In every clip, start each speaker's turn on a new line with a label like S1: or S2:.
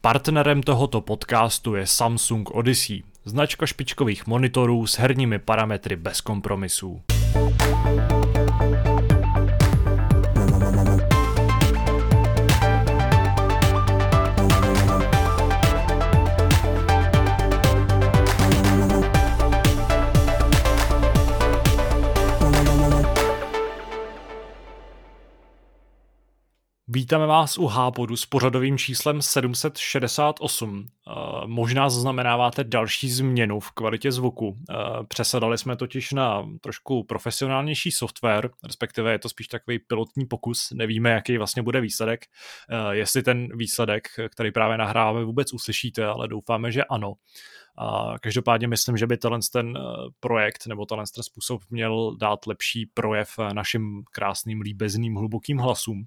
S1: Partnerem tohoto podcastu je Samsung Odyssey, značka špičkových monitorů s herními parametry bez kompromisů. Vítáme vás u Hápodu s pořadovým číslem 768. Eh, možná zaznamenáváte další změnu v kvalitě zvuku. Eh, přesadali jsme totiž na trošku profesionálnější software, respektive je to spíš takový pilotní pokus. Nevíme, jaký vlastně bude výsledek. Eh, jestli ten výsledek, který právě nahráváme, vůbec uslyšíte, ale doufáme, že ano. A každopádně myslím, že by tenhle ten projekt nebo tenhle ten způsob měl dát lepší projev našim krásným, líbezným, hlubokým hlasům.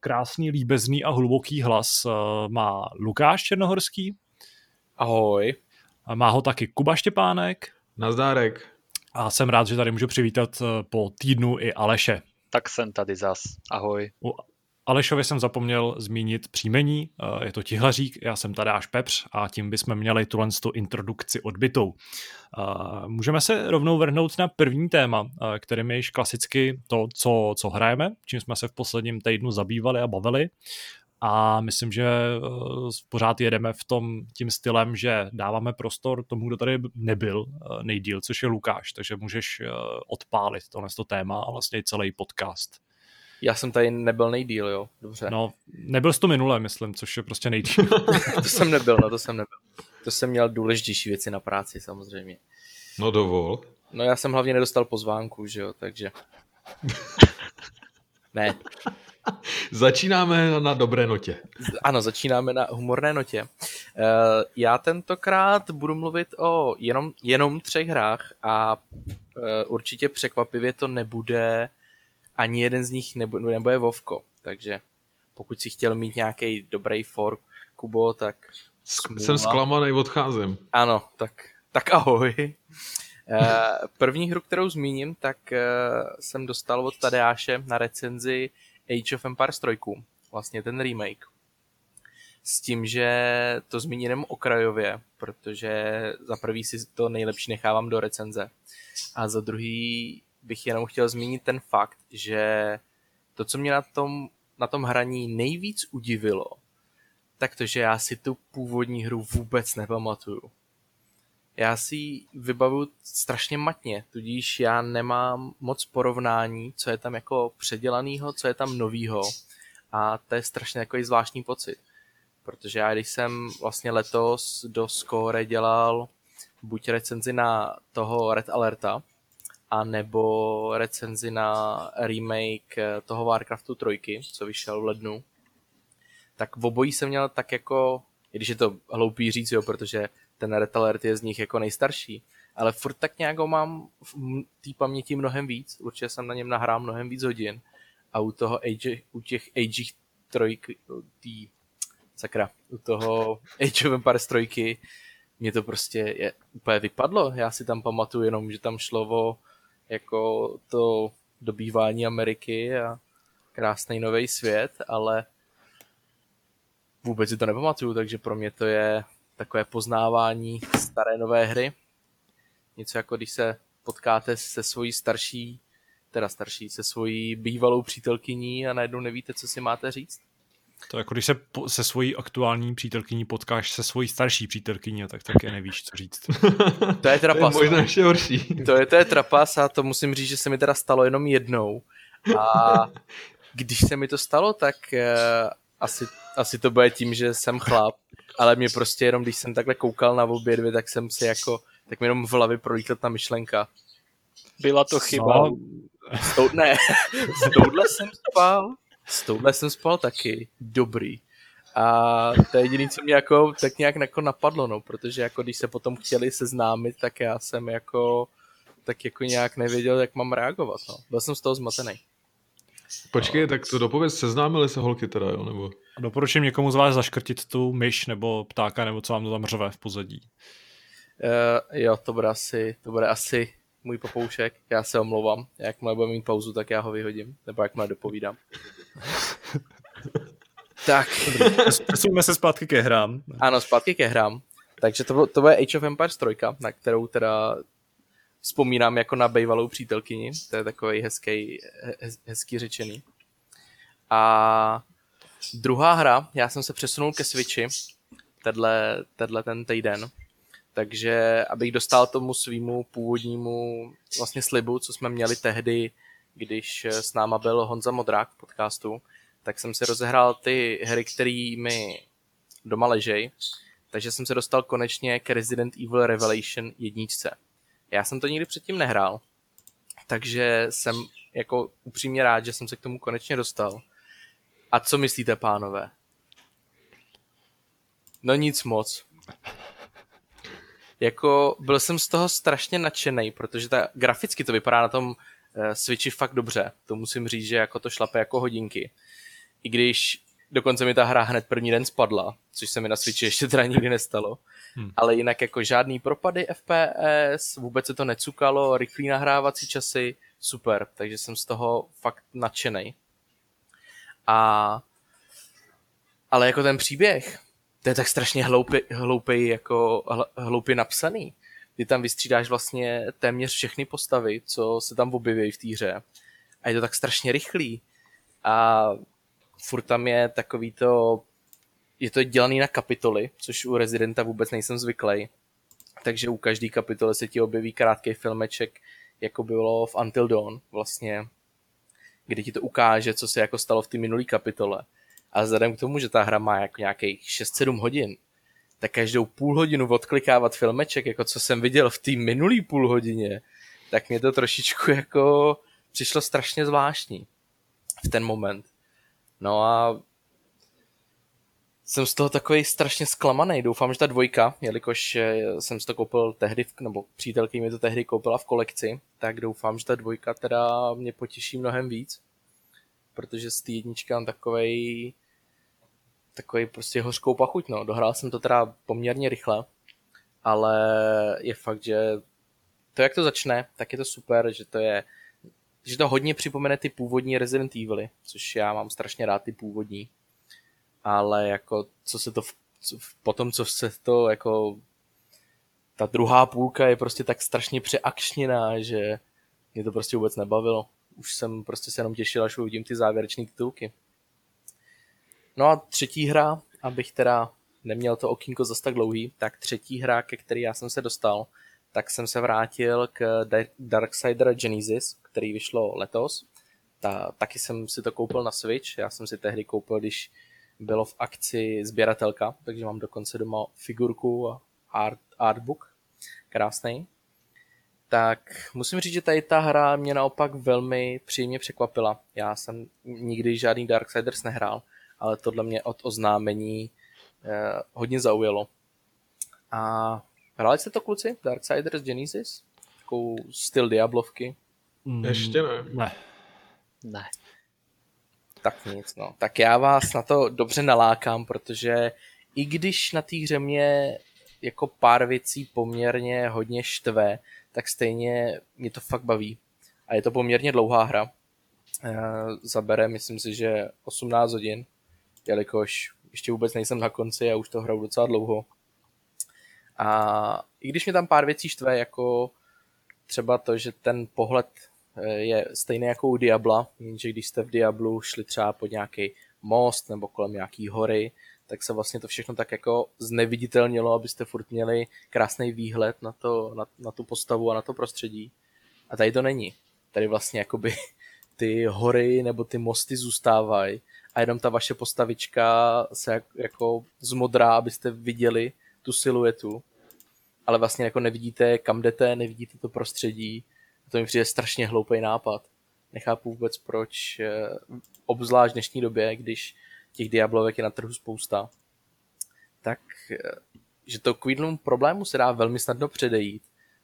S1: Krásný, líbezný a hluboký hlas má Lukáš Černohorský.
S2: Ahoj.
S1: A má ho taky Kuba Štěpánek.
S3: Nazdárek.
S1: A jsem rád, že tady můžu přivítat po týdnu i Aleše.
S2: Tak jsem tady zas. Ahoj.
S1: U Alešovi jsem zapomněl zmínit příjmení, je to Tihlařík, já jsem Tadáš Pepř a tím bychom měli tuhle introdukci odbytou. Můžeme se rovnou vrhnout na první téma, kterým je již klasicky to, co, co hrajeme, čím jsme se v posledním týdnu zabývali a bavili. A myslím, že pořád jedeme v tom tím stylem, že dáváme prostor tomu, kdo tady nebyl nejdíl, což je Lukáš, takže můžeš odpálit tohle téma a vlastně celý podcast.
S2: Já jsem tady nebyl nejdíl, jo, dobře.
S1: No, nebyl jsi to minule, myslím, což je prostě nejdíl.
S2: to jsem nebyl, no to jsem nebyl. To jsem měl důležitější věci na práci, samozřejmě.
S3: No dovol.
S2: No já jsem hlavně nedostal pozvánku, že jo, takže... ne.
S3: Začínáme na dobré notě.
S2: Ano, začínáme na humorné notě. Uh, já tentokrát budu mluvit o jenom, jenom třech hrách a uh, určitě překvapivě to nebude ani jeden z nich nebude, nebude Vovko, takže pokud si chtěl mít nějaký dobrý fork, Kubo, tak...
S3: Smůla. Jsem zklamaný, odcházím.
S2: Ano, tak, tak ahoj. Eh, první hru, kterou zmíním, tak eh, jsem dostal od Tadeáše na recenzi Age of Empires 3, vlastně ten remake. S tím, že to zmíním jenom okrajově, protože za prvý si to nejlepší nechávám do recenze. A za druhý bych jenom chtěl zmínit ten fakt, že to, co mě na tom, na tom hraní nejvíc udivilo, tak to, že já si tu původní hru vůbec nepamatuju. Já si ji vybavuju strašně matně, tudíž já nemám moc porovnání, co je tam jako předělanýho, co je tam novýho a to je strašně takový zvláštní pocit. Protože já, když jsem vlastně letos do Score dělal buď recenzi na toho Red Alerta, a nebo recenzi na remake eh, toho Warcraftu 3, co vyšel v lednu, tak v obojí jsem měl tak jako, i když je to hloupý říct, jo, protože ten Red Alert je z nich jako nejstarší, ale furt tak nějak ho mám v té paměti mnohem víc, určitě jsem na něm nahrál mnohem víc hodin. A u toho Age, u těch Age 3, tý, sakra, u toho Age of Empires 3 mě to prostě je, úplně vypadlo. Já si tam pamatuju jenom, že tam šlo o jako to dobývání Ameriky a krásný nový svět, ale vůbec si to nepamatuju, takže pro mě to je takové poznávání staré nové hry. Něco jako když se potkáte se svojí starší, teda starší, se svojí bývalou přítelkyní a najednou nevíte, co si máte říct.
S1: To jako když se se svojí aktuální přítelkyní potkáš se svojí starší přítelkyní, tak taky nevíš, co říct.
S2: to je trapas.
S3: To je možná ještě horší.
S2: To je, to je trapas a to musím říct, že se mi teda stalo jenom jednou. A když se mi to stalo, tak uh, asi, asi to bude tím, že jsem chlap, ale mě prostě jenom, když jsem takhle koukal na obě dvě, tak jsem si jako, tak mi jenom v hlavě prolítla ta myšlenka. Byla to chyba. No. S tou, ne, s touhle jsem spal s touhle jsem spal taky. Dobrý. A to je jediné, co mě jako tak nějak jako napadlo, no, protože jako když se potom chtěli seznámit, tak já jsem jako tak jako nějak nevěděl, jak mám reagovat, no. Byl jsem z toho zmatený.
S3: Počkej, no. tak to dopověz, seznámili se holky teda, jo, nebo?
S1: Doporučím někomu z vás zaškrtit tu myš nebo ptáka, nebo co vám to tam řve v pozadí.
S2: Uh, jo, to bude asi, to bude asi můj popoušek, já se omlouvám. Jakmile budeme mít pauzu, tak já ho vyhodím, nebo jakmile dopovídám. Tak.
S1: Přesuneme se zpátky ke hrám.
S2: Ano, zpátky ke hrám. Takže to, to bude Age of Empires 3, na kterou teda vzpomínám jako na bejvalou přítelkyni. To je takový hezký, hez, hezký řečený. A druhá hra, já jsem se přesunul ke Switchi tenhle, tenhle ten týden. Takže abych dostal tomu svýmu původnímu vlastně slibu, co jsme měli tehdy, když s náma byl Honza Modrák v podcastu, tak jsem si rozehrál ty hry, které mi doma ležej. Takže jsem se dostal konečně k Resident Evil Revelation jedničce. Já jsem to nikdy předtím nehrál, takže jsem jako upřímně rád, že jsem se k tomu konečně dostal. A co myslíte, pánové? No nic moc. Jako byl jsem z toho strašně nadšený, protože ta, graficky to vypadá na tom uh, Switchi fakt dobře. To musím říct, že jako to šlape jako hodinky. I když dokonce mi ta hra hned první den spadla, což se mi na Switchi ještě teda nikdy nestalo. Hmm. Ale jinak jako žádný propady FPS, vůbec se to necukalo, rychlý nahrávací časy, super. Takže jsem z toho fakt nadšený. A ale jako ten příběh, to je tak strašně hloupý, hloupý jako hloupě napsaný. Ty tam vystřídáš vlastně téměř všechny postavy, co se tam objeví v té hře. A je to tak strašně rychlý. A furt tam je takový to, je to dělaný na kapitoly, což u Residenta vůbec nejsem zvyklý. Takže u každé kapitoly se ti objeví krátký filmeček, jako bylo v Until Dawn, vlastně, kdy ti to ukáže, co se jako stalo v té minulé kapitole. A vzhledem k tomu, že ta hra má jako nějakých 6-7 hodin, tak každou půl hodinu odklikávat filmeček, jako co jsem viděl v té minulý půl hodině, tak mě to trošičku jako přišlo strašně zvláštní v ten moment. No a jsem z toho takový strašně zklamaný. Doufám, že ta dvojka, jelikož eh, jsem si to koupil tehdy, nebo přítelky mi to tehdy koupila v kolekci, tak doufám, že ta dvojka teda mě potěší mnohem víc. Protože z té jedničky mám takovej takový prostě hořkou pachuť, no. Dohrál jsem to teda poměrně rychle, ale je fakt, že to, jak to začne, tak je to super, že to je že to hodně připomene ty původní Resident Evil, což já mám strašně rád ty původní. Ale jako, co se to, v, co, potom, co se to jako, ta druhá půlka je prostě tak strašně přeakčněná, že mě to prostě vůbec nebavilo. Už jsem prostě se jenom těšil, až uvidím ty závěrečné titulky. No a třetí hra, abych teda neměl to okýnko zase tak dlouhý, tak třetí hra, ke který já jsem se dostal, tak jsem se vrátil k Darksider Genesis, který vyšlo letos. Ta, taky jsem si to koupil na Switch, já jsem si tehdy koupil, když bylo v akci sběratelka, takže mám dokonce doma figurku a art, artbook, krásný. Tak musím říct, že tady ta hra mě naopak velmi příjemně překvapila. Já jsem nikdy žádný Darksiders nehrál, ale tohle mě od oznámení eh, hodně zaujalo. A hráli jste to kluci? Darksiders Genesis? Takovou styl Diablovky?
S3: Mm, Ještě ne.
S1: Ne.
S4: Ne.
S2: Tak nic, no. Tak já vás na to dobře nalákám, protože i když na té hře mě jako pár věcí poměrně hodně štve, tak stejně mě to fakt baví. A je to poměrně dlouhá hra. Eh, zabere, myslím si, že 18 hodin, jelikož ještě vůbec nejsem na konci a už to hraju docela dlouho. A i když mě tam pár věcí štve, jako třeba to, že ten pohled eh, je stejný jako u Diabla, jenže když jste v Diablu šli třeba pod nějaký most nebo kolem nějaký hory, tak se vlastně to všechno tak jako zneviditelnilo, abyste furt měli krásný výhled na, to, na, na tu postavu a na to prostředí. A tady to není. Tady vlastně jakoby ty hory nebo ty mosty zůstávají a jenom ta vaše postavička se jako zmodrá, abyste viděli tu siluetu, ale vlastně jako nevidíte, kam jdete, nevidíte to prostředí. A to mi přijde strašně hloupý nápad. Nechápu vůbec, proč, eh, obzvlášť v dnešní době, když těch Diablovek je na trhu spousta, tak eh, že to kvídlům problému se dá velmi snadno předejít.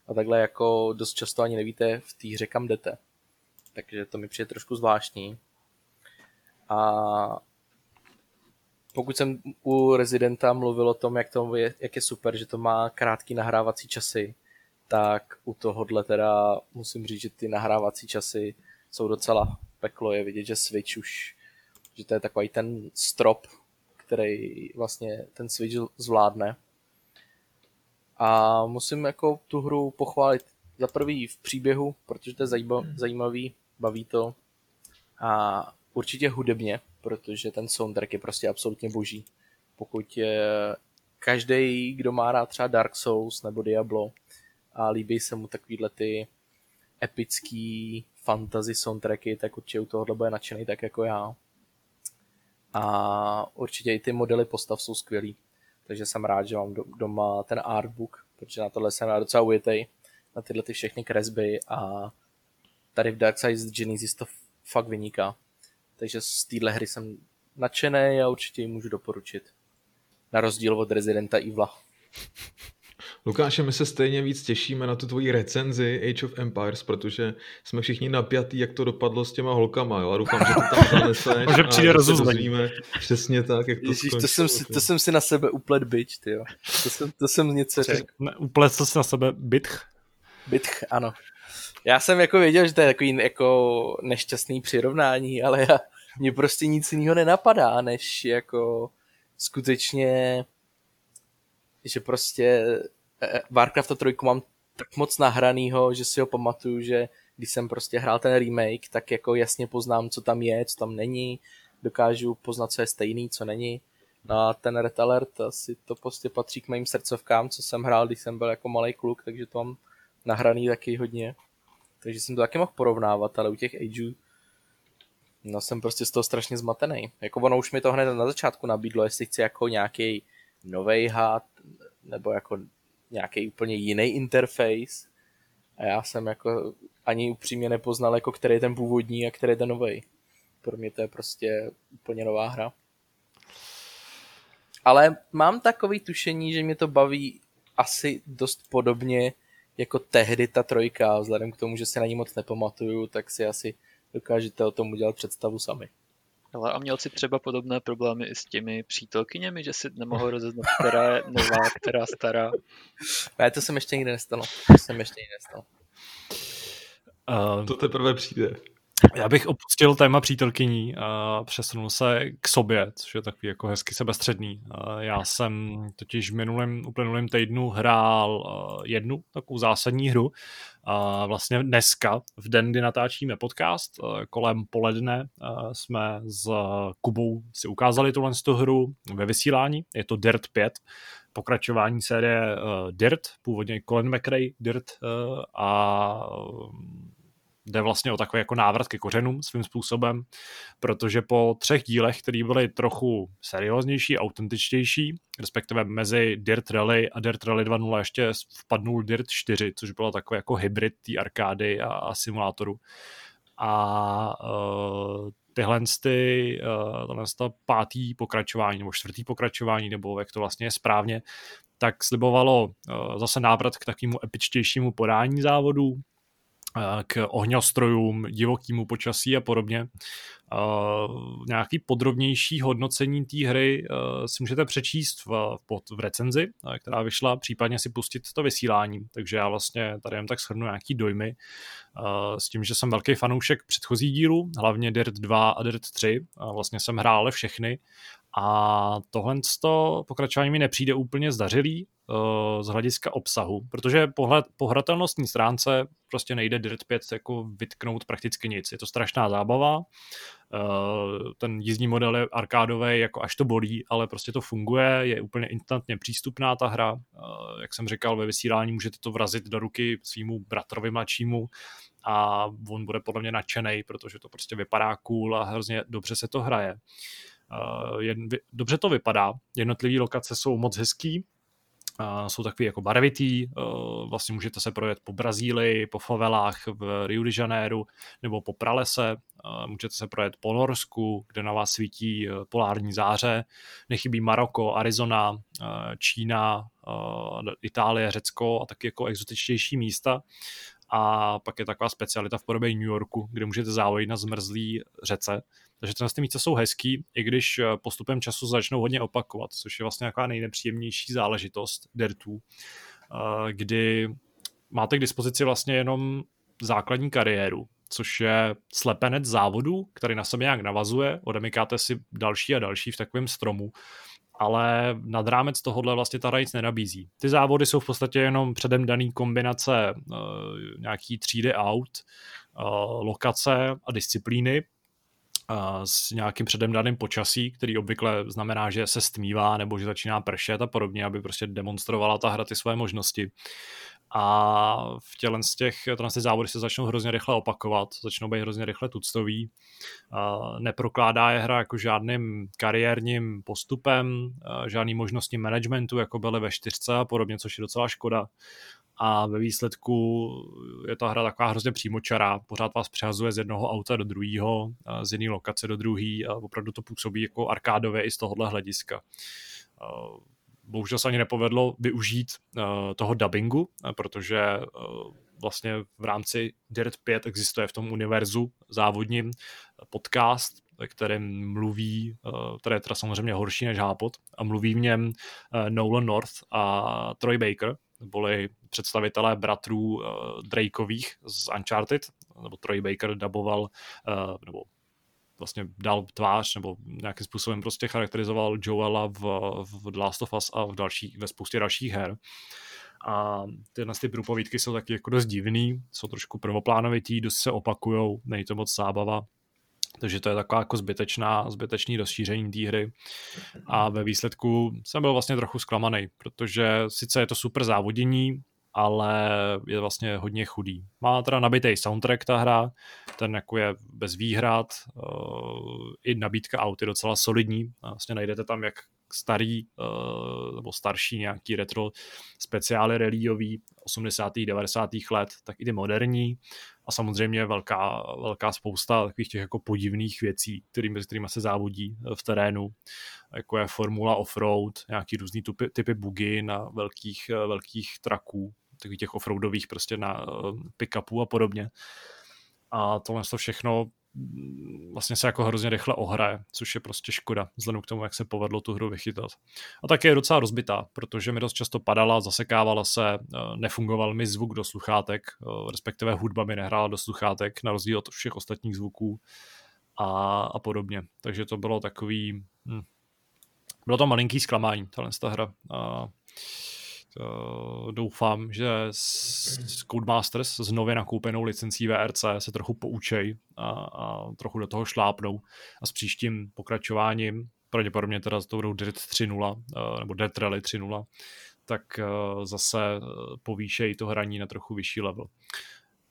S2: A takhle jako dost často ani nevíte v té hře, kam jdete. Takže to mi přijde trošku zvláštní. A pokud jsem u Residenta mluvil o tom, jak, to je, jak je super, že to má krátký nahrávací časy, tak u tohohle teda musím říct, že ty nahrávací časy jsou docela peklo. Je vidět, že Switch už, že to je takový ten strop který vlastně ten switch zvládne. A musím jako tu hru pochválit za prvý v příběhu, protože to je zajímavý, baví to. A určitě hudebně, protože ten soundtrack je prostě absolutně boží. Pokud každý, kdo má rád třeba Dark Souls nebo Diablo a líbí se mu takovýhle ty epický fantasy soundtracky, tak určitě u tohohle bude nadšený tak jako já. A určitě i ty modely postav jsou skvělý. Takže jsem rád, že mám doma ten artbook, protože na tohle jsem rád docela ujetej, na tyhle ty všechny kresby a tady v Dark Side Genesis to fakt vyniká. Takže z téhle hry jsem nadšený a určitě ji můžu doporučit. Na rozdíl od Residenta Evila.
S3: Lukáše, my se stejně víc těšíme na tu tvoji recenzi Age of Empires, protože jsme všichni napjatí, jak to dopadlo s těma holkama, jo? A doufám, že to tam zaneseš.
S1: Může přijde rozuzlení.
S3: Přesně tak, jak to
S2: Ježíš, to jsem, si, to jsem si na sebe uplet bič, ty jo. To jsem, to jsem něco řekl.
S1: Uplet si na sebe bitch?
S2: Bitch, ano. Já jsem jako věděl, že to je takový jako nešťastný přirovnání, ale já, mě prostě nic jiného nenapadá, než jako skutečně, že prostě Eh, Warcraft 3 mám tak moc nahranýho, že si ho pamatuju, že když jsem prostě hrál ten remake, tak jako jasně poznám, co tam je, co tam není, dokážu poznat, co je stejný, co není. No a ten Red Alert asi to prostě patří k mým srdcovkám, co jsem hrál, když jsem byl jako malý kluk, takže to mám nahraný taky hodně. Takže jsem to taky mohl porovnávat, ale u těch ageů no jsem prostě z toho strašně zmatený. Jako ono už mi to hned na začátku nabídlo, jestli chci jako nějaký nový had, nebo jako nějaký úplně jiný interface a já jsem jako ani upřímně nepoznal, jako který je ten původní a který je ten nový. Pro mě to je prostě úplně nová hra. Ale mám takový tušení, že mě to baví asi dost podobně jako tehdy ta trojka, vzhledem k tomu, že se na ní moc nepamatuju, tak si asi dokážete o tom udělat představu sami.
S4: Ale a měl si třeba podobné problémy i s těmi přítelkyněmi, že si nemohl rozeznat, která je nová, která stará?
S2: Ne, to jsem ještě nikdy nestalo. To jsem ještě nikdy nestalo.
S3: Uh, to teprve přijde.
S1: Já bych opustil téma přítelkyní a přesunul se k sobě, což je takový jako hezky sebestředný. Já jsem totiž v minulém uplynulém týdnu hrál jednu takovou zásadní hru. A vlastně dneska, v den, kdy natáčíme podcast, kolem poledne jsme s Kubou si ukázali tuhle hru ve vysílání. Je to Dirt 5, pokračování série Dirt, původně Colin McRae Dirt a jde vlastně o takový jako návrat ke kořenům svým způsobem, protože po třech dílech, které byly trochu serióznější, autentičtější, respektive mezi Dirt Rally a Dirt Rally 2.0 ještě vpadnul Dirt 4, což bylo takový jako hybrid té arkády a, a simulátoru. A uh, tyhle ty, uh, pátý pokračování, nebo čtvrtý pokračování, nebo jak to vlastně je správně, tak slibovalo uh, zase návrat k takovému epičtějšímu podání závodu, k ohňostrojům, divokému počasí a podobně. Uh, nějaký podrobnější hodnocení té hry uh, si můžete přečíst v, pod, v recenzi, uh, která vyšla, případně si pustit to vysílání. Takže já vlastně tady jen tak shrnu nějaký dojmy s tím, že jsem velký fanoušek předchozí dílu, hlavně Dirt 2 a Dirt 3. Uh, vlastně jsem hrál všechny a tohle pokračování mi nepřijde úplně zdařilý uh, z hlediska obsahu, protože pohled, po hratelnostní stránce prostě nejde Dirt 5 jako vytknout prakticky nic. Je to strašná zábava, uh, ten jízdní model je arkádový, jako až to bolí, ale prostě to funguje, je úplně instantně přístupná ta hra. Uh, jak jsem říkal, ve vysílání můžete to vrazit do ruky svýmu bratrovi mladšímu a on bude podle mě nadšený, protože to prostě vypadá cool a hrozně dobře se to hraje. Uh, jen, dobře to vypadá, jednotlivé lokace jsou moc hezký, uh, jsou takový jako barvitý, uh, vlastně můžete se projet po Brazílii, po favelách v Rio de Janeiro nebo po pralese, můžete se projet po Norsku, kde na vás svítí polární záře, nechybí Maroko, Arizona, Čína, Itálie, Řecko a taky jako exotičtější místa. A pak je taková specialita v podobě New Yorku, kde můžete závodit na zmrzlý řece. Takže tyhle ty místa jsou hezký, i když eh, postupem času začnou hodně opakovat, což je vlastně nějaká nejnepříjemnější záležitost dertů, eh, kdy máte k dispozici vlastně jenom základní kariéru, což je slepenec závodu, který na sebe nějak navazuje, odemykáte si další a další v takovém stromu, ale nad rámec tohohle vlastně ta nic nenabízí. Ty závody jsou v podstatě jenom předem daný kombinace uh, nějaký třídy aut, uh, lokace a disciplíny, s nějakým předem daným počasí, který obvykle znamená, že se stmívá nebo že začíná pršet a podobně, aby prostě demonstrovala ta hra ty své možnosti. A v těle z těch ty závody se začnou hrozně rychle opakovat, začnou být hrozně rychle tuctový. Neprokládá je hra jako žádným kariérním postupem, žádný možností managementu, jako byly ve čtyřce a podobně, což je docela škoda a ve výsledku je ta hra taková hrozně přímočará, pořád vás přehazuje z jednoho auta do druhého, z jedné lokace do druhé a opravdu to působí jako arkádové i z tohohle hlediska. Bohužel se ani nepovedlo využít toho dubbingu, protože vlastně v rámci Dirt 5 existuje v tom univerzu závodním podcast, ve kterém mluví, který je teda samozřejmě horší než Hápot, a mluví v něm Nolan North a Troy Baker, byli představitelé bratrů uh, Drakeových z Uncharted, nebo Troy Baker daboval, uh, nebo vlastně dal tvář nebo nějakým způsobem prostě charakterizoval Joela v, v The Last of Us a v další, ve spoustě dalších her. A tyhle ty průpovídky jsou taky jako dost divný, jsou trošku prvoplánovitý, dost se opakujou, není to moc zábava. Takže to je taková jako zbytečná, zbytečný rozšíření té hry. A ve výsledku jsem byl vlastně trochu zklamaný, protože sice je to super závodění, ale je vlastně hodně chudý. Má teda nabitý soundtrack ta hra, ten jako je bez výhrad, uh, i nabídka aut je docela solidní, vlastně najdete tam jak starý uh, nebo starší nějaký retro speciály rallyový 80. 90. let, tak i ty moderní a samozřejmě velká, velká spousta takových těch jako podivných věcí, kterými, kterými se závodí v terénu, jako je formula offroad, nějaký různý typy, typy bugy na velkých, velkých traků, takových těch offroadových prostě na uh, pick-upů a podobně. A tohle to všechno vlastně se jako hrozně rychle ohraje, což je prostě škoda, vzhledem k tomu, jak se povedlo tu hru vychytat. A také je docela rozbitá, protože mi dost často padala, zasekávala se, eh, nefungoval mi zvuk do sluchátek, eh, respektive hudba mi nehrála do sluchátek, na rozdíl od všech ostatních zvuků a, a podobně. Takže to bylo takový... Hm, bylo to malinký zklamání, ta hra. A, doufám, že s Codemasters s nově nakoupenou licencí VRC se trochu poučej a, a trochu do toho šlápnou a s příštím pokračováním, pravděpodobně teda s tou Dirt 3.0 uh, nebo Dirt Rally 3.0, tak uh, zase povýšejí to hraní na trochu vyšší level.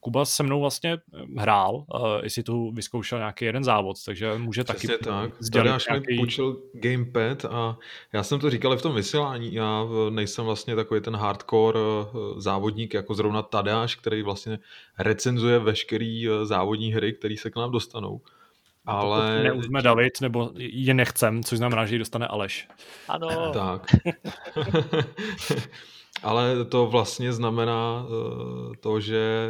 S1: Kuba se mnou vlastně eh, hrál, uh, jestli tu vyzkoušel nějaký jeden závod, takže může
S3: Přesně
S1: taky
S3: tak. Tadeáš nějaký... mi půjčil gamepad a já jsem to říkal i v tom vysílání, já nejsem vlastně takový ten hardcore eh, závodník jako zrovna Tadeáš, který vlastně recenzuje veškerý závodní hry, které se k nám dostanou. Ale...
S1: Neuzme David, nebo je nechcem, což znamená, že ji dostane Aleš.
S4: Ano.
S3: Tak. Ale to vlastně znamená to, že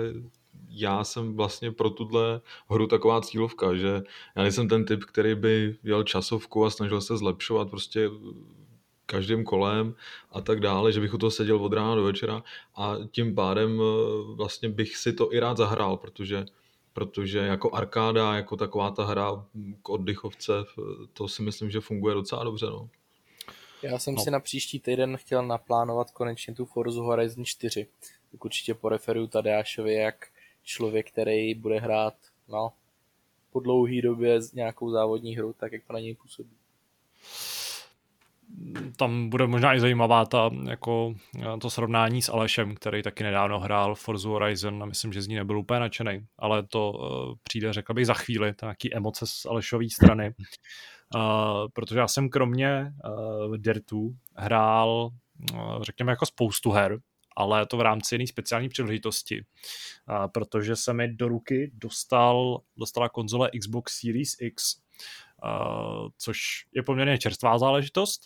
S3: já jsem vlastně pro tuhle hru taková cílovka, že já nejsem ten typ, který by jel časovku a snažil se zlepšovat prostě každým kolem a tak dále, že bych u toho seděl od rána do večera a tím pádem eh, vlastně bych si to i rád zahrál, protože protože jako arkáda, jako taková ta hra k oddychovce, to si myslím, že funguje docela dobře. No.
S2: Já jsem no. si na příští týden chtěl naplánovat konečně tu Forza Horizon 4. Tak určitě poreferuju Tadeášovi, jak člověk, který bude hrát no, po dlouhé době nějakou závodní hru, tak jak to na něj působí.
S1: Tam bude možná i zajímavá ta, jako, to srovnání s Alešem, který taky nedávno hrál Forza Horizon a myslím, že z ní nebyl úplně nadšený, ale to uh, přijde, řekl bych, za chvíli, to nějaký emoce z Alešové strany. Uh, protože já jsem kromě uh, Dirtu hrál, uh, řekněme, jako spoustu her, ale to v rámci jiné speciální příležitosti, protože se mi do ruky dostal, dostala konzole Xbox Series X, což je poměrně čerstvá záležitost.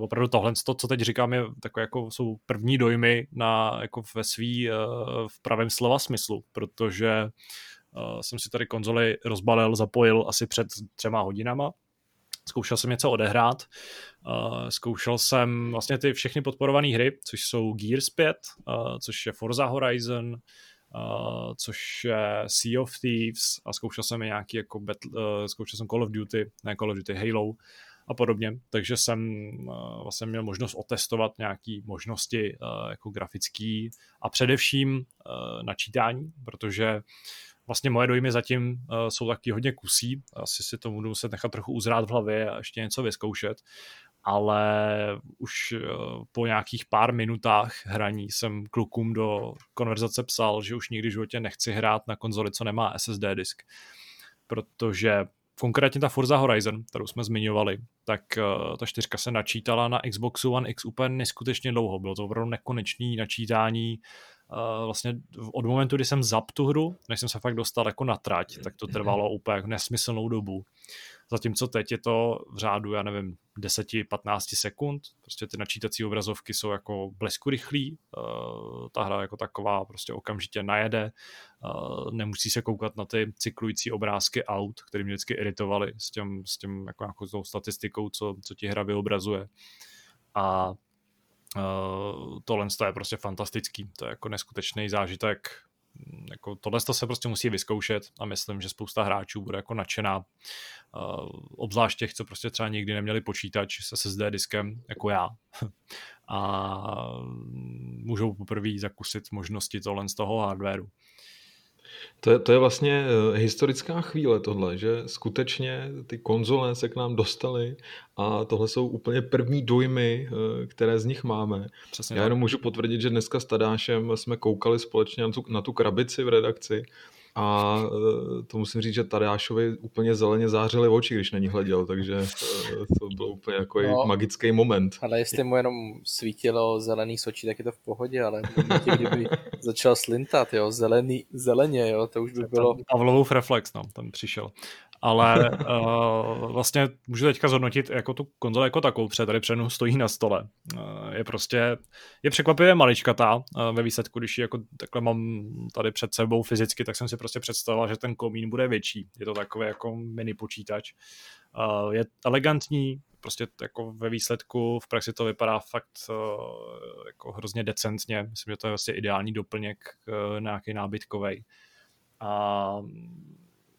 S1: opravdu tohle, to, co teď říkám, je takové jako jsou první dojmy na, jako ve svý v pravém slova smyslu, protože jsem si tady konzoli rozbalil, zapojil asi před třema hodinama zkoušel jsem něco odehrát, uh, zkoušel jsem vlastně ty všechny podporované hry, což jsou Gears 5, uh, což je Forza Horizon, uh, což je Sea of Thieves a zkoušel jsem nějaký jako battle, uh, zkoušel jsem Call of Duty, ne Call of Duty, Halo a podobně, takže jsem uh, vlastně měl možnost otestovat nějaké možnosti uh, jako grafický a především uh, načítání, protože vlastně moje dojmy zatím uh, jsou taky hodně kusí, asi si to budu muset nechat trochu uzrát v hlavě a ještě něco vyzkoušet, ale už uh, po nějakých pár minutách hraní jsem klukům do konverzace psal, že už nikdy v životě nechci hrát na konzoli, co nemá SSD disk, protože konkrétně ta Forza Horizon, kterou jsme zmiňovali, tak uh, ta čtyřka se načítala na Xboxu One X úplně neskutečně dlouho. Bylo to opravdu nekonečný načítání. Uh, vlastně od momentu, kdy jsem zap tu hru, než jsem se fakt dostal jako na trať, tak to trvalo úplně jako nesmyslnou dobu. Zatímco teď je to v řádu, já nevím, 10-15 sekund. Prostě ty načítací obrazovky jsou jako blesku rychlý. Uh, ta hra jako taková prostě okamžitě najede. Uh, nemusí se koukat na ty cyklující obrázky aut, které mě vždycky iritovaly s tím, s tím jako, jako tou statistikou, co, co ti hra vyobrazuje. A Uh, tohle je prostě fantastický, to je jako neskutečný zážitek jako tohle se prostě musí vyzkoušet a myslím, že spousta hráčů bude jako nadšená. Uh, obzvlášť těch, co prostě třeba nikdy neměli počítač se SSD diskem, jako já. a můžou poprvé zakusit možnosti tohle z toho hardwareu.
S3: To je, to je vlastně eh, historická chvíle tohle, že skutečně ty konzole se k nám dostaly a tohle jsou úplně první dojmy, eh, které z nich máme. Přesně Já jenom můžu potvrdit, že dneska s Tadášem jsme koukali společně na tu, na tu krabici v redakci a eh, to musím říct, že Tadeášovi úplně zeleně zářily oči, když na ní hleděl, takže eh, to byl úplně jako no, magický moment.
S2: Ale jestli mu jenom svítilo zelený sočí, tak je to v pohodě, ale kdyby začal slintat, jo, zelený, zeleně, jo, to už by bylo...
S1: Pavlovův reflex, no, tam přišel ale uh, vlastně můžu teďka zhodnotit jako tu konzoli jako takovou, protože tady přenu stojí na stole. Uh, je prostě, je překvapivě maličkatá uh, ve výsledku, když ji jako takhle mám tady před sebou fyzicky, tak jsem si prostě představoval, že ten komín bude větší. Je to takový jako mini počítač. Uh, je elegantní, prostě jako ve výsledku v praxi to vypadá fakt uh, jako hrozně decentně. Myslím, že to je vlastně ideální doplněk uh, nějaký nábytkový. A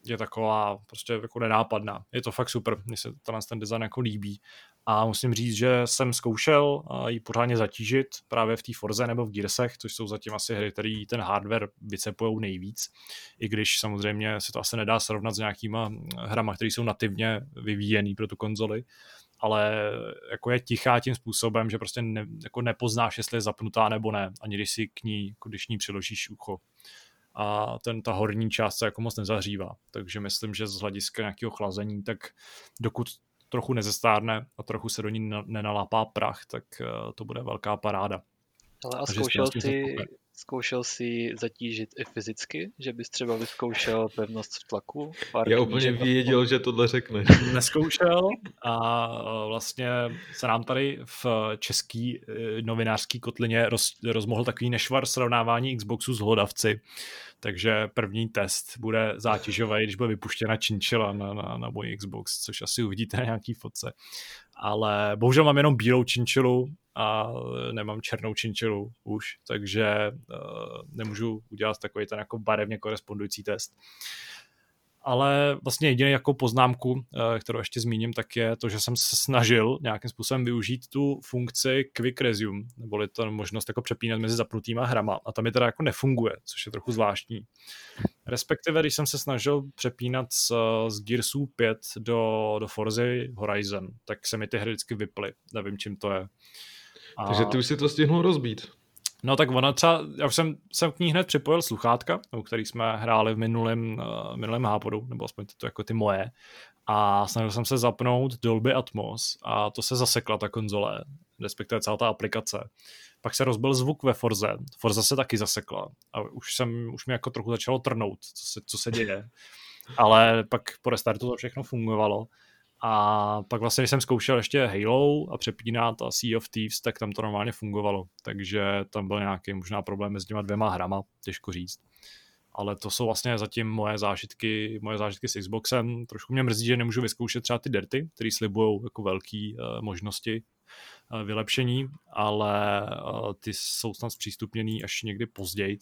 S1: je taková prostě jako nenápadná. Je to fakt super, mně se ten design jako líbí. A musím říct, že jsem zkoušel ji pořádně zatížit právě v té Forze nebo v Gearsech, což jsou zatím asi hry, které ten hardware vycepujou nejvíc. I když samozřejmě se to asi nedá srovnat s nějakýma hrama, které jsou nativně vyvíjený pro tu konzoli ale jako je tichá tím způsobem, že prostě ne, jako nepoznáš, jestli je zapnutá nebo ne, ani když si k ní, když ní přiložíš ucho a ten, ta horní část se jako moc nezahřívá. Takže myslím, že z hlediska nějakého chlazení, tak dokud trochu nezestárne a trochu se do ní nenalápá prach, tak eh, to bude velká paráda.
S4: Ale a zkoušel jsi, Zkoušel si zatížit i fyzicky, že bys třeba vyzkoušel pevnost v tlaku?
S3: Pár Já úplně věděl, že tohle řekneš.
S1: Neskoušel a vlastně se nám tady v český eh, novinářský kotlině roz, rozmohl takový nešvar srovnávání Xboxu s hlodavci. Takže první test bude zátěžový, když bude vypuštěna činčila na, na, na můj Xbox, což asi uvidíte na nějaký fotce. Ale bohužel mám jenom bílou činčilu a nemám černou činčilu už, takže uh, nemůžu udělat takový ten jako barevně korespondující test. Ale vlastně jediný jako poznámku, uh, kterou ještě zmíním, tak je to, že jsem se snažil nějakým způsobem využít tu funkci Quick Resume, neboli to možnost jako přepínat mezi zapnutýma hrama a tam je teda jako nefunguje, což je trochu zvláštní. Respektive, když jsem se snažil přepínat z, z Gearsů 5 do, do Forzy Horizon, tak se mi ty hry vždycky vyply. Nevím, čím to je.
S3: A... Takže ty už si to stihnul rozbít.
S1: No tak ona třeba, já už jsem, jsem k ní hned připojil sluchátka, o který jsme hráli v minulém, uh, minulém hápodu, nebo aspoň to, to jako ty moje. A snažil jsem se zapnout Dolby Atmos a to se zasekla ta konzole, respektive celá ta aplikace. Pak se rozbil zvuk ve Forze. Forza se taky zasekla a už jsem, už mi jako trochu začalo trnout, co se, co se děje. Ale pak po restartu to všechno fungovalo a pak vlastně, když jsem zkoušel ještě Halo a přepínat a Sea of Thieves, tak tam to normálně fungovalo. Takže tam byl nějaký možná problém s těma dvěma hrama, těžko říct. Ale to jsou vlastně zatím moje zážitky, moje zážitky s Xboxem. Trošku mě mrzí, že nemůžu vyzkoušet třeba ty dirty, které slibují jako velké uh, možnosti uh, vylepšení, ale uh, ty jsou snad zpřístupněný až někdy později.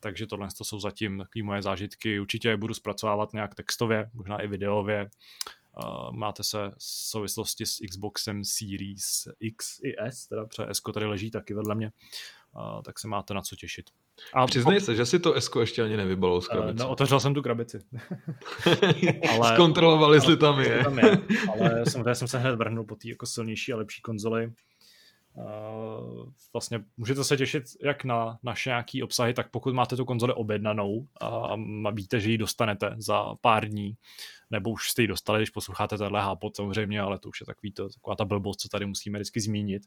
S1: takže tohle to jsou zatím takové moje zážitky. Určitě je budu zpracovávat nějak textově, možná i videově. Uh, máte se v souvislosti s Xboxem Series X i S, teda S tady leží taky vedle mě, uh, tak se máte na co těšit.
S3: A Přiznej se, že si to S ještě ani nevybalil z krabice. Uh,
S1: no, otevřel jsem tu krabici.
S3: ale, Zkontrolovali, jestli tam je. Tam je.
S1: Ale samozřejmě jsem se hned vrhnul po té jako silnější a lepší konzoli. Uh, vlastně můžete se těšit jak na naše nějaký obsahy, tak pokud máte tu konzoli objednanou a víte, že ji dostanete za pár dní, nebo už jste ji dostali, když posloucháte tenhle hápot samozřejmě, ale to už je takový to, taková ta blbost, co tady musíme vždycky zmínit,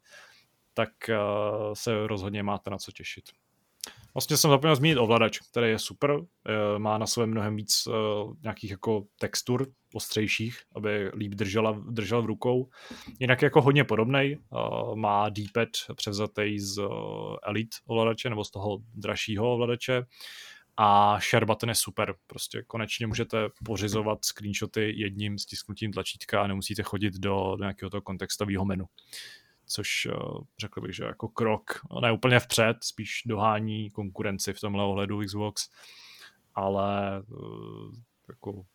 S1: tak uh, se rozhodně máte na co těšit. Vlastně jsem zapomněl zmínit ovladač, který je super, eh, má na svém mnohem víc uh, nějakých jako textur ostřejších, aby líp držela, držel v rukou. Jinak jako hodně podobný, má D-pad převzatý z Elite ovladače nebo z toho dražšího ovladače a share button je super, prostě konečně můžete pořizovat screenshoty jedním stisknutím tlačítka a nemusíte chodit do, do nějakého toho kontextového menu což eh, řekl bych, že jako krok, ne úplně vpřed, spíš dohání konkurenci v tomhle ohledu Xbox, ale eh, jako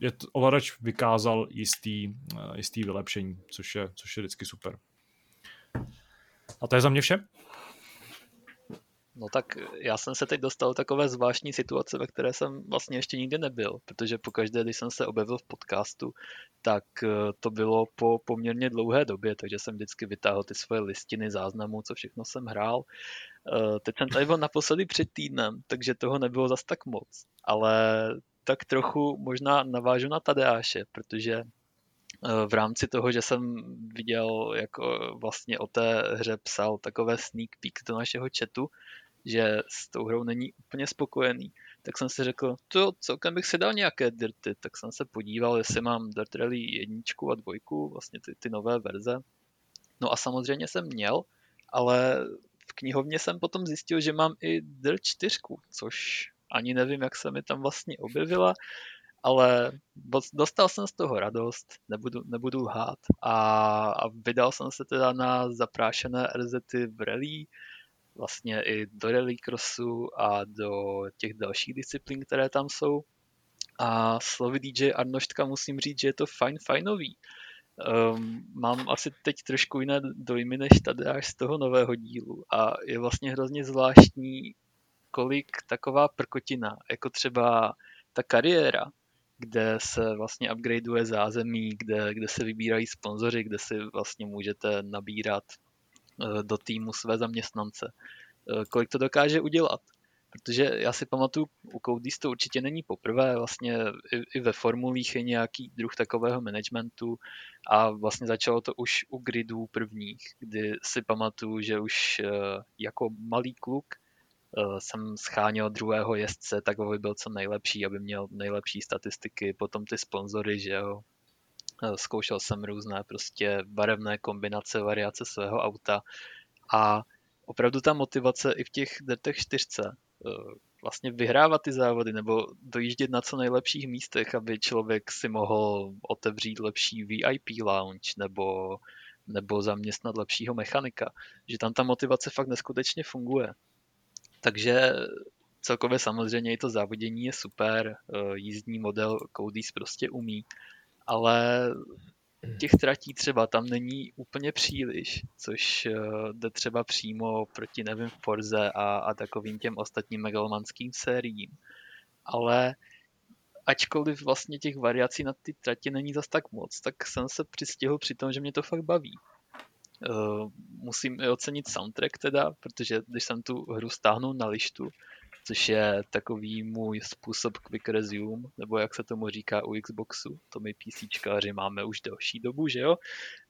S1: je to, ovladač vykázal jistý, eh, jistý vylepšení, což je, což je vždycky super. A to je za mě vše.
S4: No tak já jsem se teď dostal do takové zvláštní situace, ve které jsem vlastně ještě nikdy nebyl, protože pokaždé, když jsem se objevil v podcastu, tak eh, to bylo po poměrně dlouhé době, takže jsem vždycky vytáhl ty svoje listiny záznamů, co všechno jsem hrál. Eh, teď jsem tady byl naposledy před týdnem, takže toho nebylo zas tak moc, ale tak trochu možná navážu na Tadeáše, protože eh, v rámci toho, že jsem viděl, jak vlastně o té hře psal takové sneak peek do našeho chatu, že s tou hrou není úplně spokojený, tak jsem si řekl, to celkem bych si dal nějaké dirty, tak jsem se podíval, jestli mám Dirt Rally jedničku a dvojku, vlastně ty, ty nové verze. No a samozřejmě jsem měl, ale v knihovně jsem potom zjistil, že mám i Dirt 4, což ani nevím, jak se mi tam vlastně objevila, ale dostal jsem z toho radost, nebudu, nebudu lhát. A, a vydal jsem se teda na zaprášené RZ v rally, vlastně i do rallycrossu a do těch dalších disciplín, které tam jsou. A slovy DJ Arnoštka musím říct, že je to fajn, fajnový. Um, mám asi teď trošku jiné dojmy než tady až z toho nového dílu a je vlastně hrozně zvláštní, kolik taková prkotina, jako třeba ta kariéra, kde se vlastně upgradeuje zázemí, kde, kde se vybírají sponzoři, kde si vlastně můžete nabírat do týmu své zaměstnance. Eh, kolik to dokáže udělat? Protože já si pamatuju, u Codys to určitě není poprvé, vlastně i, i ve formulích je nějaký druh takového managementu a vlastně začalo to už u gridů prvních, kdy si pamatuju, že už eh, jako malý kluk jsem scháněl druhého jezdce, tak aby byl co nejlepší, aby měl nejlepší statistiky, potom ty sponzory, že jo, Eh, zkoušel jsem různé prostě barevné kombinace, variace svého auta a opravdu ta motivace i v těch Dirtech 4 eh, vlastně vyhrávat ty závody nebo dojíždět na co nejlepších místech, aby člověk si mohl otevřít lepší VIP lounge nebo, nebo zaměstnat lepšího mechanika. Že tam ta motivace fakt neskutečně funguje. Takže celkově samozřejmě i to závodění je super, eh, jízdní model Codys prostě umí, ale těch tratí třeba tam není úplně příliš, což eh, jde třeba přímo proti, nevím, Forze a, a takovým těm ostatním megalomanským sériím. Ale ačkoliv vlastně těch variací na ty tratě není zas tak moc, tak jsem se přistihl při tom, že mě to fakt baví. Uh, musím i ocenit soundtrack teda, protože když jsem tu hru stáhnul na lištu, což je takový můj způsob quick resume, nebo jak se tomu říká u Xboxu, to my PCčkáři máme už delší dobu, že jo,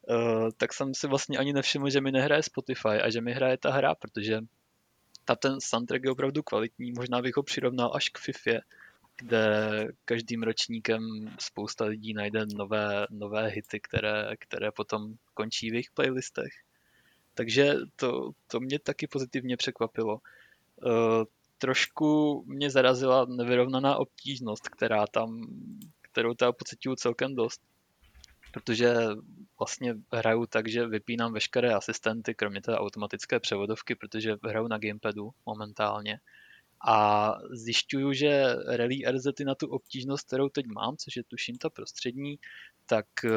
S4: uh, tak jsem si vlastně ani nevšiml, že mi nehraje Spotify a že mi hraje ta hra, protože ta ten soundtrack je opravdu kvalitní, možná bych ho přirovnal až k FIFA, kde každým ročníkem spousta lidí najde nové, nové hity, které, které potom končí v jejich playlistech. Takže to, to mě taky pozitivně překvapilo. Trošku mě zarazila nevyrovnaná obtížnost, která tam, kterou tam pocituju celkem dost. Protože vlastně hraju tak, že vypínám veškeré asistenty, kromě té automatické převodovky, protože hraju na gamepadu momentálně. A zjišťuju, že Rally RZ na tu obtížnost, kterou teď mám, což je tuším ta prostřední, tak eh,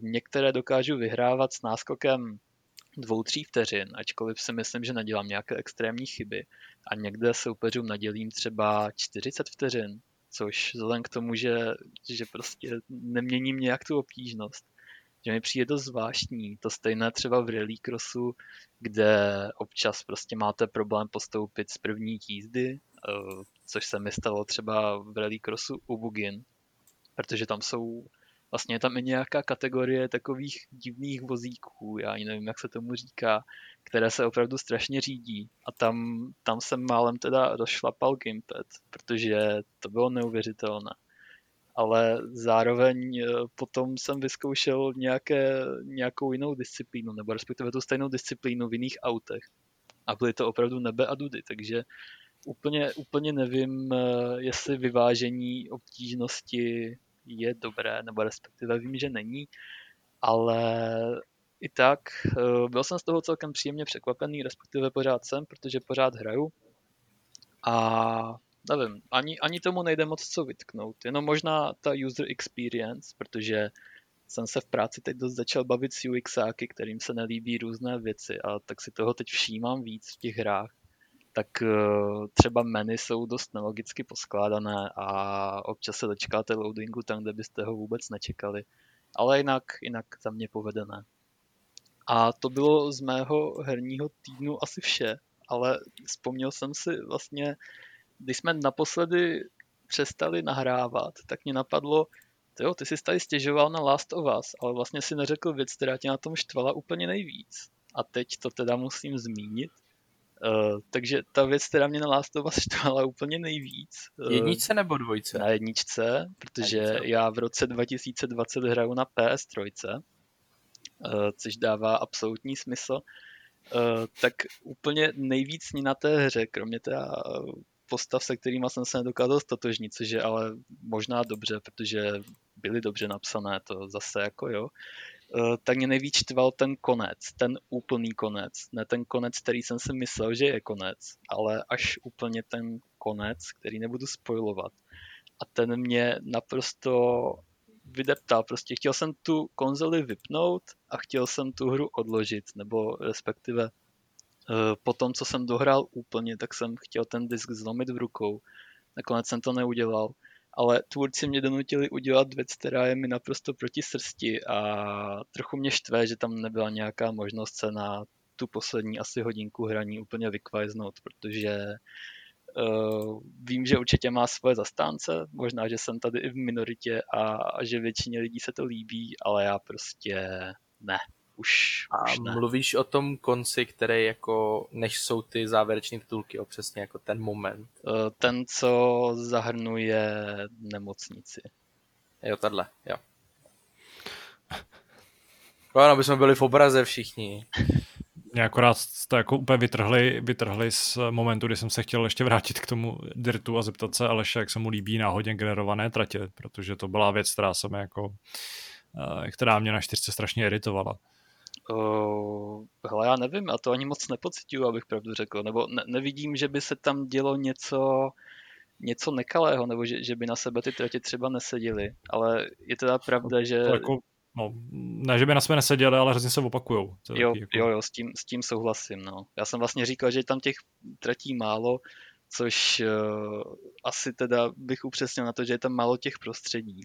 S4: některé dokážu vyhrávat s náskokem dvou, tří vteřin, ačkoliv si myslím, že nedělám nějaké extrémní chyby. A někde soupeřům nadělím třeba 40 vteřin, což vzhledem k tomu, že, že prostě neměním nějak tu obtížnost, že mi přijde dost zvláštní. To stejné třeba v rallycrossu, kde občas prostě máte problém postoupit z první jízdy, eh, což se mi stalo třeba v rallycrossu u Bugin, protože tam jsou vlastně je tam i nějaká kategorie takových divných vozíků, já ani nevím, jak se tomu říká, které se opravdu strašně řídí. A tam, tam jsem málem teda rozšlapal Gimpad, protože to bylo neuvěřitelné. Ale zároveň eh, potom jsem vyzkoušel nějaké, nějakou jinou disciplínu, nebo respektive tu stejnou disciplínu v jiných autech. A byly to opravdu nebe a dudy, takže úplně, úplně nevím, eh, jestli vyvážení obtížnosti je dobré, nebo respektive vím, že není, ale i tak eh, byl jsem z toho celkem příjemně překvapený, respektive pořád jsem, protože pořád hraju. A nevím, ani, ani tomu nejde moc co vytknout, jenom možná ta user experience, protože jsem se v práci teď dost začal bavit s UXáky, kterým se nelíbí různé věci a tak si toho teď všímám víc v těch hrách tak eh, třeba menu jsou dost nelogicky poskládané a občas se dočkáte loadingu tam, kde byste ho vůbec nečekali. Ale jinak, jinak za mě povedené. A to bylo z mého herního týdnu asi vše, ale vzpomněl jsem si vlastně, když jsme naposledy přestali nahrávat, tak mě napadlo, jo, ty jsi tady stěžoval na Last of Us, ale vlastně si neřekl věc, která tě na tom štvala úplně nejvíc. A teď to teda musím zmínit, Uh, takže ta věc, která mě na Last of Us štvala úplně nejvíc.
S2: Uh, jedničce nebo dvojce?
S4: Na jedničce, protože jedničce. já v roce 2020 hraju na PS3, uh, eh, což dává absolutní smysl. Uh, tak úplně nejvíc ní na té hře, kromě teda postav, se kterými jsem se nedokázal stotožnit, což je ale možná dobře, protože byly dobře napsané, to zase jako jo. Eh, tak mě nejvíc štval ten konec, ten úplný konec. Ne ten konec, který jsem si myslel, že je konec, ale až úplně ten konec, který nebudu spojovat. A ten mě naprosto vydeptal. Prostě chtěl jsem tu konzoli vypnout a chtěl jsem tu hru odložit, nebo respektive eh, po tom, co jsem dohrál úplně, tak jsem chtěl ten disk zlomit v rukou. Nakonec jsem to neudělal ale tvůrci mě donutili udělat věc, která je mi naprosto proti srsti a trochu mě štve, že tam nebyla nějaká možnost se na tu poslední asi hodinku hraní úplně vykvajznout, protože uh, vím, že určitě má svoje zastánce, možná, že jsem tady i v minoritě a, a že většině lidí se to líbí, ale já prostě ne už,
S2: a
S4: už ne.
S2: mluvíš o tom konci, který jako, než jsou ty závěreční titulky, jo, přesně jako ten moment.
S4: Eh, ten, co zahrnuje nemocnici.
S2: Jo, tahle, jo. Ano, aby jsme byli v obraze všichni.
S1: Mě akorát to jako úplně vytrhli, vytrhli z momentu, kdy jsem se chtěl ještě vrátit k tomu Dirtu a zeptat se Aleše, jak se mu líbí náhodně generované tratě, protože to byla věc, která se jako, eh, která mě na čtyřce strašně iritovala.
S4: Uh, hele, já nevím, já to ani moc nepocituju, abych pravdu řekl, nebo ne, nevidím, že by se tam dělo něco, něco nekalého, nebo že, že by na sebe ty tratě třeba neseděly, ale je teda pravda, že...
S1: To jako, no, ne, že by na sebe neseděli, ale hrozně se opakujou.
S4: Jo, jako... jo, jo, s tím, s tím souhlasím, no. Já jsem vlastně říkal, že tam těch tratí málo, což uh, asi teda bych upřesnil na to, že je tam málo těch prostředí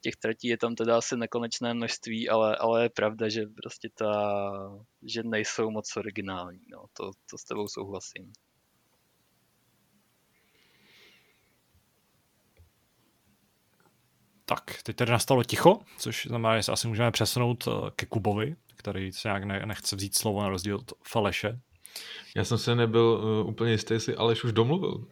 S4: těch tratí je tam teda asi nekonečné množství, ale, ale je pravda, že prostě ta, že nejsou moc originální, no, to, to s tebou souhlasím.
S1: Tak, teď tady nastalo ticho, což znamená, že se asi můžeme přesunout eh, ke Kubovi, který se nějak ne, nechce vzít slovo na rozdíl od Faleše.
S3: Já jsem se nebyl uh, úplně jistý, jestli Aleš už domluvil.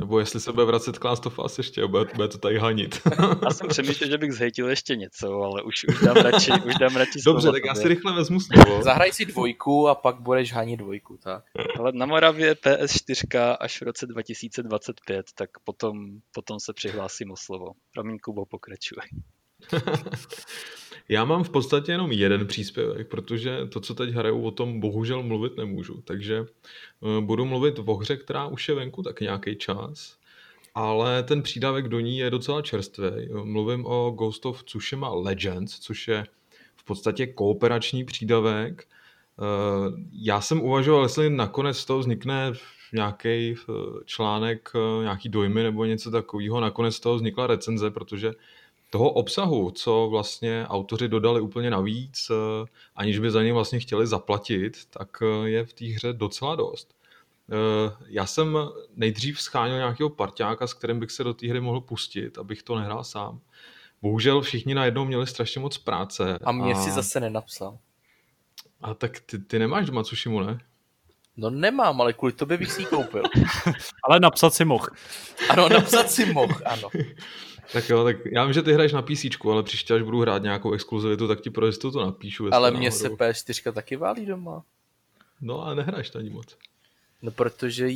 S3: Nebo jestli se bude vracet k Last of Us ještě a bude, bude to tady hanit.
S4: já jsem přemýšlel, že bych zhejtil ještě něco, ale už, už dám radši, už dám radši
S3: Dobře, tak já si rychle vezmu slovo.
S2: Zahraj si dvojku a pak budeš hanit dvojku, tak?
S4: Ale na Moravě PS4 až v roce 2025, tak potom, potom se přihlásím o slovo. Promiň, Kubo, pokračuj.
S3: Já mám v podstatě jenom jeden příspěvek, protože to, co teď hraju, o tom bohužel mluvit nemůžu. Takže eh, budu mluvit o hře, která už je venku tak nějaký čas, ale ten přídavek do ní je docela čerstvý. Mluvím o Ghost of Tsushima Legends, což je v podstatě kooperační přídavek. Eh, já jsem uvažoval, jestli nakonec z toho vznikne nějaký eh, článek, nějaký dojmy nebo něco takového. Nakonec z toho vznikla recenze, protože toho obsahu, co vlastně autoři dodali úplně navíc, eh, aniž by za ně vlastně chtěli zaplatit, tak eh, je v té hře docela dost. Eh, já jsem nejdřív scháněl nějakého parťáka, s kterým bych se do té hry mohl pustit, abych to nehrál sám. Bohužel všichni najednou měli strašně moc práce.
S2: A mě a... si zase nenapsal.
S3: A tak ty, ty nemáš doma Tsushimu, ne?
S2: No nemám, ale kvůli tobě bych si ji koupil.
S1: ale napsat si mohl.
S2: Ano, napsat si mohl, ano.
S3: Tak jo, tak já vím, že ty hraješ na PC, ale příště, až budu hrát nějakou exkluzivitu, tak ti pro jistotu to napíšu.
S2: Ale mě se P4 taky válí doma.
S3: No a nehraješ to ani moc.
S2: No protože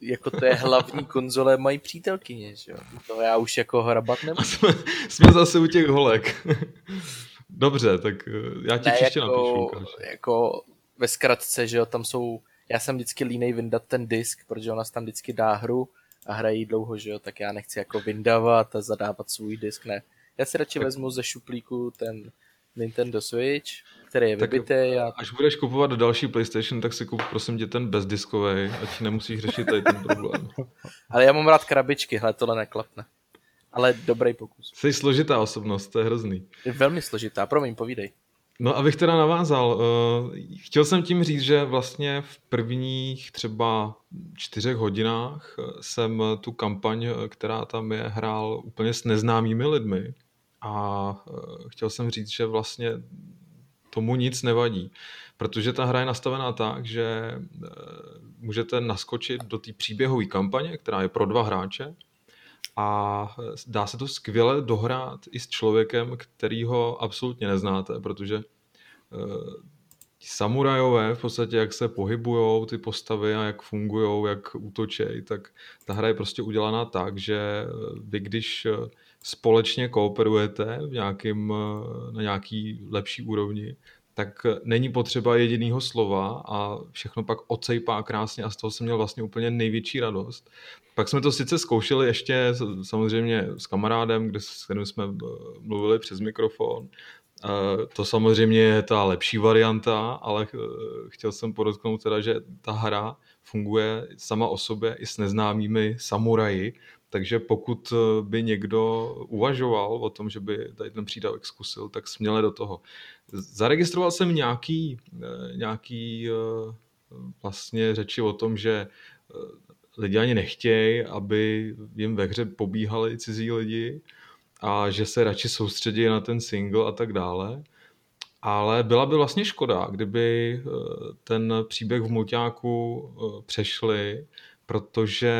S2: jako to je hlavní konzole mají přítelkyně, že jo? To já už jako hrabat nemůžu.
S3: jsme, jsme zase u těch holek. Dobře, tak eh, já ti ne, příště jako, napíšu. Ukáž.
S2: Jako ve zkratce, že jo, tam jsou, já jsem vždycky línej vyndat ten disk, protože ona tam vždycky dá hru a hrají dlouho, že jo, tak já nechci jako vyndávat a zadávat svůj disk, ne. Já si radši tak... vezmu ze šuplíku ten Nintendo Switch, který je vybitý. A...
S3: Až budeš kupovat další PlayStation, tak si kup prosím tě ten bezdiskový, ať nemusíš řešit tady ten problém.
S2: Ale já mám rád krabičky, hle, tohle neklapne. Ale dobrý pokus.
S3: Jsi složitá osobnost, to je hrozný.
S2: Je velmi složitá, promiň, povídej.
S3: No abych teda navázal, uh, chtěl jsem tím říct, že vlastně v prvních třeba čtyřech hodinách eh, jsem tu kampaň, eh, která tam je, hrál úplně s neznámými lidmi. A chtěl jsem říct, že vlastně tomu nic nevadí, protože ta hra je nastavená tak, že můžete naskočit do té příběhové kampaně, která je pro dva hráče, a dá se to skvěle dohrát i s člověkem, který ho absolutně neznáte, protože uh, samurajové v podstatě, jak se pohybují ty postavy a jak fungují, jak útočejí, tak ta hra je prostě udělaná tak, že eh, vy když eh, společně kooperujete v nějakým, na nějaký lepší úrovni, tak není potřeba jedinýho slova a všechno pak ocejpá krásně a z toho jsem měl vlastně úplně největší radost. Pak jsme to sice zkoušeli ještě samozřejmě s kamarádem, kde, s kterým jsme eh, mluvili přes mikrofon. To samozřejmě je ta lepší varianta, ale eh, chtěl jsem podotknout teda, že ta hra funguje sama o sobě i s neznámými samuraji, takže pokud eh, by někdo uvažoval o tom, že by tady ten přídavek zkusil, tak směle do toho. Zaregistroval jsem nějaký, nějaký vlastně řeči o tom, že lidi ani nechtějí, aby jim ve hře pobíhali cizí lidi a že se radši soustředí na ten single a tak dále. Ale byla by vlastně škoda, kdyby eh, ten příběh v mulťáku eh, přešli, protože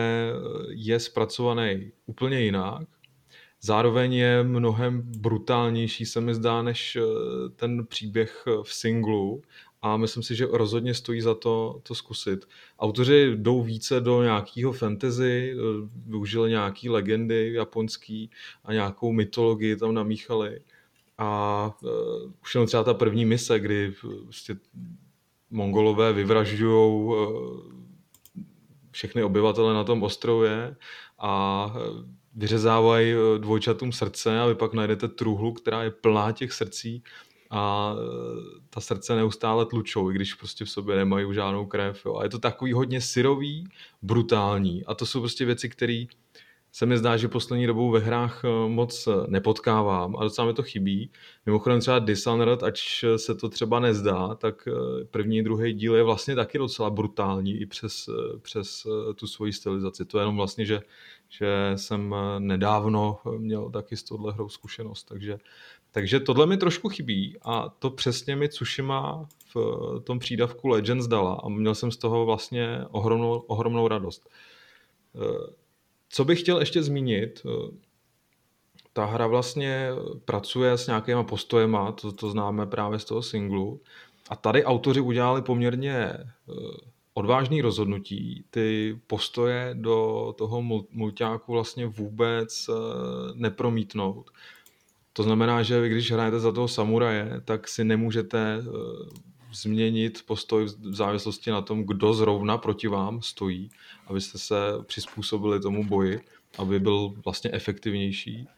S3: je zpracovaný úplně jinak. Zároveň je mnohem brutálnější, se mi zdá, než eh, ten příběh v singlu a myslím si, že rozhodně stojí za to, to zkusit. Autoři jdou více do nějakého fantasy, využili nějaký legendy japonský a nějakou mytologii tam namíchali. A uh, už jenom třeba ta první mise, kdy prostě mongolové vyvražďují uh, všechny obyvatele na tom ostrově a vyřezávají dvojčatům srdce a vy pak najdete truhlu, která je plná těch srdcí a e, ta srdce neustále tlučou, i když prostě v sobě nemají žádnou krev. Jo. A je to takový hodně syrový, brutální a to jsou prostě věci, které se mi zdá, že poslední dobou ve hrách e, moc nepotkávám a docela mi to chybí. Mimochodem třeba Dishonored, ač se to třeba nezdá, tak e, první, druhý díl je vlastně taky docela brutální i přes, přes tu svoji stylizaci. To je jenom vlastně, že, že jsem nedávno měl taky s touhle hrou zkušenost, takže takže tohle mi trošku chybí a to přesně mi Tsushima v tom přídavku Legends dala a měl jsem z toho vlastně ohromnou, ohromnou radost. Eh, co bych chtěl ještě zmínit, eh, ta hra vlastně pracuje s nějakýma postojema, to, to známe právě z toho singlu. A tady autoři udělali poměrně eh, odvážný rozhodnutí. Ty postoje do toho mulťáku vlastně vůbec nepromítnout To znamená, že vy, když hrajete za toho samuraje, tak si nemůžete uh, změnit postoj v závislosti na tom, kdo zrovna proti vám stojí, abyste se přizpůsobili tomu boji, aby byl vlastně efektivnější.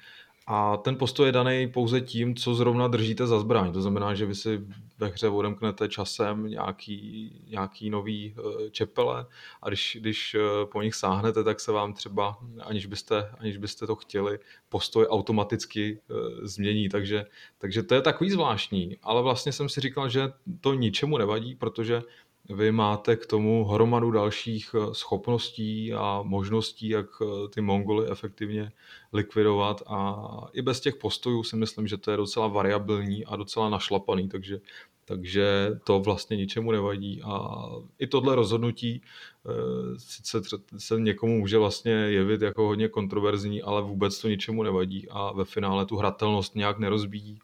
S3: A ten postoj je daný pouze tím, co zrovna držíte za zbraň. To znamená, že vy si ve hře odemknete časem nějaký, nějaký nový eh, čepele a když, když eh, po nich sáhnete, tak se vám třeba, aniž byste, aniž byste to chtěli, postoj automaticky eh, změní. Takže, takže to je takový zvláštní. Ale vlastně jsem si říkal, že to ničemu nevadí, protože vy máte k tomu hromadu dalších eh, schopností a možností, jak eh, ty Mongoly efektivně likvidovat. A i bez těch postojů si myslím, že to je docela variabilní a docela našlapaný, takže, takže to vlastně ničemu nevadí. A i tohle rozhodnutí eh, sice se někomu může vlastně jevit jako hodně kontroverzní, ale vůbec to ničemu nevadí a ve finále tu hratelnost nějak nerozbíjí.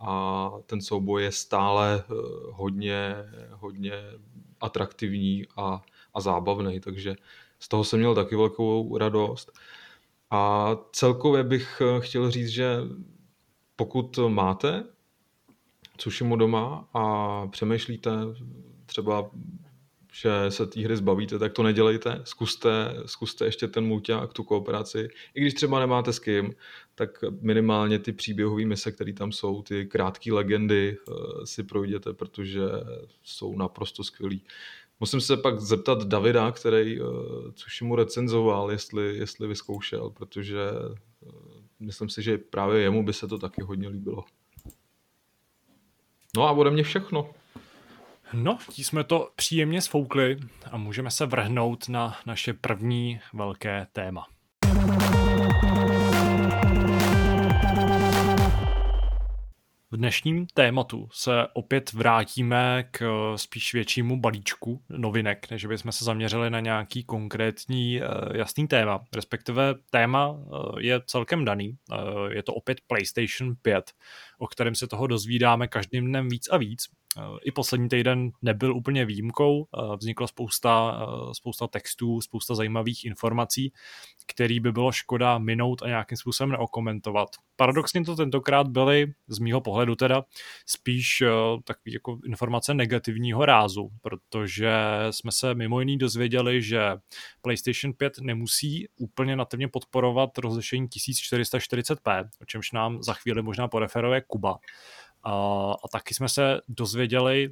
S3: A ten souboj je stále hodně, hodně atraktivní a, a zábavný, takže z toho jsem měl taky velkou radost. A celkově bych eh, chtěl říct, že pokud máte Tsushimu doma a přemýšlíte třeba, že se té hry zbavíte, tak to nedělejte. Zkuste, zkuste ještě ten mulťák, tu kooperaci. I když třeba nemáte s kým, tak minimálně ty příběhové mise, které tam jsou, ty krátké legendy eh, si projděte, protože jsou naprosto skvělý. Musím se pak zeptat Davida, který uh, což mu recenzoval, jestli, jestli vyzkoušel, protože uh, myslím si, že právě jemu by se to taky hodně líbilo. No a ode mě všechno.
S1: No, tí jsme to příjemně sfoukli a můžeme se vrhnout na naše první velké téma. V dnešním tématu se opět vrátíme k eh, spíš většímu balíčku novinek, než bychom se zaměřili na nějaký konkrétní eh, jasný téma. Respektive téma eh, je celkem daný. Je to opět PlayStation 5, o kterém se toho dozvídáme každým dnem víc a víc. I poslední týden nebyl úplně výjimkou, vzniklo spousta, spousta textů, spousta zajímavých informací, který by bylo škoda minout a nějakým způsobem neokomentovat. Paradoxně to tentokrát byly, z mýho pohledu teda, spíš takové jako informace negativního rázu, protože jsme se mimo jiný dozvěděli, že PlayStation 5 nemusí úplně nativně podporovat rozlišení 1440p, o čemž nám za chvíli možná poreferuje Kuba. A, a taky jsme se dozvěděli,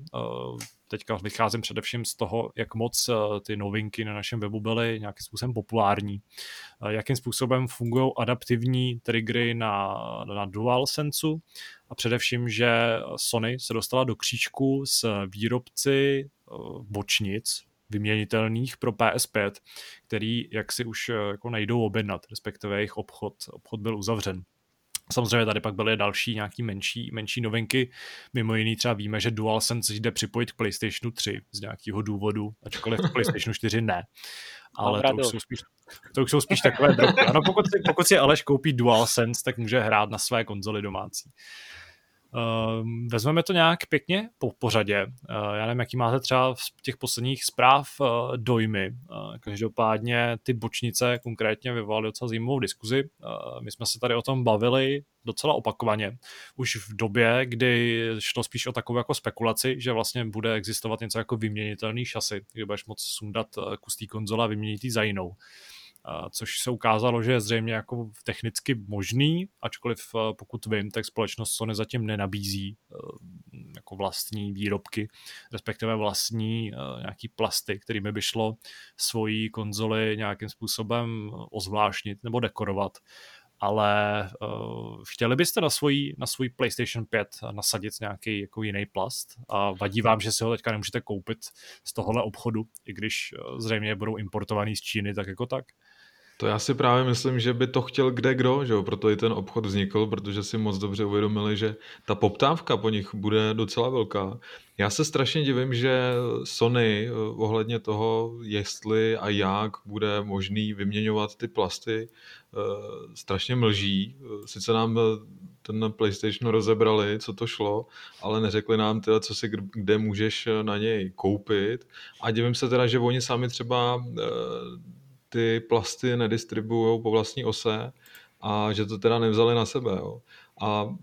S1: teďka vycházím především z toho, jak moc ty novinky na našem webu byly nějakým způsobem populární, jakým způsobem fungují adaptivní triggery na, na DualSense a především, že Sony se dostala do křížku s výrobci bočnic, vyměnitelných pro PS5, který jak si už jako nejdou objednat, respektive jejich obchod, obchod byl uzavřen. Samozřejmě tady pak byly další nějaký menší, menší novinky. Mimo jiný třeba víme, že DualSense jde připojit k PlayStationu 3 z nějakého důvodu, ačkoliv k PlayStationu 4 ne. Ale to už, jsou spíš, to už jsou spíš takové drobky. Ano, pokud si, pokud si Aleš koupí DualSense, tak může hrát na své konzoli domácí. Uh, vezmeme to nějak pěkně po pořadě. Uh, já nevím, jaký máte třeba v těch posledních zpráv uh, dojmy. Uh, každopádně ty bočnice konkrétně vyvolaly docela zajímavou diskuzi. My jsme se tady o tom bavili docela opakovaně. Už v době, kdy šlo spíš o takovou jako spekulaci, že vlastně bude existovat něco jako vyměnitelný šasy, kdy budeš moc sundat kus té konzole a vyměnit ji za jinou což se ukázalo, že je zřejmě jako technicky možný, ačkoliv eh, pokud vím, tak společnost Sony zatím nenabízí eh, jako vlastní výrobky, respektive vlastní eh, nějaký plasty, kterými by šlo svoji konzoli nějakým způsobem ozvláštnit nebo dekorovat ale uh, chtěli byste na svůj, na svůj PlayStation 5 nasadit nějaký jako jiný plast a vadí vám, že si ho teďka nemůžete koupit z tohohle obchodu, i když uh, zřejmě budou importovaný z Číny tak jako tak?
S3: To já si právě myslím, že by to chtěl kde kdo, že jo? proto i ten obchod vznikl, protože si moc dobře uvědomili, že ta poptávka po nich bude docela velká. Já se strašně divím, že Sony eh, ohledně toho, jestli a jak bude možný vyměňovat ty plasty, eh, strašně mlží. Sice nám ten PlayStation rozebrali, co to šlo, ale neřekli nám teda, co si kde můžeš na něj koupit. A divím se teda, že oni sami třeba eh, ty plasty nedistribuují po vlastní ose a že to teda nevzali na sebe. Jo. a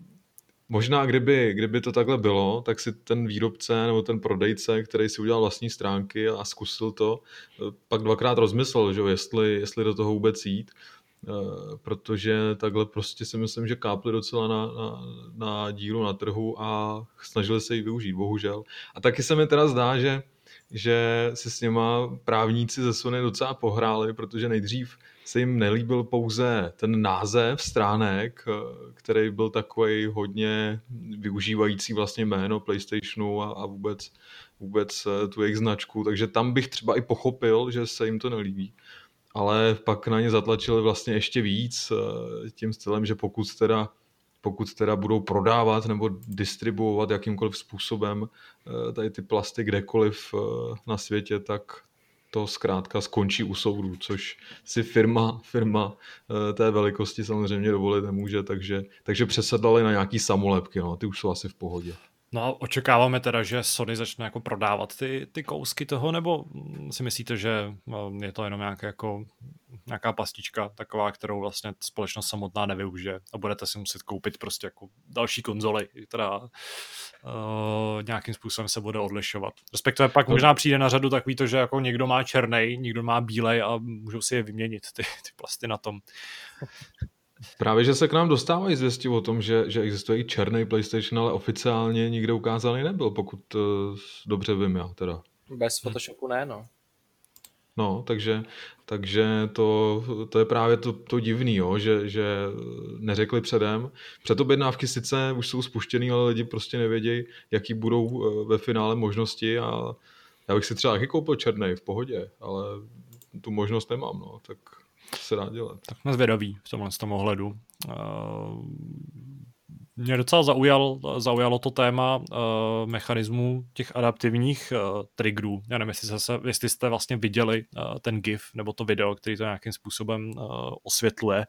S3: Možná, kdyby, kdyby to takhle bylo, tak si ten výrobce nebo ten prodejce, který si udělal vlastní stránky a zkusil to, pak dvakrát rozmyslel, že jestli, jestli do toho vůbec jít, eh, protože takhle prostě si myslím, že kápli docela na, na, na díru na trhu a snažili se ji využít, bohužel. A taky se mi teda zdá, že, že si s něma právníci ze Sony docela pohráli, protože nejdřív se jim nelíbil pouze ten název stránek, eh, který byl takový hodně využívající vlastně jméno PlayStationu a, a vůbec, vůbec eh, tu jejich značku, takže tam bych třeba i pochopil, že se jim to nelíbí. Ale pak na ně zatlačili vlastně ještě víc eh, tím stylem, že pokud teda pokud teda budou prodávat nebo distribuovat jakýmkoliv způsobem tady ty plasty kdekoliv na světě, tak, to zkrátka skončí u soudu, což si firma, firma eh, té velikosti samozřejmě dovolit nemůže, takže, takže přesedlali na nějaký samolepky, no, ty už jsou asi v pohodě.
S1: No a očekáváme teda, že Sony začne jako prodávat ty, ty kousky toho, nebo si myslíte, že no, je to jenom nějaké jako, nějaká pastička taková, kterou vlastně společnost samotná nevyužije a budete si muset koupit prostě jako další konzoli, která uh, nějakým způsobem se bude odlišovat. Respektive pak možná přijde na řadu takový to, že jako někdo má černý, někdo má bílej a můžou si je vyměnit, ty, ty plasty na tom.
S3: Právě, že se k nám dostávají zvěsti o tom, že, že existuje i černý PlayStation, ale oficiálně nikde ukázaný nebyl, pokud uh, dobře vím já teda.
S2: Bez Photoshopu ne, no.
S3: No, takže, takže to, to je právě to, to divný, jo, že, že neřekli předem. Předobjednávky sice už jsou spuštěný, ale lidi prostě nevědějí, jaký budou eh, ve finále možnosti a já bych si třeba taky koupil černý v pohodě, ale tu možnost nemám, no, tak se dá dělat.
S1: Tak jsme zvědaví v tomhle z tom ohledu. Uh, mě docela zaujal, zaujalo to téma uh, mechanismů těch adaptivních uh, triggerů. Já nevím, jestli, se, jestli jste vlastně viděli uh, ten GIF nebo to video, který to nějakým způsobem uh, osvětluje.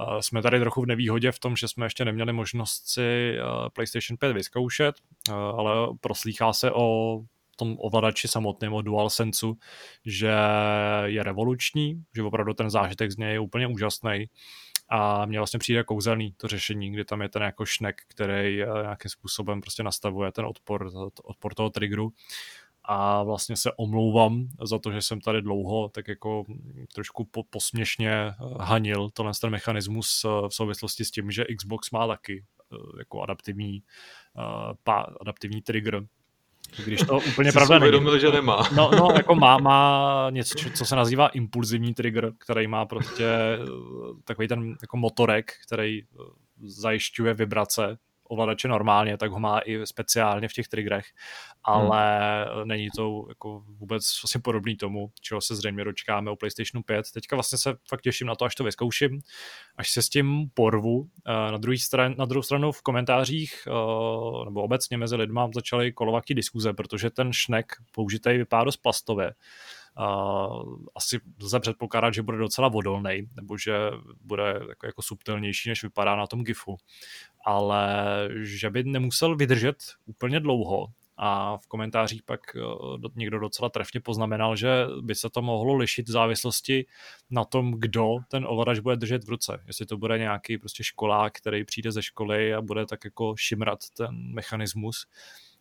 S1: Uh, jsme tady trochu v nevýhodě v tom, že jsme ještě neměli možnost si uh, PlayStation 5 vyzkoušet, uh, ale proslýchá se o tom ovladači samotném, o DualSenseu, že je revoluční, že opravdu ten zážitek z něj je úplně úžasný. A mně vlastně přijde kouzelný to řešení, kdy tam je ten jako šnek, který eh, nějakým způsobem prostě nastavuje ten odpor, odpor toho triggeru a vlastně se omlouvám za to, že jsem tady dlouho tak jako trošku po, posměšně eh, hanil tenhle ten mechanismus eh, v souvislosti s tím, že Xbox má taky jako adaptivní, adaptivní trigger, když to úplně pravda
S3: není. Uvědomil, že nemá.
S1: No, no, jako má, má něco, co se nazývá impulzivní trigger, který má prostě eh, takový ten jako motorek, který eh, zajišťuje vibrace ovladače normálně, tak ho má i speciálně v těch triggerech, ale hmm. není to jako vůbec vlastně podobný tomu, čeho se zřejmě dočkáme u PlayStationu 5. Teďka vlastně se fakt těším na to, až to vyzkouším, až se s tím porvu. Eh, na, druhý stran, na druhou stranu v komentářích eh, nebo obecně mezi lidma začaly kolovat diskuze, protože ten šnek použitý vypadá dost plastově. Asi lze předpokládat, že bude docela vodolný, nebo že bude jako, jako subtilnější, než vypadá na tom GIFu. Ale že by nemusel vydržet úplně dlouho, a v komentářích pak někdo docela trefně poznamenal, že by se to mohlo lišit v závislosti na tom, kdo ten ovladač bude držet v ruce. Jestli to bude nějaký prostě školák, který přijde ze školy a bude tak jako šimrat ten mechanismus,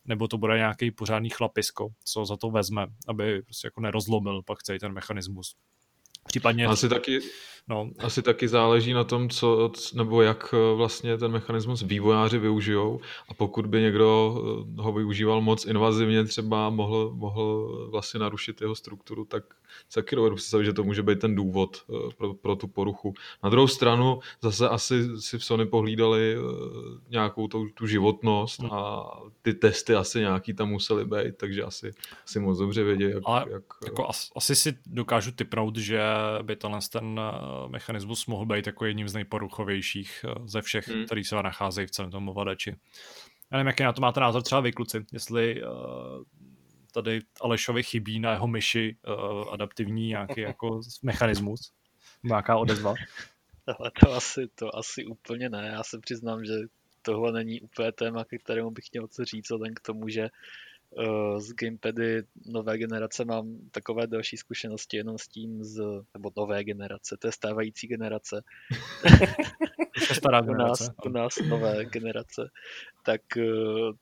S1: nebo to bude nějaký pořádný chlapisko, co za to vezme, aby prostě jako nerozlomil pak celý ten mechanismus. Případně...
S3: Asi taky, no. asi taky záleží na tom, co, nebo jak eh, vlastně ten mechanismus vývojáři využijou a pokud by někdo eh, ho využíval moc invazivně, třeba mohl, mohl vlastně narušit jeho strukturu, tak taky dovedu představit, že to může být ten důvod eh, pro, pro tu poruchu. Na druhou stranu zase asi si v Sony pohlídali nějakou tu, tu životnost a ty testy asi nějaký tam museli být, takže asi, asi moc dobře vědí, jak...
S1: Ale
S3: jak
S1: jako asi si dokážu typnout, že by tenhle ten eh, mechanismus mohl být jako jedním z nejporuchovějších eh, ze všech, hmm. který se nacházejí v celém tom ovladači. Já nevím, jaký na to máte názor třeba vy, kluci, jestli uh, tady Alešovi chybí na jeho myši uh, adaptivní nějaký jako mechanismus, nějaká odezva.
S4: Ale to asi, to asi úplně ne. Já se přiznám, že tohle není úplně téma, ke kterému bych měl co říct, jen k tomu, že z gamepady nové generace mám takové další zkušenosti jenom s tím z, nebo nové generace, to je stávající generace.
S1: stará
S4: u, nás, u nás nové generace. Tak,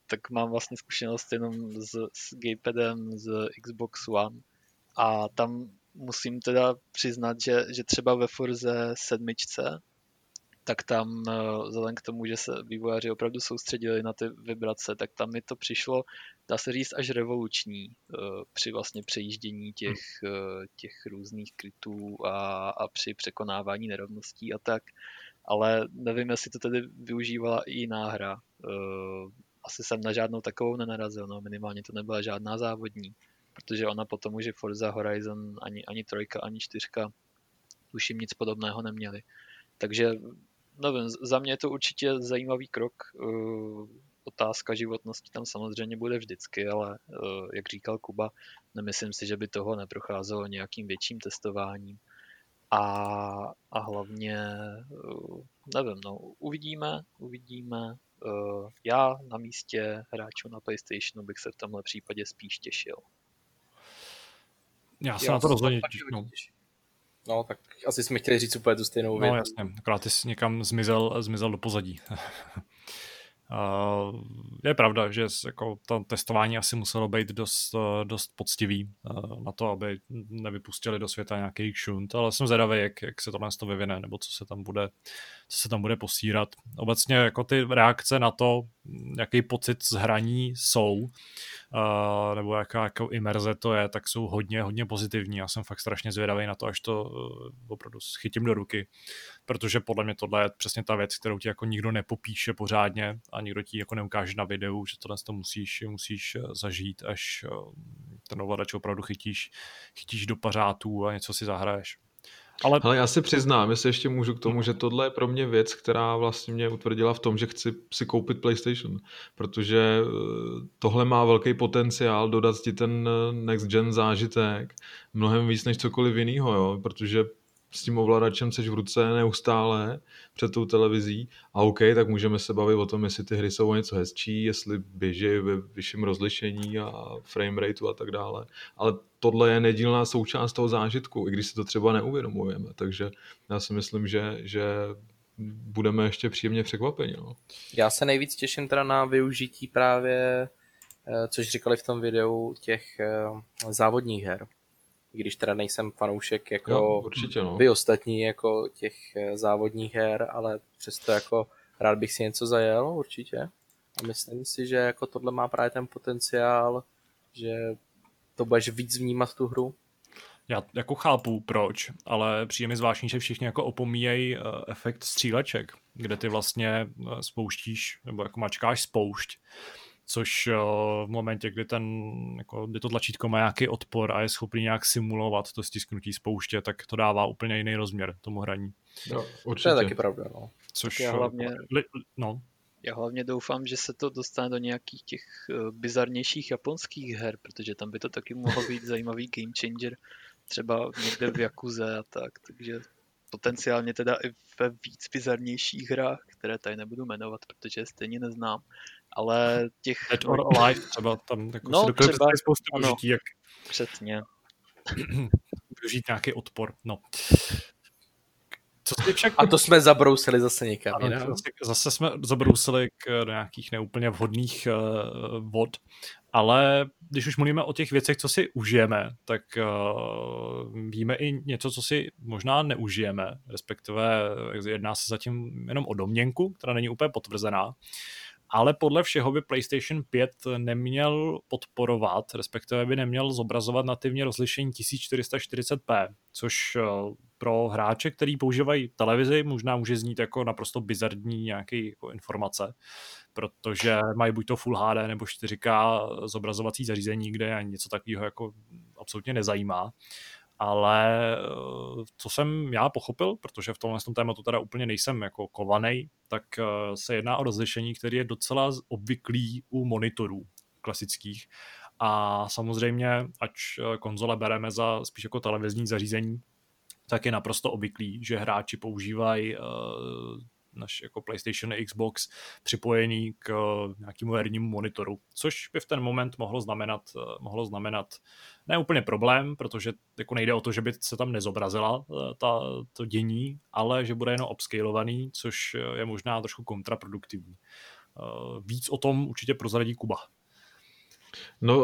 S4: tak mám vlastně zkušenost jenom s, s gamepadem z Xbox One a tam musím teda přiznat, že, že třeba ve Forze sedmičce tak tam eh, vzhledem k tomu, že se vývojáři opravdu soustředili na ty vibrace, tak tam mi to přišlo, dá se říct, až revoluční eh, při vlastně přejíždění těch, eh, těch různých krytů a, a při překonávání nerovností a tak. Ale nevím, jestli to tedy využívala i jiná hra. Asi jsem na žádnou takovou nenarazil, no minimálně to nebyla žádná závodní, protože ona potom už je Forza Horizon ani, ani trojka, ani čtyřka, tuším nic podobného neměli. Takže nevím, za mě je to určitě zajímavý krok. Eh, otázka životnosti tam samozřejmě bude vždycky, ale eh, jak říkal Kuba, nemyslím si, že by toho neprocházelo nějakým větším testováním. A, a hlavně, eh, nevím, no, uvidíme, uvidíme. Já na místě hráčů na PlayStationu bych se v tomhle případě spíš těšil.
S1: Já se Já na to rozhodně
S2: no. No, tak asi jsme chtěli říct úplně tu stejnou
S1: věc. No jasně, akorát ty jsi někam zmizel, zmizel do pozadí. Uh, je pravda, že jako to testování asi muselo být dost, dost poctivý uh, na to, aby nevypustili do světa nějaký šunt, ale jsem zvědavý, jak, jak se tohle to vyvine, nebo co se tam bude, co se tam bude posírat. Obecně jako ty reakce na to, jaký pocit z hraní jsou, uh, nebo jaká jako imerze to je, tak jsou hodně, hodně pozitivní. Já jsem fakt strašně zvědavý na to, až to uh, opravdu chytím do ruky, protože podle mě tohle je přesně ta věc, kterou ti jako nikdo nepopíše pořádně a nikdo ti jako neukáže na videu, že tohle to musíš, musíš uh, zažít, až ten ovladač opravdu chytíš, chytíš do pařátů a něco si zahraješ.
S3: Ale... Ale já si přiznám, jestli ještě můžu k tomu, že tohle je pro mě věc, která vlastně mě utvrdila v tom, že chci si koupit PlayStation, protože eh, tohle má velký potenciál dodat ti ten eh, next gen zážitek mnohem víc než cokoliv jiného, jo? protože s tím ovladačem seš v ruce neustále před tou televizí a OK, tak můžeme se bavit o tom, jestli ty hry jsou o něco hezčí, jestli běží ve vyšším rozlišení a frame rateu a tak dále. Ale tohle je nedílná součást toho zážitku, i když si to třeba neuvědomujeme. Takže já si myslím, že, že budeme ještě příjemně překvapeni. No.
S2: Já se nejvíc těším teda na využití právě, eh, což říkali v tom videu, těch eh, závodních her i když teda nejsem fanoušek jako
S3: no, určitě, no.
S2: vy ostatní jako těch eh, závodních her, ale přesto jako rád bych si něco zajel určitě. A myslím si, že jako tohle má právě ten potenciál, že to budeš víc vnímat tu hru.
S1: Já jako chápu proč, ale přijde mi zvláštní, že všichni jako opomíjejí uh, efekt stříleček, kde ty vlastně uh, spouštíš, nebo jako mačkáš spoušť což uh, v momentě, kdy, ten, jako, kdy to tlačítko má nějaký odpor a je schopný nějak simulovat to stisknutí spouště, tak to dává úplně jiný rozměr tomu hraní.
S3: Jo, určitě.
S2: To je taky pravda, no.
S1: Což
S4: tak já hlavně,
S1: li, no.
S4: já hlavně doufám, že se to dostane do nějakých těch uh, bizarnějších japonských her, protože tam by to taky mohlo být zajímavý game changer, třeba někde v Jakuze a tak, takže potenciálně teda i ve víc bizarnějších hrách, které tady nebudu jmenovat, protože je stejně neznám, ale těch...
S1: Dead or Alive třeba tam jako no, si třeba, spoustu ano, užití, jak...
S4: Přesně.
S1: využít nějaký odpor, no. Co si však...
S2: A to jsme zabrousili zase někam.
S1: Ano, zase, zase jsme zabrousili k, do nějakých neúplně vhodných uh, vod, ale když už mluvíme o těch věcech, co si užijeme, tak uh, víme i něco, co si možná neužijeme, respektive jedná se zatím jenom o domněnku, která není úplně potvrzená ale podle všeho by PlayStation 5 neměl podporovat, respektive by neměl zobrazovat nativně rozlišení 1440p, což eh, pro hráče, který používají televizi, možná může znít jako naprosto bizardní nějaký jako informace, protože mají buď to Full HD nebo 4K zobrazovací zařízení, kde něco takového jako absolutně nezajímá ale eh, co jsem já pochopil, protože v tomhle tom tématu teda úplně nejsem jako kovaný, tak eh, se jedná o rozlišení, který je docela obvyklý u monitorů klasických. A samozřejmě, ať eh, konzole bereme za spíš jako televizní zařízení, tak je naprosto obvyklý, že hráči používají naš jako PlayStation a Xbox připojený k nějakému hernímu monitoru, což by v ten moment mohlo znamenat, mohlo znamenat ne úplně problém, protože jako nejde o to, že by se tam nezobrazila ta, to dění, ale že bude jenom upscalovaný, což je možná trošku kontraproduktivní. Víc o tom určitě prozradí Kuba.
S3: No,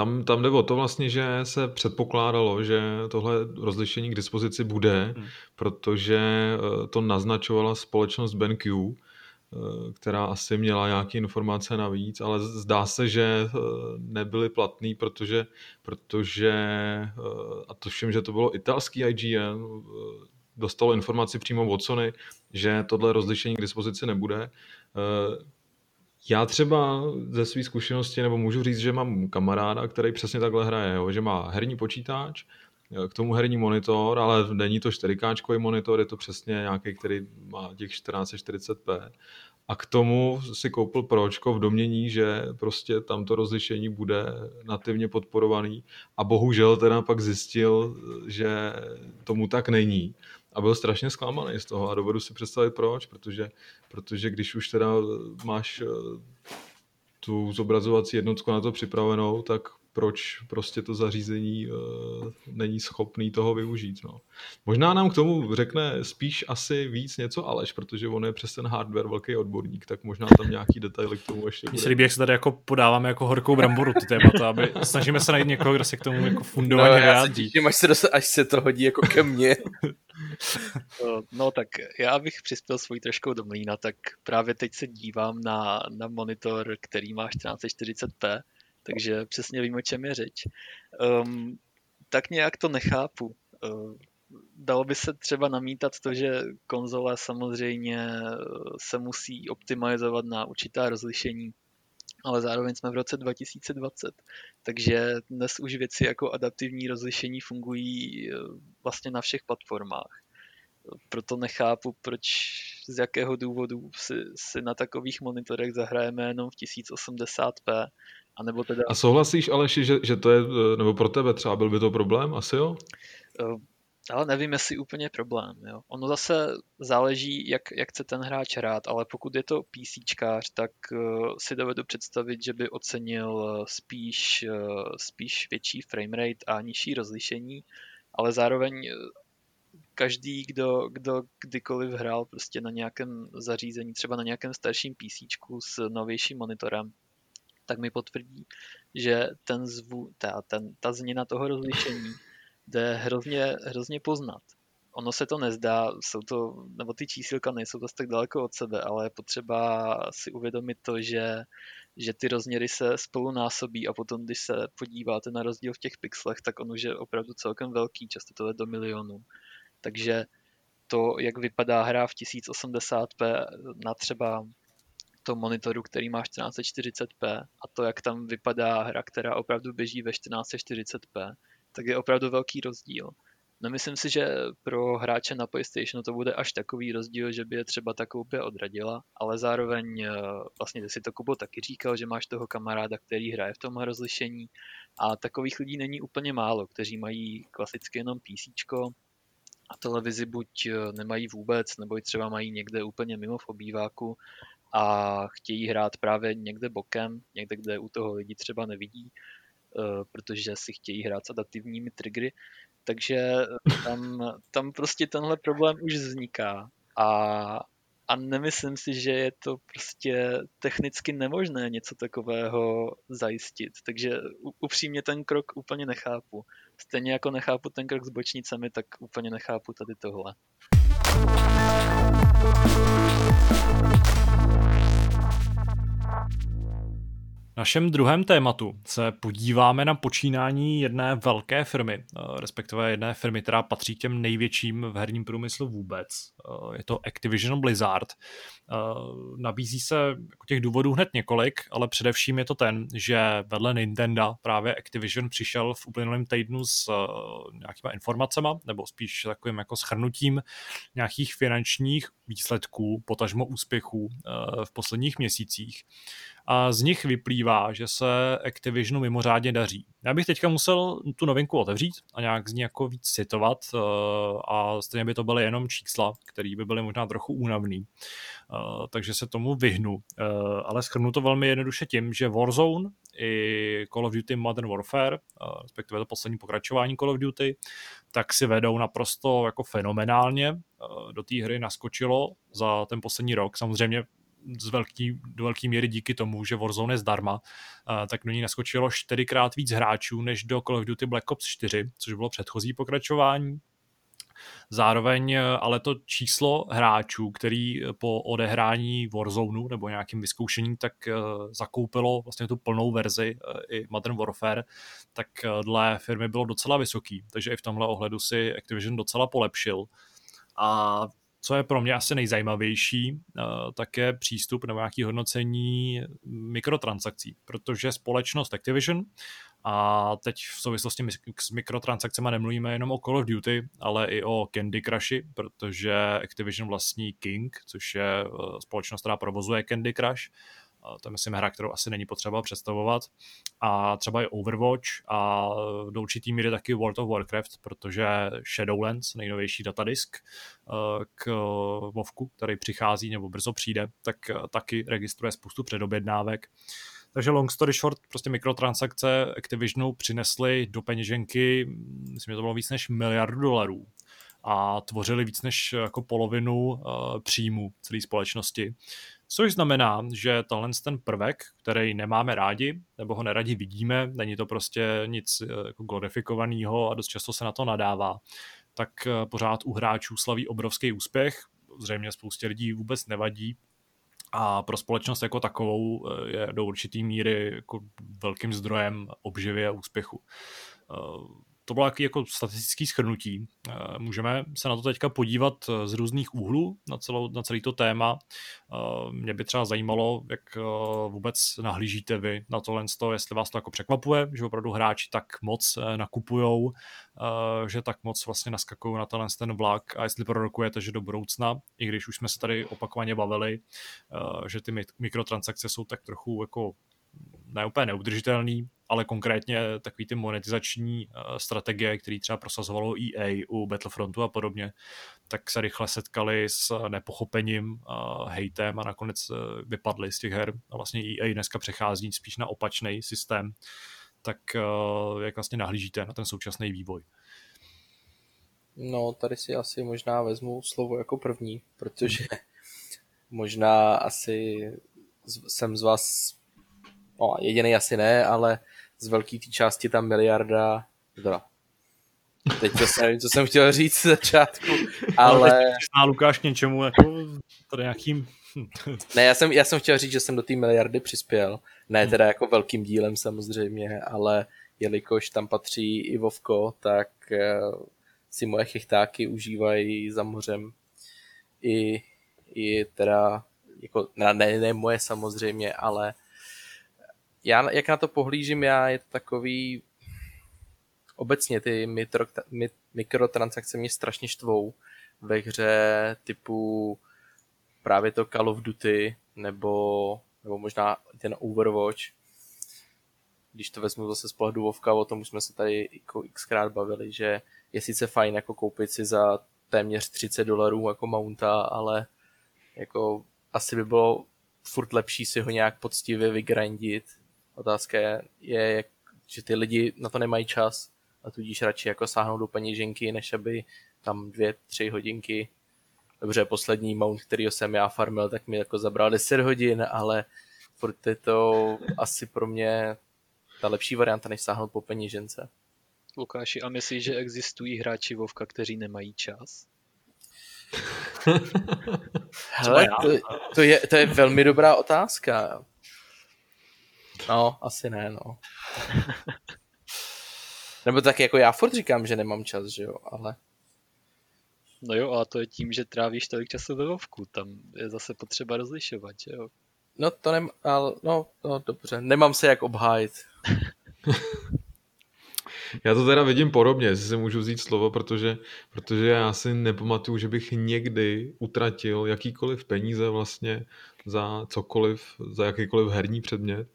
S3: tam, tam jde o to vlastně, že se předpokládalo, že tohle rozlišení k dispozici bude, hmm. protože eh, to naznačovala společnost BenQ, eh, která asi měla nějaké informace navíc, ale zdá se, že eh, nebyly platný, protože, protože a to všem, že to bylo italský IGN, dostalo informaci přímo od Sony, že tohle rozlišení k dispozici nebude. Já třeba ze své zkušenosti, nebo můžu říct, že mám kamaráda, který přesně takhle hraje, jo? že má herní počítač, eh, k tomu herní monitor, ale není to 4K monitor, je to přesně nějaký, který má těch 1440p. A k tomu si koupil Pročko v domění, že prostě tam to rozlišení bude nativně podporovaný a bohužel teda pak zjistil, že tomu tak není a byl strašně zklamaný z toho a dovedu si představit proč, protože, protože když už teda máš eh, tu zobrazovací jednotku na to připravenou, tak proč prostě to zařízení uh, není schopný toho využít. No. Možná nám k tomu řekne spíš asi víc něco Aleš, protože on je přes ten hardware velký odborník, tak možná tam nějaký detaily k tomu ještě
S1: Mně se líbí, jak se tady jako podáváme jako horkou bramboru ty témata, aby snažíme se najít někoho, kdo se k tomu jako fundovaně no, já se
S2: těším, až se, dost, až se to hodí jako ke mně.
S4: no, no tak já bych přispěl svůj trošku do mlína, tak právě teď se dívám na, na monitor, který má 1440p, takže přesně vím, o čem je řeč. Um, tak nějak to nechápu. Uh, dalo by se třeba namítat to, že konzole samozřejmě eh, se musí optimalizovat na určitá rozlišení, ale zároveň jsme v roce 2020, takže dnes už věci jako adaptivní rozlišení fungují eh, vlastně na všech platformách. Proto nechápu, proč, z jakého důvodu si, si na takových monitorech zahrajeme jenom v 1080p
S3: a, nebo teda... a souhlasíš, Aleši, že, že to je, nebo pro tebe třeba byl by to problém? Asi jo?
S4: Eh, ale nevím, jestli úplně problém. Jo. Ono zase záleží, jak, jak chce ten hráč hrát, ale pokud je to PCčkář, tak uh, si dovedu představit, že by ocenil spíš, uh, spíš větší framerate a nižší rozlišení, ale zároveň každý, kdo, kdo kdykoliv hrál prostě na nějakém zařízení, třeba na nějakém starším PC s novějším monitorem, tak mi potvrdí, že ten zvu, ta, ten, ta změna toho rozlišení jde hrozně, hrozně poznat. Ono se to nezdá, jsou to, nebo ty čísilka nejsou dost tak daleko od sebe, ale je potřeba si uvědomit to, že, že ty rozměry se spolu násobí a potom, když se podíváte na rozdíl v těch pixlech, tak on už je opravdu celkem velký, často to je do milionů. Takže to, jak vypadá hra v 1080p na třeba tom monitoru, který má 1440p a to, jak tam vypadá hra, která opravdu běží ve 1440p, tak je opravdu velký rozdíl. Nemyslím si, že pro hráče na PlayStationu to bude až takový rozdíl, že by je třeba ta koupě odradila, ale zároveň eh, vlastně ty si to Kubo taky říkal, že máš toho kamaráda, který hraje v tom rozlišení a takových lidí není úplně málo, kteří mají klasicky jenom PC a televizi buď eh, nemají vůbec, nebo ji třeba mají někde úplně mimo v obýváku a chtějí hrát právě někde bokem, někde, kde u toho lidi třeba nevidí, eh, protože si chtějí hrát s adaptivními triggery, takže eh, tam, tam prostě tenhle problém už vzniká. A, a nemyslím si, že je to prostě technicky nemožné něco takového zajistit, takže upřímně ten krok úplně nechápu. Stejně jako nechápu ten krok s bočnicemi, tak úplně nechápu tady tohle
S1: našem druhém tématu se podíváme na počínání jedné velké firmy, eh, respektive jedné firmy, která patří těm největším v herním průmyslu vůbec. Eh, je to Activision Blizzard. Eh, nabízí se jako těch důvodů hned několik, ale především je to ten, že vedle Nintendo právě Activision přišel v uplynulém týdnu s nějakýma informacemi, nebo spíš takovým jako schrnutím nějakých finančních výsledků, potažmo úspěchů v posledních měsících. A z nich vyplývá, že se Activisionu mimořádně daří. Já bych teďka musel tu novinku otevřít a nějak z ní jako víc citovat eh, a stejně by to byly jenom čísla, které by byly možná trochu únavný. Eh, takže se tomu vyhnu. Eh, ale schrnu to velmi jednoduše tím, že Warzone i Call of Duty Modern Warfare, respektive to poslední pokračování Call of Duty, tak si vedou naprosto jako fenomenálně. Do té hry naskočilo za ten poslední rok. Samozřejmě z velký, do velké míry díky tomu, že Warzone je zdarma, tak do ní naskočilo čtyřikrát víc hráčů než do Call of Duty Black Ops 4, což bylo předchozí pokračování. Zároveň ale to číslo hráčů, který po odehrání Warzone nebo nějakým vyzkoušením tak eh, zakoupilo vlastně tu plnou verzi i Modern Warfare, tak dle firmy bylo docela vysoký, takže i v tomhle ohledu si Activision docela polepšil. A co je pro mě asi nejzajímavější, eh, tak je přístup nebo nějaké hodnocení mikrotransakcí, protože společnost Activision a teď v souvislosti s mikrotransakcemi nemluvíme jenom o Call of Duty, ale i o Candy Crushi, protože Activision vlastní King, což je eh, společnost, která provozuje Candy Crush to je myslím hra, kterou asi není potřeba představovat. A třeba i Overwatch a do určitý míry taky World of Warcraft, protože Shadowlands, nejnovější datadisk eh, k Vovku, který přichází nebo brzo přijde, tak eh, taky registruje spoustu předobjednávek. Takže long story short, prostě mikrotransakce Activisionu přinesly do peněženky, myslím, že to bylo víc než miliardu dolarů a tvořili víc než jako polovinu uh, příjmu celé společnosti. Což znamená, že tohle ten prvek, který nemáme rádi, nebo ho neradi vidíme, není to prostě nic eh, jako glorifikovaného a dost často se na to nadává, tak eh, pořád u hráčů slaví obrovský úspěch. Zřejmě spoustě lidí vůbec nevadí, a pro společnost jako takovou eh, je do určitý míry jako velkým zdrojem obživy a úspěchu to bylo jaký jako statistický schrnutí. Eh, můžeme se na to teďka podívat eh, z různých úhlů na, celou, na celý to téma. Eh, mě by třeba zajímalo, jak vůbec nahlížíte vy na tohle, jestli vás to jako překvapuje, že opravdu hráči tak moc nakupujou, že tak moc vlastně naskakují na tenhle ten vlak a jestli prorokujete, že do budoucna, i když už jsme se tady opakovaně bavili, že ty mikrotransakce jsou tak trochu jako ne úplně neudržitelný, ale konkrétně takový ty monetizační uh, strategie, které třeba prosazovalo EA u Battlefrontu a podobně, tak se rychle setkali s nepochopením, uh, hejtem a nakonec uh, vypadly z těch her. A vlastně EA dneska přechází spíš na opačný systém. Tak jak vlastně nahlížíte na ten současný vývoj?
S2: No, tady si asi možná vezmu slovo jako první, protože možná asi jsem z vás no jediný asi ne, ale z velké té části tam miliarda, teda, teď to jsem, co jsem chtěl říct z začátku, ale...
S1: ale Lukáš k něčemu, jako tady nějakým...
S2: ne, já jsem, já jsem chtěl říct, že jsem do té miliardy přispěl, ne teda jako velkým dílem samozřejmě, ale jelikož tam patří i Vovko, tak eh, si moje chychtáky užívají za mořem. I, i teda, jako, ne, ne moje samozřejmě, ale já, jak na to pohlížím já, je to takový obecně ty mitro, mit, mikrotransakce mě strašně štvou ve hře typu právě to Call of Duty nebo, nebo možná ten Overwatch. Když to vezmu zase z pohledu Vovka, o tom už jsme se tady jako xkrát bavili, že je sice fajn jako koupit si za téměř 30 dolarů jako mounta, ale jako asi by bylo furt lepší si ho nějak poctivě vygrandit Otázka je, je, že ty lidi na to nemají čas a tudíž radši jako sáhnou do peněženky, než aby tam dvě, tři hodinky. Dobře, poslední mount, který jsem já farmil, tak mi jako zabral 10 hodin, ale furt je to asi pro mě ta lepší varianta, než sáhnout po peněžence.
S4: Lukáši, a myslíš, že existují hráči Vovka, kteří nemají čas?
S2: Hele, to, to, je, to je velmi dobrá otázka. No, asi ne, no. Nebo tak jako já furt říkám, že nemám čas, že jo, ale...
S4: No jo, a to je tím, že trávíš tolik času ve lovku, tam je zase potřeba rozlišovat, že jo.
S2: No to nem, ale, no, no dobře, nemám se jak obhájit.
S3: Já to teda vidím podobně, jestli si můžu vzít slovo, protože, protože já si nepamatuju, že bych někdy utratil jakýkoliv peníze vlastně za cokoliv, za jakýkoliv herní předmět.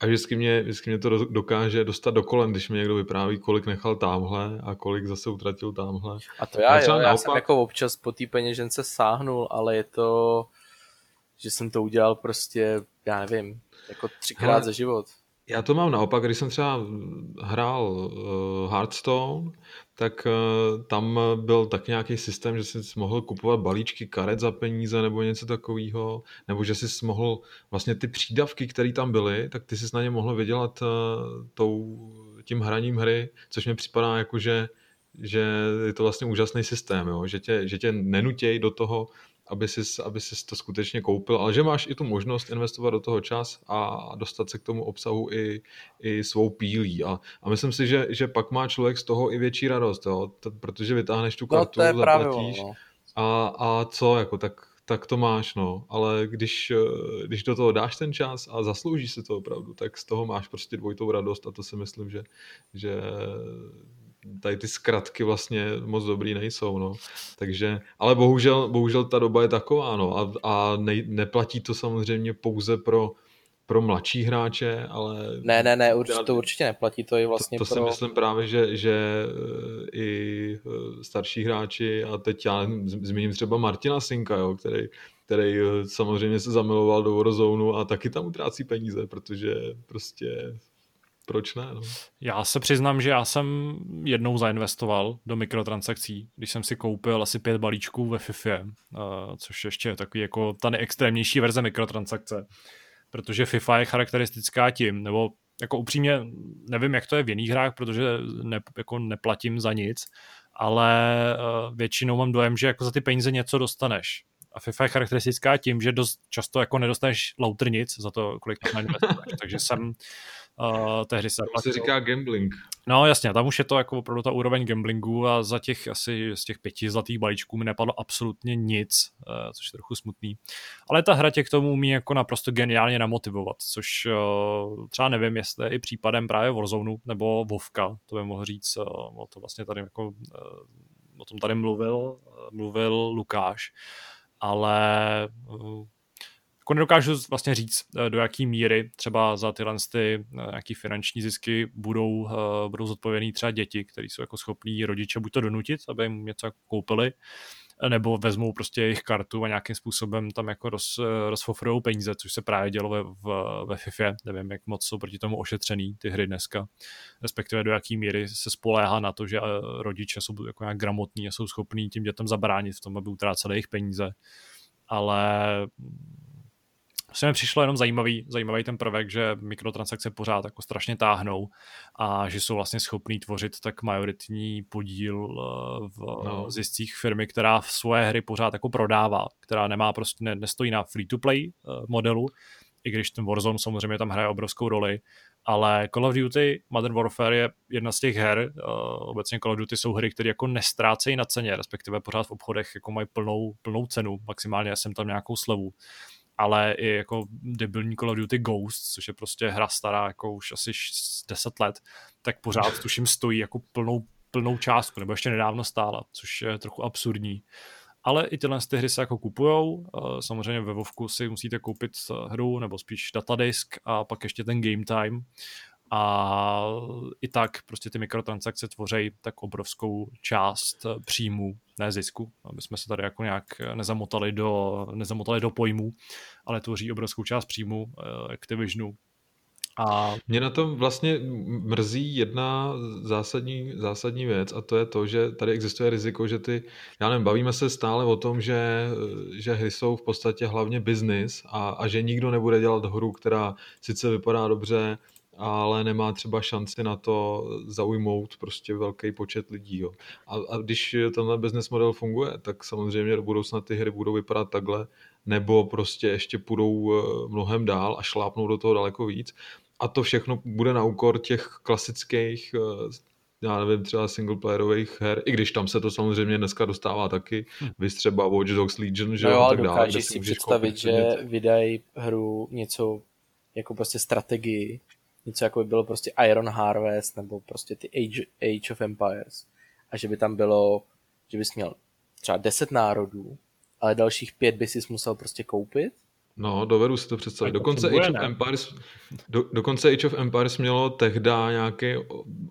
S3: A vždycky mě, vždycky mě to dokáže dostat do kolem, když mi někdo vypráví, kolik nechal tamhle a kolik zase utratil tamhle.
S2: A to já, jo, já naopak... jsem jako občas po té peněžence sáhnul, ale je to, že jsem to udělal prostě, já nevím, jako třikrát Hele, za život.
S3: Já to mám naopak, když jsem třeba hrál uh, Hearthstone, tak uh, tam byl tak nějaký systém, že jsi mohl kupovat balíčky karet za peníze nebo něco takového, nebo že jsi mohl vlastně ty přídavky, které tam byly, tak ty jsi na ně mohl vydělat uh, tou, tím hraním hry, což mi připadá jako, že že je to vlastně úžasný systém, jo? Že, tě, že tě nenutěj do toho aby jsi, aby jsi to skutečně koupil, ale že máš i tu možnost investovat do toho čas a dostat se k tomu obsahu i, i svou pílí. A, a myslím si, že, že pak má člověk z toho i větší radost, jo? T- protože vytáhneš tu no, kartu, no, zaplatíš no. a, a co, jako tak, tak to máš, no. Ale když, když do toho dáš ten čas a zasloužíš si to opravdu, tak z toho máš prostě dvojitou radost a to si myslím, že, že tady ty zkratky vlastně moc dobrý nejsou, no. Takže, ale bohužel, bohužel ta doba je taková, no. A, a ne, neplatí to samozřejmě pouze pro pro mladší hráče, ale...
S2: Ne, ne, ne, určitě, to určitě neplatí, to je vlastně
S3: To, to
S2: pro...
S3: si myslím právě, že, že eh, i eh, starší hráči, a teď já zmíním třeba Martina Sinka, jo, který, který eh, samozřejmě se zamiloval do Warzone a taky tam utrácí peníze, protože prostě proč ne? No?
S1: Já se přiznám, že já jsem jednou zainvestoval do mikrotransakcí, když jsem si koupil asi pět balíčků ve FIFA, uh, což ještě je takový jako ta nejextrémnější verze mikrotransakce, protože FIFA je charakteristická tím, nebo jako upřímně nevím, jak to je v jiných hrách, protože ne, jako neplatím za nic, ale uh, většinou mám dojem, že jako za ty peníze něco dostaneš. A FIFA je charakteristická tím, že dost často jako nedostaneš lauter nic za to, kolik tam investuješ. Takže jsem Uh, tehdy se
S3: to se říká gambling.
S1: No jasně, tam už je to jako opravdu ta úroveň gamblingu a za těch asi z těch pěti zlatých balíčků mi nepadlo absolutně nic, uh, což je trochu smutný. Ale ta hra tě k tomu umí jako naprosto geniálně namotivovat, což uh, třeba nevím, jestli je i případem právě Warzone nebo Vovka, to by mohl říct, uh, o to vlastně tady jako, uh, o tom tady mluvil, uh, mluvil Lukáš, ale uh, jako nedokážu vlastně říct, eh, do jaký míry třeba za tyhle ty eh, nějaký finanční zisky budou, eh, budou zodpovědní třeba děti, kteří jsou jako schopní rodiče buď to donutit, aby jim něco koupili, nebo vezmou prostě jejich kartu a nějakým způsobem tam jako roz, rozfofrujou peníze, což se právě dělo ve, v, ve FIFA. Nevím, jak moc jsou proti tomu ošetřený ty hry dneska, respektive do jaký míry se spoléhá na to, že rodiče jsou jako nějak gramotní a jsou schopní tím dětem zabránit v tom, aby utráceli jejich peníze. Ale se mi přišlo jenom zajímavý, zajímavý ten prvek, že mikrotransakce pořád jako strašně táhnou a že jsou vlastně schopní tvořit tak majoritní podíl eh, v no. ziscích firmy, která v svoje hry pořád jako prodává, která nemá prostě, ne, nestojí na free-to-play eh, modelu, i když ten Warzone samozřejmě tam hraje obrovskou roli, ale Call of Duty Modern Warfare je jedna z těch her, uh, obecně Call of Duty jsou hry, které jako nestrácejí na ceně, respektive pořád v obchodech jako mají plnou, plnou cenu, maximálně jsem tam nějakou slevu ale i jako debilní Call of Duty Ghost, což je prostě hra stará jako už asi 10 let, tak pořád tuším stojí jako plnou, plnou částku, nebo ještě nedávno stála, což je trochu absurdní. Ale i tyhle ty hry se jako kupujou, eh, samozřejmě ve Vovku si musíte koupit eh, hru, nebo spíš datadisk a pak ještě ten game time a i tak prostě ty mikrotransakce tvoří tak obrovskou část příjmů, ne zisku, aby jsme se tady jako nějak nezamotali do, nezamotali do pojmů, ale tvoří obrovskou část příjmu eh, Activisionu.
S3: A... Mě na tom vlastně mrzí jedna zásadní, zásadní věc a to je to, že tady existuje riziko, že ty, já nevím, bavíme se stále o tom, že, že hry jsou v podstatě hlavně biznis a, a že nikdo nebude dělat hru, která sice vypadá dobře, ale nemá třeba šanci na to zaujmout prostě velký počet lidí. Jo. A, a když tenhle business model funguje, tak samozřejmě do budoucna ty hry budou vypadat takhle, nebo prostě ještě půjdou eh, mnohem dál a šlápnou do toho daleko víc. A to všechno bude na úkor těch klasických eh, já nevím, třeba singleplayerových her, i když tam se to samozřejmě dneska dostává taky, hm. vy třeba Watch Dogs Legion, že
S2: no jo, a tak dále. si představit, že vydají hru něco jako prostě strategii, něco jako by bylo prostě Iron Harvest nebo prostě ty Age, Age of Empires. A že by tam bylo, že bys měl třeba 10 národů, ale dalších pět by si musel prostě koupit.
S3: No, dovedu si to představit. Dokonce Age, of Empires, do, dokonce Age of Empires mělo tehdy nějaký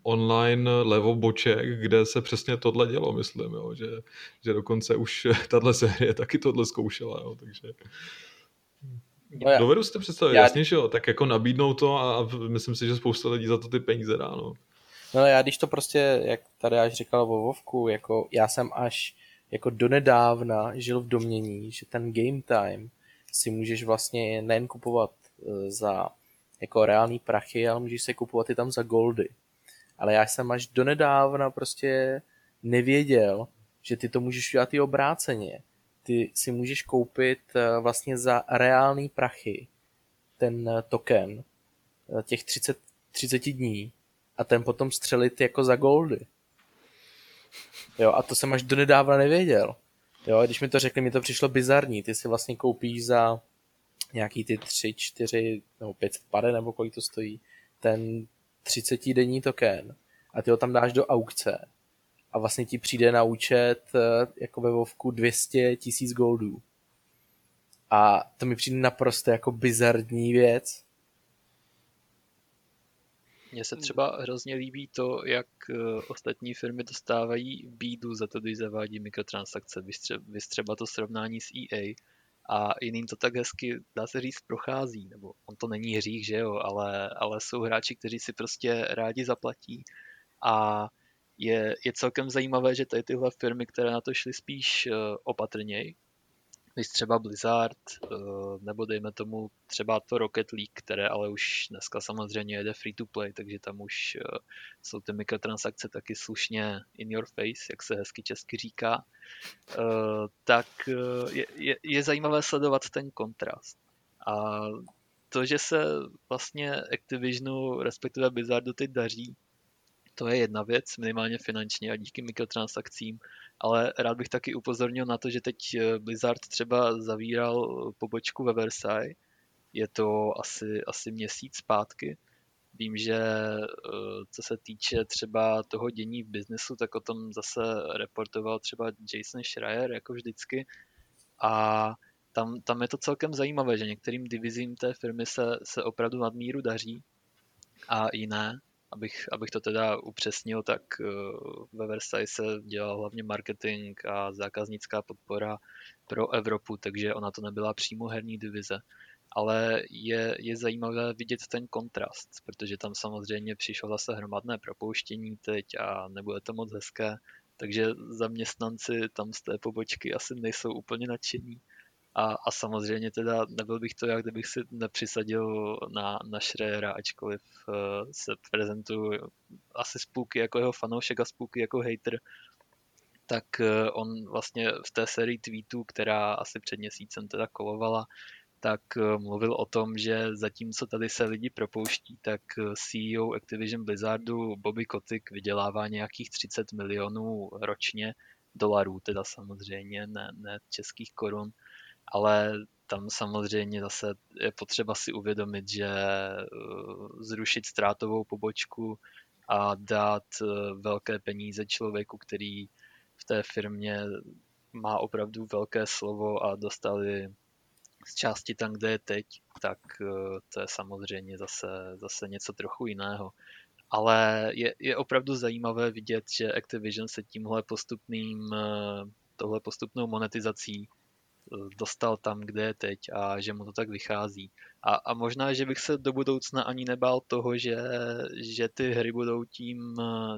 S3: online levo boček, kde se přesně tohle dělo, myslím, jo, že, že dokonce už tahle série taky tohle zkoušela, jo, takže... No já, Dovedu si to představit, já... jasně, že jo, tak jako nabídnou to a myslím si, že spousta lidí za to ty peníze dá, no.
S2: No já když to prostě, jak tady až říkal o Vovku, jako já jsem až jako donedávna žil v domění, že ten game time si můžeš vlastně nejen kupovat e, za jako reální prachy, ale můžeš se kupovat i tam za goldy. Ale já jsem až donedávna prostě nevěděl, že ty to můžeš udělat i obráceně. Ty si můžeš koupit e, vlastně za reální prachy ten e, token těch 30, 30 dní a ten potom střelit jako za goldy. Jo, a to jsem až donedávna nevěděl. Jo, když mi to řekli, mi to přišlo bizarní. Ty si vlastně koupíš za nějaký ty 3, 4 nebo 500 pade, nebo kolik to stojí, ten 30 denní token a ty ho tam dáš do aukce a vlastně ti přijde na účet eh, jako ve Vovku 200 tisíc goldů. A to mi přijde naprosto jako bizarní věc.
S4: Mně se třeba hrozně líbí to, jak eh, ostatní firmy dostávají bídu za to, když zavádí mikrotransakce. Vy třeba to srovnání s EA a jiným to tak hezky, dá se říct, prochází. Nebo on to není hřích, že jo, ale, ale jsou hráči, kteří si prostě rádi zaplatí a je, je celkem zajímavé, že tady tyhle firmy, které na to šly spíš eh, opatrněji, než třeba Blizzard, eh, nebo dejme tomu třeba to Rocket League, které ale už dneska samozřejmě jede free to play, takže tam už eh, jsou ty mikrotransakce taky slušně in your face, jak se hezky česky říká, tak je, je, je zajímavé sledovat ten kontrast. A to, že se vlastně Activisionu, respektive Blizzardu teď daří, to je jedna věc, minimálně finančně a díky mikrotransakcím, ale rád bych taky upozornil na to, že teď eh, Blizzard třeba zavíral pobočku ve Versailles, je to asi, asi měsíc zpátky. Vím, že eh, co se týče třeba toho dění v biznesu, tak o tom zase reportoval třeba Jason Schreier, jako vždycky. A tam, tam je to celkem zajímavé, že některým divizím té firmy se, se opravdu nadmíru daří a jiné abych, abych to teda upřesnil, tak eh, ve Versailles se dělal hlavně marketing a zákaznická podpora pro Evropu, takže ona to nebyla přímo herní divize. Ale je, je zajímavé vidět ten kontrast, protože tam samozřejmě přišlo zase hromadné propouštění teď a nebude to moc hezké, takže zaměstnanci tam z té pobočky asi nejsou úplně nadšení. A, a samozřejmě teda nebyl bych to já, kdybych si nepřisadil na, na Schreiera, ačkoliv uh, se prezentuju asi spůky jako jeho fanoušek a spůky jako hater, tak uh, on vlastně v té sérii tweetů, která asi před měsícem teda kolovala, tak uh, mluvil o tom, že zatímco tady se lidi propouští, tak CEO Activision Blizzardu Bobby Kotick vydělává nějakých 30 milionů ročně, dolarů teda samozřejmě, ne, ne českých korun ale tam samozřejmě zase je potřeba si uvědomit, že eh, zrušit ztrátovou pobočku a dát eh, velké peníze člověku, který v té firmě má opravdu velké slovo a dostali z části tam, kde je teď, tak eh, to je samozřejmě zase, zase něco trochu jiného. Ale je, je opravdu zajímavé vidět, že Activision se tímhle postupným, tohle postupnou monetizací dostal tam, kde je teď a že mu to tak vychází. A, a možná, že bych se do budoucna ani nebál toho, že, že ty hry budou tím,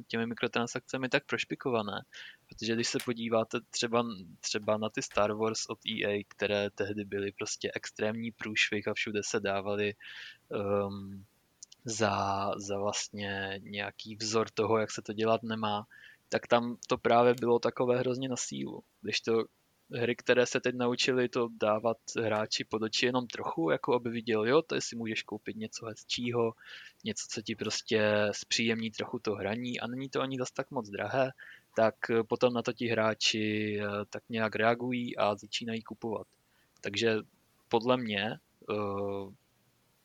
S4: těmi mikrotransakcemi tak prošpikované. Protože když se podíváte třeba, třeba na ty Star Wars od EA, které tehdy byly prostě extrémní průšvih a všude se dávaly um, za, za vlastně nějaký vzor toho, jak se to dělat nemá, tak tam to právě bylo takové hrozně na sílu. Když to hry, které se teď naučili to dávat hráči pod oči jenom trochu, jako aby viděl, jo, to si můžeš koupit něco hezčího, něco, co ti prostě zpříjemní trochu to hraní a není to ani zas tak moc drahé, tak potom na to ti hráči eh, tak nějak reagují a začínají kupovat. Takže podle mě, eh,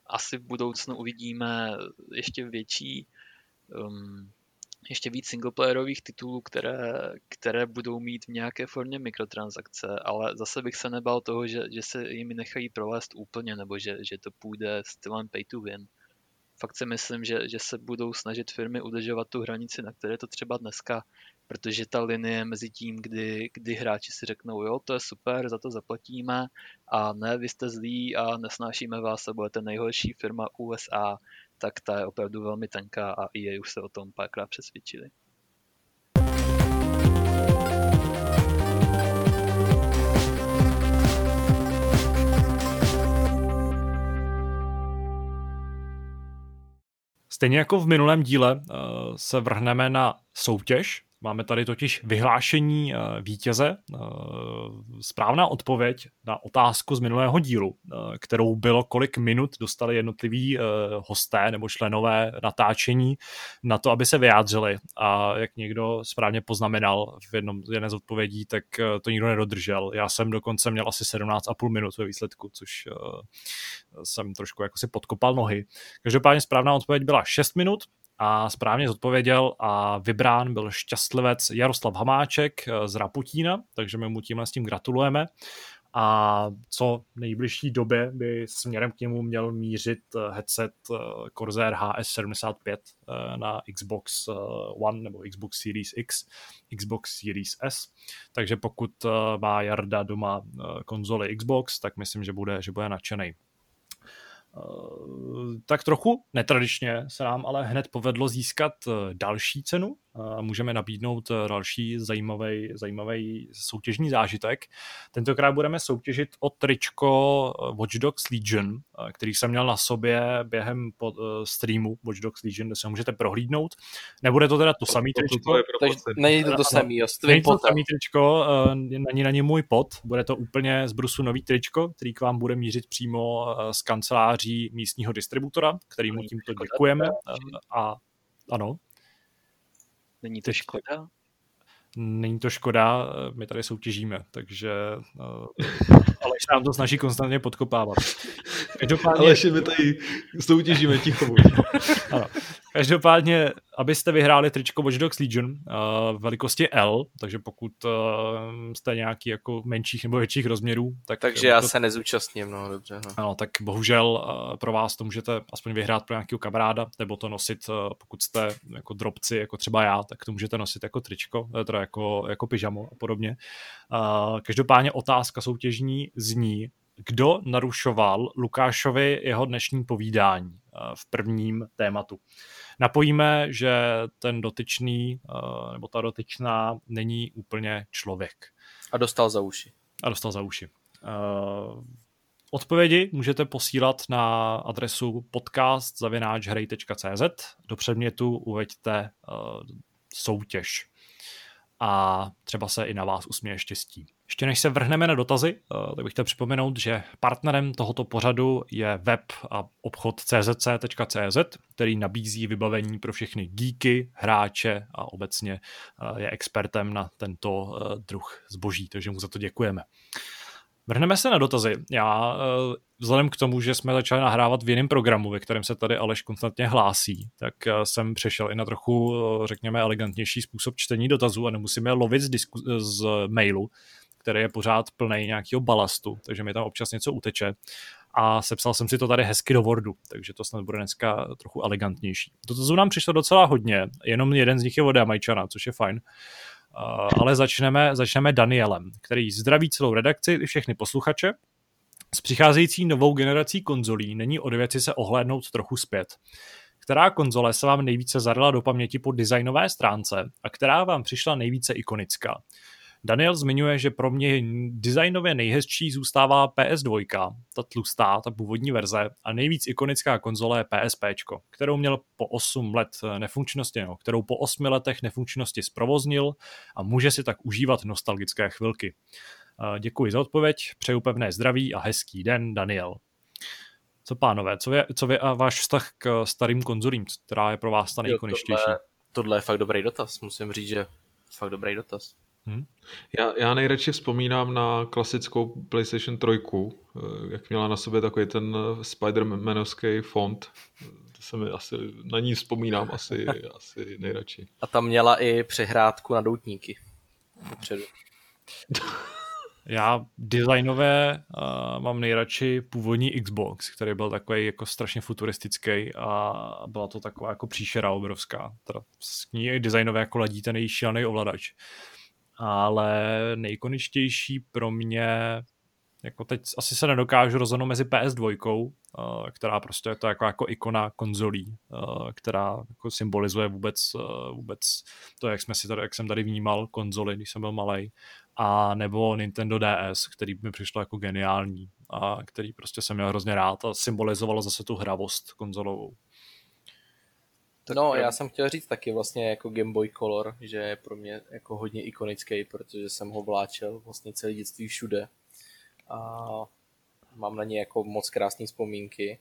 S4: asi v budoucnu uvidíme ještě větší um, ještě víc singleplayerových titulů, které, které budou mít v nějaké formě mikrotransakce, ale zase bych se nebal toho, že, že se jimi nechají provést úplně, nebo že, že to půjde stylem pay to win. Fakt si myslím, že, že se budou snažit firmy udržovat tu hranici, na které to třeba dneska, protože ta linie mezi tím, kdy, kdy hráči si řeknou, jo, to je super, za to zaplatíme, a ne, vy jste zlí a nesnášíme vás a budete nejhorší firma USA, tak ta je opravdu velmi tenká a EA už se o tom párkrát přesvědčili.
S1: Stejně jako v minulém díle uh, se vrhneme na soutěž, Máme tady totiž vyhlášení eh, vítěze, eh, správná odpověď na otázku z minulého dílu, eh, kterou bylo, kolik minut dostali jednotliví hosté nebo členové natáčení na to, aby se vyjádřili. A jak někdo správně poznamenal v jednom jedné z odpovědí, tak to nikdo nedodržel. Já jsem dokonce měl asi 17,5 minut ve výsledku, což jsem trošku jako si podkopal nohy. Každopádně správná odpověď byla 6 minut, a správně zodpověděl a vybrán byl šťastlivec Jaroslav Hamáček eh, z Raputína, takže my mu tímhle s tím gratulujeme. A co v nejbližší době by směrem k němu měl mířit eh, headset eh, Corsair HS75 na Xbox One nebo Xbox Series X, Xbox Series S. Takže pokud má Jarda doma konzoli Xbox, tak myslím, že bude, že bude nadšený. Eh, tak trochu netradičně se nám ale hned povedlo získat eh, další cenu. Můžeme nabídnout eh, další zajímavý, zajímavý soutěžní zážitek. Tentokrát budeme soutěžit o tričko Watch Dogs Legion, který jsem měl na sobě během streamu Watch Dogs Legion, kde se můžete prohlídnout. Nebude to teda to, to samý tričko. To
S2: Takže není to to samý, jo,
S1: Není to samý tričko, není na ně můj pot, bude to úplně z Brusu nový tričko, který k vám bude mířit přímo z kanceláří místního distributora, kterýmu tímto děkujeme. A ano.
S4: Není to škoda?
S1: Není to škoda, my tady soutěžíme, takže ale se nám to snaží konstantně podkopávat.
S3: Každopádně... Ale my tady soutěžíme ticho.
S1: ano. Každopádně, abyste vyhráli tričko Watch Dogs Legion uh, velikosti L, takže pokud uh, jste nějaký jako menších nebo větších rozměrů, tak...
S2: Takže já to... se nezúčastním, no dobře. No.
S1: Ano, tak bohužel uh, pro vás to můžete aspoň vyhrát pro nějakého kamaráda, nebo to nosit, uh, pokud jste jako drobci, jako třeba já, tak to můžete nosit jako tričko, teda jako, jako pyžamo a podobně. Uh, každopádně otázka soutěžní zní, kdo narušoval Lukášovi jeho dnešní povídání v prvním tématu napojíme, že ten dotyčný eh, nebo ta dotyčná není úplně člověk.
S2: A dostal za uši.
S1: A dostal za uši. Eh, odpovědi můžete posílat na adresu podcast.cz. Do předmětu uveďte soutěž a třeba se i na vás usměje štěstí. Ještě než se vrhneme na dotazy, eh, tak bych chtěl připomenout, že partnerem tohoto pořadu je web a obchod czc.cz, který nabízí vybavení pro všechny geeky, hráče a obecně eh, je expertem na tento eh, druh zboží, takže mu za to děkujeme. Vrhneme se na dotazy. Já vzhledem k tomu, že jsme začali nahrávat v jiném programu, ve kterém se tady Aleš konstantně hlásí, tak jsem přešel i na trochu, řekněme, elegantnější způsob čtení dotazů a nemusíme lovit z, disku- z mailu, který je pořád plný nějakého balastu, takže mi tam občas něco uteče. A sepsal jsem si to tady hezky do Wordu, takže to snad bude dneska trochu elegantnější. Dotazů nám přišlo docela hodně, jenom jeden z nich je od Jamajčana, což je fajn. Uh, ale začneme, začneme Danielem, který zdraví celou redakci i všechny posluchače. S přicházející novou generací konzolí není od věci se ohlédnout trochu zpět. Která konzole se vám nejvíce zadala do paměti po designové stránce a která vám přišla nejvíce ikonická? Daniel zmiňuje, že pro mě designově nejhezčí zůstává PS2, ta tlustá, ta původní verze a nejvíc ikonická konzole je PSP, kterou měl po 8 let nefunkčnosti, no, kterou po 8 letech nefunkčnosti zprovoznil a může si tak užívat nostalgické chvilky. Děkuji za odpověď, přeju pevné zdraví a hezký den, Daniel. Co pánové, co je, co je a váš vztah k starým konzolím, která je pro vás ta nejikoničtější?
S2: Tohle, tohle je fakt dobrý dotaz, musím říct, že fakt dobrý dotaz.
S3: Hmm. Já, já nejradši vzpomínám na klasickou PlayStation 3, eh, jak měla na sobě takový ten Spider-Manovský font. To se mi asi, na ní vzpomínám asi, asi nejradši.
S2: A tam měla i přehrádku na doutníky. Dopředu.
S1: Já designové uh, mám nejradši původní Xbox, který byl takový jako strašně futuristický a byla to taková jako příšera obrovská. Teda s ní designové jako ladí ten její šílený ovladač. Ale nejkoničtější pro mě jako teď asi se nedokážu rozhodnout mezi PS2, uh, která prostě je to jako, jako ikona konzolí, uh, která jako symbolizuje vůbec, uh, vůbec to, jak, jsme si tady, jak jsem tady vnímal konzoly, když jsem byl malý, a nebo Nintendo DS, který mi přišlo jako geniální a který prostě jsem měl hrozně rád a symbolizovalo zase tu hravost konzolovou.
S2: Tak no, já jsem chtěl říct taky vlastně jako Game Boy Color, že je pro mě jako hodně ikonický, protože jsem ho vláčel vlastně celé dětství všude a mám na ně jako moc krásné vzpomínky.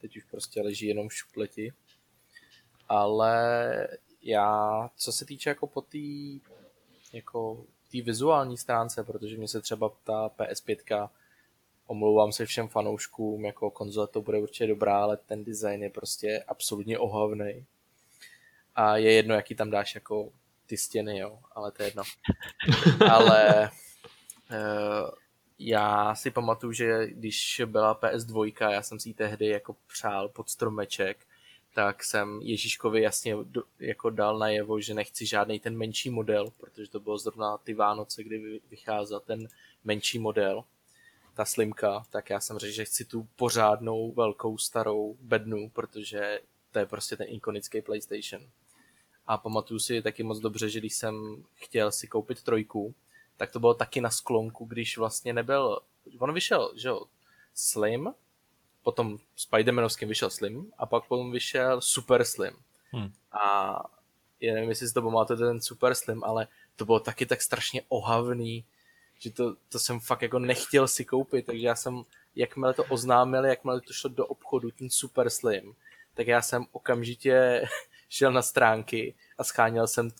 S2: Teď už prostě leží jenom v šupleti. Ale já, co se týče jako po té jako té vizuální stránce, protože mi se třeba ta PS5 omlouvám se všem fanouškům, jako konzole to bude určitě dobrá, ale ten design je prostě absolutně ohavný. A je jedno, jaký tam dáš jako ty stěny, jo, ale to je jedno. ale uh, já si pamatuju, že když byla PS2, já jsem si ji tehdy jako přál pod stromeček, tak jsem Ježíškovi jasně jako dal najevo, že nechci žádný ten menší model, protože to bylo zrovna ty Vánoce, kdy vycházel ten menší model, ta slimka, tak já jsem řekl, že chci tu pořádnou velkou starou bednu, protože to je prostě ten ikonický PlayStation. A pamatuju si taky moc dobře, že když jsem chtěl si koupit trojku, tak to bylo taky na sklonku, když vlastně nebyl, on vyšel, že jo, Slim, potom Spider-Manovským vyšel Slim a pak potom vyšel Super Slim. Hmm. A já nevím, jestli si to pamatujete ten Super Slim, ale to bylo taky tak strašně ohavný, že to, to jsem fakt jako nechtěl si koupit, takže já jsem, jakmile to oznámili, jakmile to šlo do obchodu, ten Super Slim, tak já jsem okamžitě šel na stránky a scháněl jsem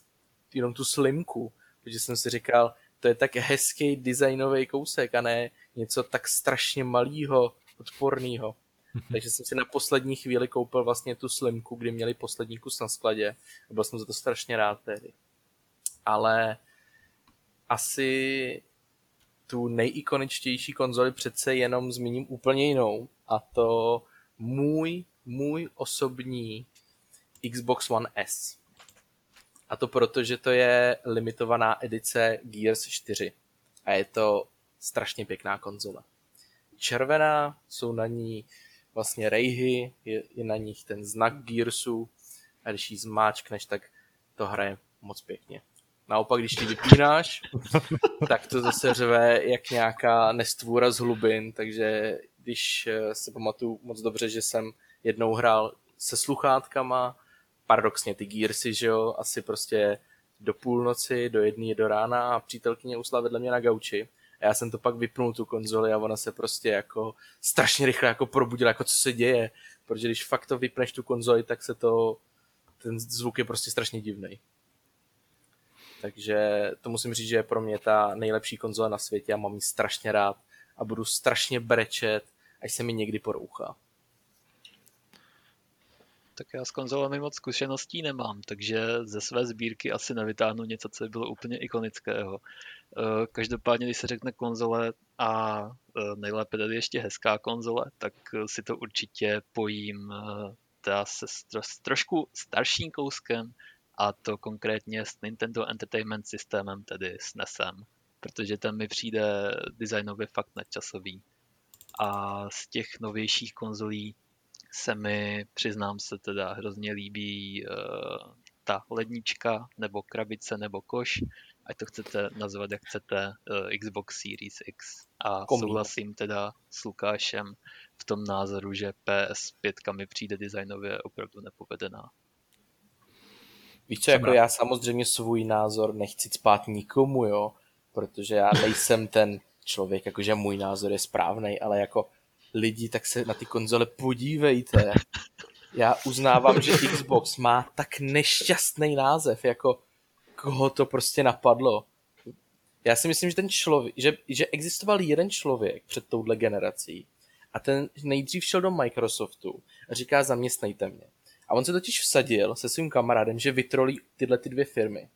S2: jenom tu slimku, protože jsem si říkal, to je tak hezký designový kousek a ne něco tak strašně malého, odporného. Takže jsem si na poslední chvíli koupil vlastně tu slimku, kdy měli poslední kus na skladě a byl jsem za to strašně rád tehdy. Ale asi tu nejikoničtější konzoli přece jenom zmíním úplně jinou a to můj, můj osobní Xbox One S. A to proto, že to je limitovaná edice Gears 4. A je to strašně pěkná konzole. Červená, jsou na ní vlastně rejhy, je, je na nich ten znak Gearsu a když ji zmáčkneš, tak to hraje moc pěkně. Naopak, když ji vypínáš, tak to zase řve jak nějaká nestvůra z hlubin, takže když eh, si pamatuju moc dobře, že jsem jednou hrál se sluchátkama, paradoxně ty Gearsy, že jo, asi prostě do půlnoci, do jedné do rána a přítelkyně usla vedle mě na gauči. A já jsem to pak vypnul tu konzoli a ona se prostě jako strašně rychle jako probudila, jako co se děje. Protože když fakt to vypneš tu konzoli, tak se to, ten zvuk je prostě strašně divný. Takže to musím říct, že je pro mě ta nejlepší konzole na světě a mám ji strašně rád a budu strašně brečet, až se mi někdy porouchá.
S4: Tak já s konzolemi moc zkušeností nemám, takže ze své sbírky asi nevytáhnu něco, co by bylo úplně ikonického. Eh, každopádně, když se řekne konzole a eh, nejlépe tedy ještě hezká konzole, tak eh, si to určitě pojím teda se s trošku starším kouskem a to konkrétně s Nintendo Entertainment Systemem, tedy s NESem, protože ten mi přijde designově fakt nadčasový. A z těch novějších konzolí se mi, přiznám se teda, hrozně líbí uh, ta lednička, nebo krabice, nebo koš, ať to chcete nazvat, jak chcete, uh, Xbox Series X. A Komín. souhlasím teda s Lukášem v tom názoru, že PS5 mi přijde designově opravdu nepovedená.
S2: Víš co, jako já samozřejmě svůj názor nechci spát nikomu, jo, protože já nejsem ten člověk, jakože můj názor je správný, ale jako lidi, tak se na ty konzole podívejte. Já uznávám, že Xbox má tak nešťastný název, jako koho to prostě napadlo. Já si myslím, že ten člověk, že, že existoval jeden člověk před touhle generací a ten nejdřív šel do Microsoftu a říká zaměstnejte mě. A on se totiž vsadil se svým kamarádem, že vytrolí tyhle ty dvě firmy.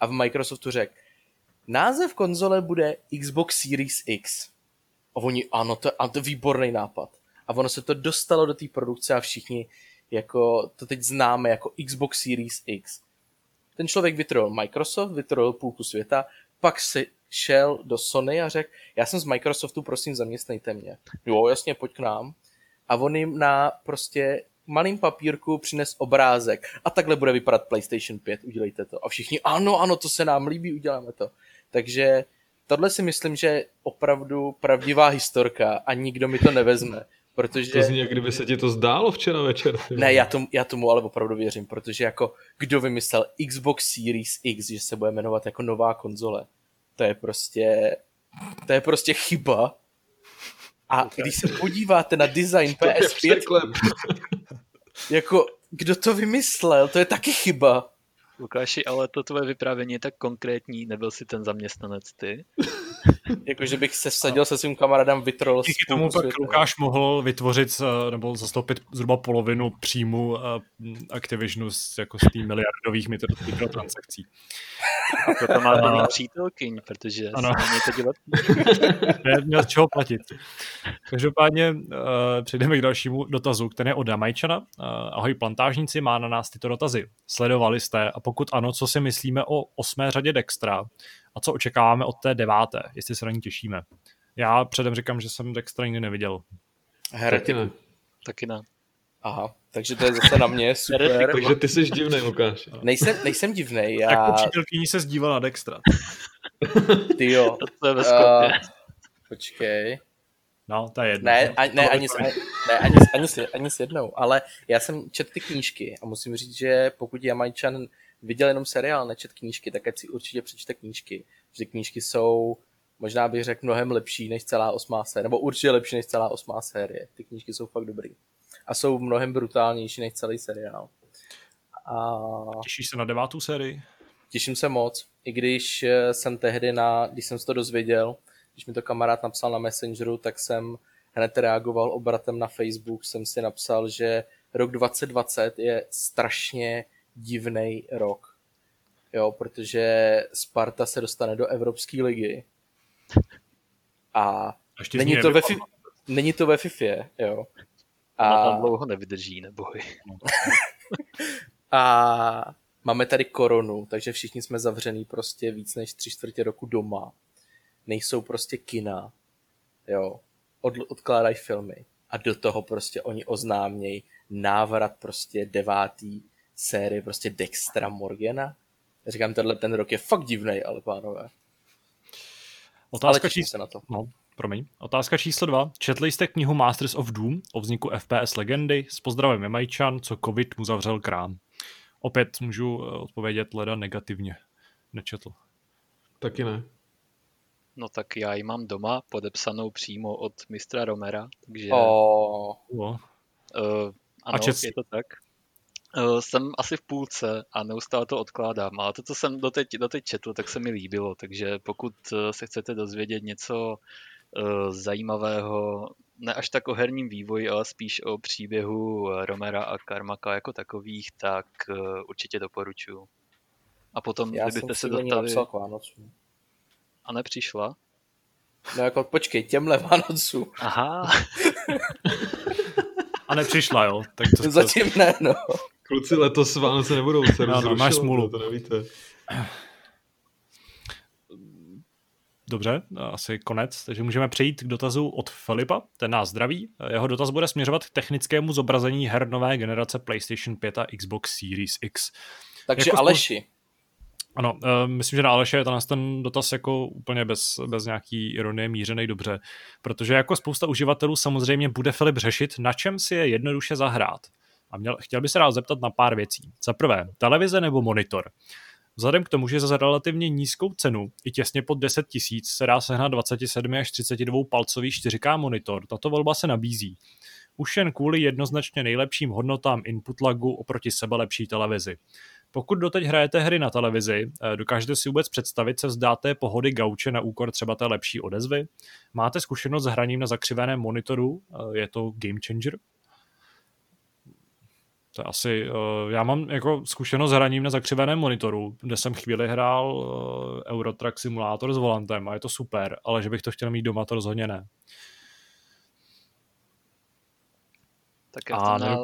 S2: A v Microsoftu řekl, název konzole bude Xbox Series X. A oni, ano, to, a to je výborný nápad. A ono se to dostalo do té produkce a všichni jako, to teď známe jako Xbox Series X. Ten člověk vytrojil Microsoft, vytrojil půlku světa, pak si šel do Sony a řekl, já jsem z Microsoftu, prosím zaměstnejte mě. Jo, jasně, pojď k nám. A on jim na prostě malým papírku přines obrázek a takhle bude vypadat PlayStation 5, udělejte to. A všichni, ano, ano, to se nám líbí, uděláme to. Takže tohle si myslím, že je opravdu pravdivá historka a nikdo mi to nevezme. Protože...
S3: To zní, jak kdyby se ti to zdálo včera večer.
S2: Ne, já tomu, já tomu ale opravdu věřím, protože jako kdo vymyslel Xbox Series X, že se bude jmenovat jako nová konzole, to je prostě, to je prostě chyba. A když se podíváte na design PS5, jako kdo to vymyslel, to je taky chyba.
S4: Lukáši, ale to tvoje vyprávění je tak konkrétní, nebyl si ten zaměstnanec ty?
S2: Jakože bych se vsadil se svým kamarádem vytrol
S1: Díky tomu pak Lukáš mohl vytvořit eh, nebo zastoupit zhruba polovinu příjmu eh, Activisionu z, jako z té miliardových mikrotransakcí.
S4: A proto má není přítelkyň, protože ano. se to dělat.
S1: Měl z čeho platit. Každopádně uh, přejdeme k dalšímu dotazu, který je od Damajčana. Uh, ahoj plantážníci, má na nás tyto dotazy. Sledovali jste a pokud ano, co si myslíme o osmé řadě Dextra a co očekáváme od té deváté, jestli se na ní těšíme. Já předem říkám, že jsem Dextra nikdy neviděl.
S3: Taky ne.
S4: Taky ne.
S2: Aha, takže to je zase na mě, super.
S3: takže ty jsi divný, Lukáš.
S2: Nejsem, nejsem divný. Já...
S1: Jako přítelkyní se zdívala na Dextra.
S2: Ty jo.
S4: To je ve uh,
S2: počkej.
S1: No, to je jedno.
S2: Ne, a, ne, ani, ani, ne ani, ani, ani, ani s jednou, ale já jsem četl ty knížky a musím říct, že pokud Jamajčan viděl jenom seriál, nečet knížky, tak ať si určitě přečte knížky. Že knížky jsou, možná bych řekl, mnohem lepší než celá osmá série, nebo určitě lepší než celá osmá série. Ty knížky jsou fakt dobrý. A jsou mnohem brutálnější než celý seriál. A...
S1: Těšíš se na devátou sérii?
S2: Těším se moc, i když eh, jsem tehdy, na, když jsem se to dozvěděl, když mi to kamarád napsal na Messengeru, tak jsem hned reagoval obratem na Facebook, jsem si napsal, že rok 2020 je strašně divný rok. Jo, protože Sparta se dostane do Evropské ligy. A Ještě není to, ve fi- není to ve FIFA, jo.
S4: A tam dlouho nevydrží, neboj.
S2: a máme tady koronu, takže všichni jsme zavřený prostě víc než tři čtvrtě roku doma. Nejsou prostě kina, jo. Od, odkládají filmy. A do toho prostě oni oznámějí návrat prostě devátý série prostě Dextra Morgana. Já říkám, tenhle ten rok je fakt divný, ale pánové.
S1: Otázka číslo... se na to. No, promiň. Otázka číslo dva. Četli jste knihu Masters of Doom o vzniku FPS legendy? S pozdravem Memajčan, co covid mu zavřel krám. Opět můžu eh, odpovědět leda negativně. Nečetl.
S3: Taky ne.
S4: No tak já ji mám doma podepsanou přímo od mistra Romera, takže...
S2: Oh.
S4: Uh, ano, a čet... je to tak. Uh, jsem asi v půlce a neustále to odkládám, ale to, co jsem doteď, doteď četl, tak se mi líbilo, takže pokud eh, se chcete dozvědět něco uh, zajímavého, ne až tak o herním vývoji, ale spíš o příběhu Romera a Karmaka jako takových, tak uh, určitě doporučuji. A potom, Já kdybyste se dostali... A nepřišla?
S2: No jako počkej, těmhle Vánoců.
S4: Aha.
S1: a nepřišla, jo?
S2: Tak to Zatím ne, no.
S3: Kluci letos Vánoce nebudou se
S1: no, no, máš smůlu.
S3: To nevíte.
S1: Dobře, asi konec, takže můžeme přejít k dotazu od Filipa, ten nás zdraví. Jeho dotaz bude směřovat k technickému zobrazení her nové generace PlayStation 5 a Xbox Series X.
S2: Takže jako Aleši.
S1: Ano, uh, myslím, že na Aleše je to ten dotaz jako úplně bez, bez nějaký ironie mířený dobře, protože jako spousta uživatelů samozřejmě bude Filip řešit, na čem si je jednoduše zahrát. A měl, chtěl by se rád zeptat na pár věcí. Za prvé, televize nebo monitor? Vzhledem k tomu, že za relativně nízkou cenu, i těsně pod 10 tisíc, se dá sehnat 27 až 32 palcový 4K monitor, tato volba se nabízí. Už jen kvůli jednoznačně nejlepším hodnotám input lagu oproti sebe lepší televizi. Pokud doteď hrajete hry na televizi, eh, dokážete si vůbec představit, se vzdáte pohody gauče na úkor třeba té lepší odezvy? Máte zkušenost s hraním na zakřiveném monitoru? Eh, je to game changer? To je asi, uh, já mám jako zkušenost s hraním na zakřiveném monitoru, kde jsem chvíli hrál uh, Eurotrack simulátor s volantem a je to super, ale že bych to chtěl mít doma, to rozhodně ne.
S4: Tak a, ne,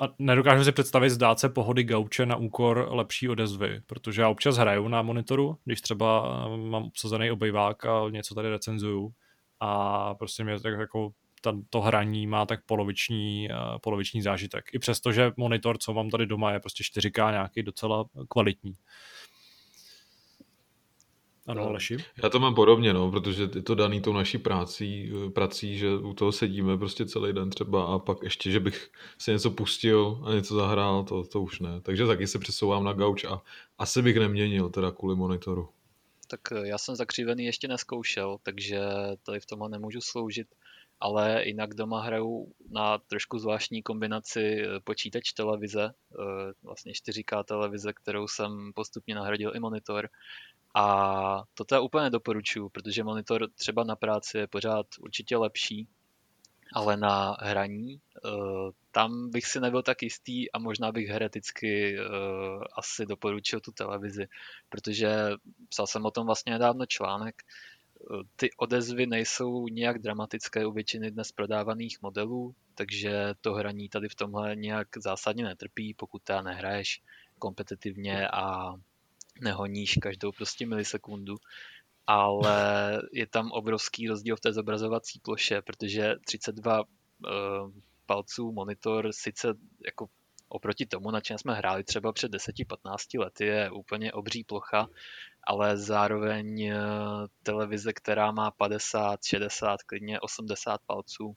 S1: a nedokážu si představit zdát se pohody gauče na úkor lepší odezvy, protože já občas hraju na monitoru, když třeba mám obsazený obejvák a něco tady recenzuju a prostě mě tak jako to hraní má tak poloviční, uh, poloviční zážitek. I přesto, že monitor, co mám tady doma, je prostě 4K nějaký docela kvalitní. Ano, Aleši?
S3: Já to mám podobně, no, protože je to daný tou naší prací, eh, prací, že u toho sedíme prostě celý den třeba a pak ještě, že bych si něco pustil a něco zahrál, to, to už ne. Takže taky se přesouvám na gauč a asi bych neměnil teda kvůli monitoru.
S4: Tak eh, já jsem zakřívený ještě neskoušel, takže tady v tomhle nemůžu sloužit ale jinak doma hraju na trošku zvláštní kombinaci eh, počítač televize, eh, vlastně 4K televize, kterou jsem postupně nahradil i monitor. A to teda úplně doporučuju, protože monitor třeba na práci je pořád určitě lepší, ale na hraní eh, tam bych si nebyl tak jistý a možná bych hereticky asi doporučil tu televizi, protože psal jsem o tom vlastně nedávno článek, ty odezvy nejsou nějak dramatické u většiny dnes prodávaných modelů, takže to hraní tady v tomhle nějak zásadně netrpí, pokud ta nehraješ kompetitivně a nehoníš každou prostě milisekundu. Ale je tam obrovský rozdíl v té zobrazovací ploše, protože 32 uh, eh, palců monitor sice jako oproti tomu, na čem jsme hráli třeba před 10-15 lety, je úplně obří plocha, ale zároveň eh, televize, která má 50, 60, klidně 80 palců,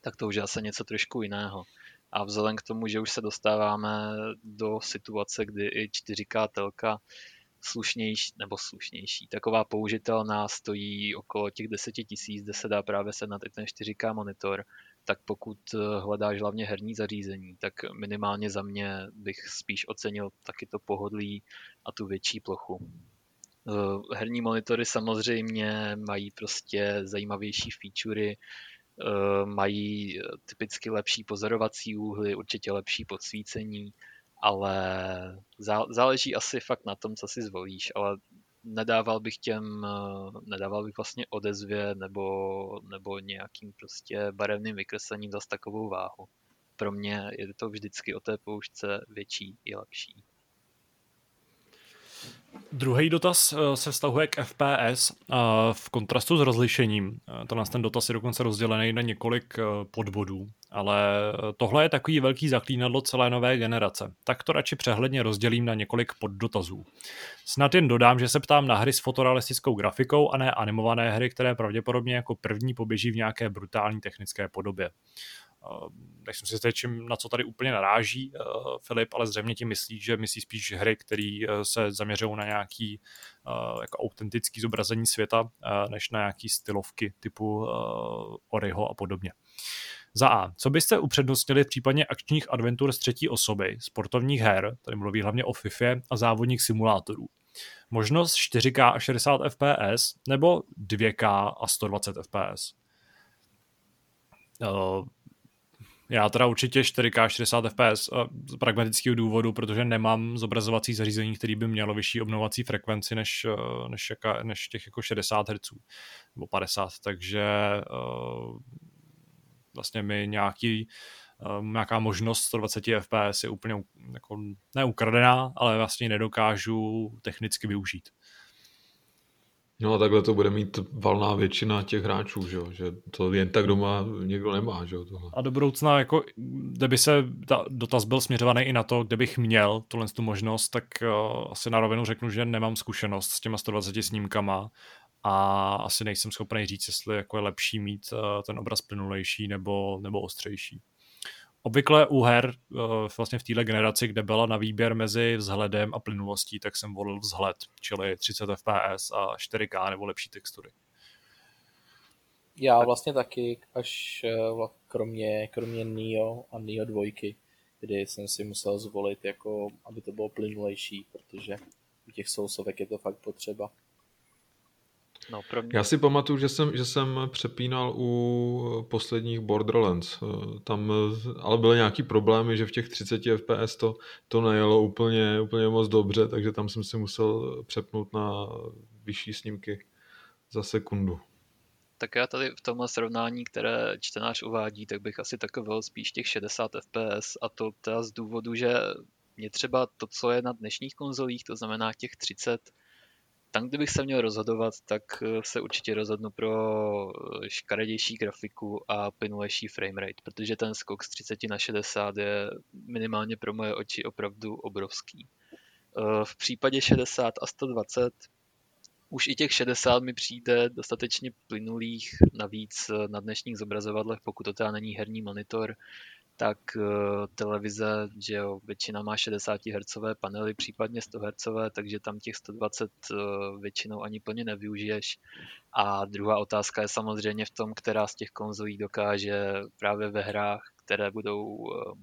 S4: tak to už je zase něco trošku jiného. A vzhledem k tomu, že už se dostáváme do situace, kdy i 4K telka slušnější, nebo slušnější, taková použitelná stojí okolo těch 10 tisíc, kde se dá právě sednat i ten 4K monitor, tak pokud eh, hledáš hlavně herní zařízení, tak minimálně za mě bych spíš ocenil taky to pohodlí a tu větší plochu. Eh, herní monitory samozřejmě mají prostě zajímavější featurey, eh, mají typicky lepší pozorovací úhly, určitě lepší podsvícení, ale záleží asi fakt na tom, co si zvolíš, ale nedával bych těm, eh, nedával bych vlastně odezvě nebo, nebo nějakým prostě barevným vykreslením zase takovou váhu. Pro mě je to vždycky o té poušce větší i lepší.
S1: Druhý dotaz eh, se vztahuje k FPS v kontrastu s rozlišením. Eh, to nás ten dotaz je dokonce rozdělený na několik podbodů, ale tohle je takový velký zaklínadlo celé nové generace. Tak to radši přehledně rozdělím na několik poddotazů. Snad jen dodám, že se ptám na hry s fotorealistickou grafikou a ne animované hry, které pravděpodobně jako první poběží v nějaké brutální technické podobě. Eh, nejsem si čím, na co tady úplně naráží uh, Filip, ale zřejmě tím myslí, že myslí spíš hry, které uh, se zaměřují na nějaký jako autentický zobrazení světa, než na nějaký stylovky typu Oriho a podobně. Za A. Co byste upřednostnili v případě akčních adventur z třetí osoby, sportovních her, tady mluví hlavně o FIFA a závodních simulátorů? Možnost 4K a 60 fps nebo 2K a 120 fps? Já teda určitě 4K 60 fps z pragmatického důvodu, protože nemám zobrazovací zařízení, který by mělo vyšší obnovací frekvenci než, eh, než, jaka, než těch jako 60 Hz nebo 50, takže uh, vlastně mi nějaký um, nějaká možnost 120 fps je úplně jako neukradená, ale vlastně nedokážu technicky využít.
S3: No a takhle to bude mít valná většina těch hráčů, že, že to jen tak doma někdo nemá. Že? Tohle.
S1: A do budoucna, jako, kdyby se ta dotaz byl směřovaný i na to, kde bych měl tuhle tu možnost, tak uh, asi na rovinu řeknu, že nemám zkušenost s těma 120 snímkama a asi nejsem schopný říct, jestli jako je lepší mít uh, ten obraz plynulejší nebo, nebo ostřejší. Obvykle u her uh, vlastně v téhle generaci, kde byla na výběr mezi vzhledem a plynulostí, tak jsem volil vzhled, čili 30 fps a 4K nebo lepší textury.
S2: Já vlastně taky, až kromě, kromě Neo a Neo dvojky, kdy jsem si musel zvolit, jako, aby to bylo plynulejší, protože u těch sousovek je to fakt potřeba.
S3: No, pro mě... Já si pamatuju, že jsem, že jsem přepínal u posledních Borderlands. Tam ale byly nějaký problémy, že v těch 30 fps to, to nejelo úplně, úplně moc dobře, takže tam jsem si musel přepnout na vyšší snímky za sekundu.
S4: Tak já tady v tomhle srovnání, které čtenář uvádí, tak bych asi takový spíš těch 60 fps a to teda z důvodu, že mě třeba to, co je na dnešních konzolích, to znamená těch 30 tam, kdybych se měl rozhodovat, tak eh, se určitě rozhodnu pro eh, škaredější grafiku a plynulejší framerate, protože ten skok z 30 na 60 je minimálně pro moje oči opravdu obrovský. Eh, v případě 60 a 120 už i těch 60 mi přijde dostatečně plynulých, navíc na dnešních zobrazovadlech, pokud to teda není herní monitor, tak uh, televize, že jo, většina má 60 Hz panely, případně 100 Hz, takže tam těch 120 uh, eh, většinou ani plně nevyužiješ. A druhá otázka je samozřejmě v tom, která z těch konzolí dokáže právě ve hrách, které budou uh,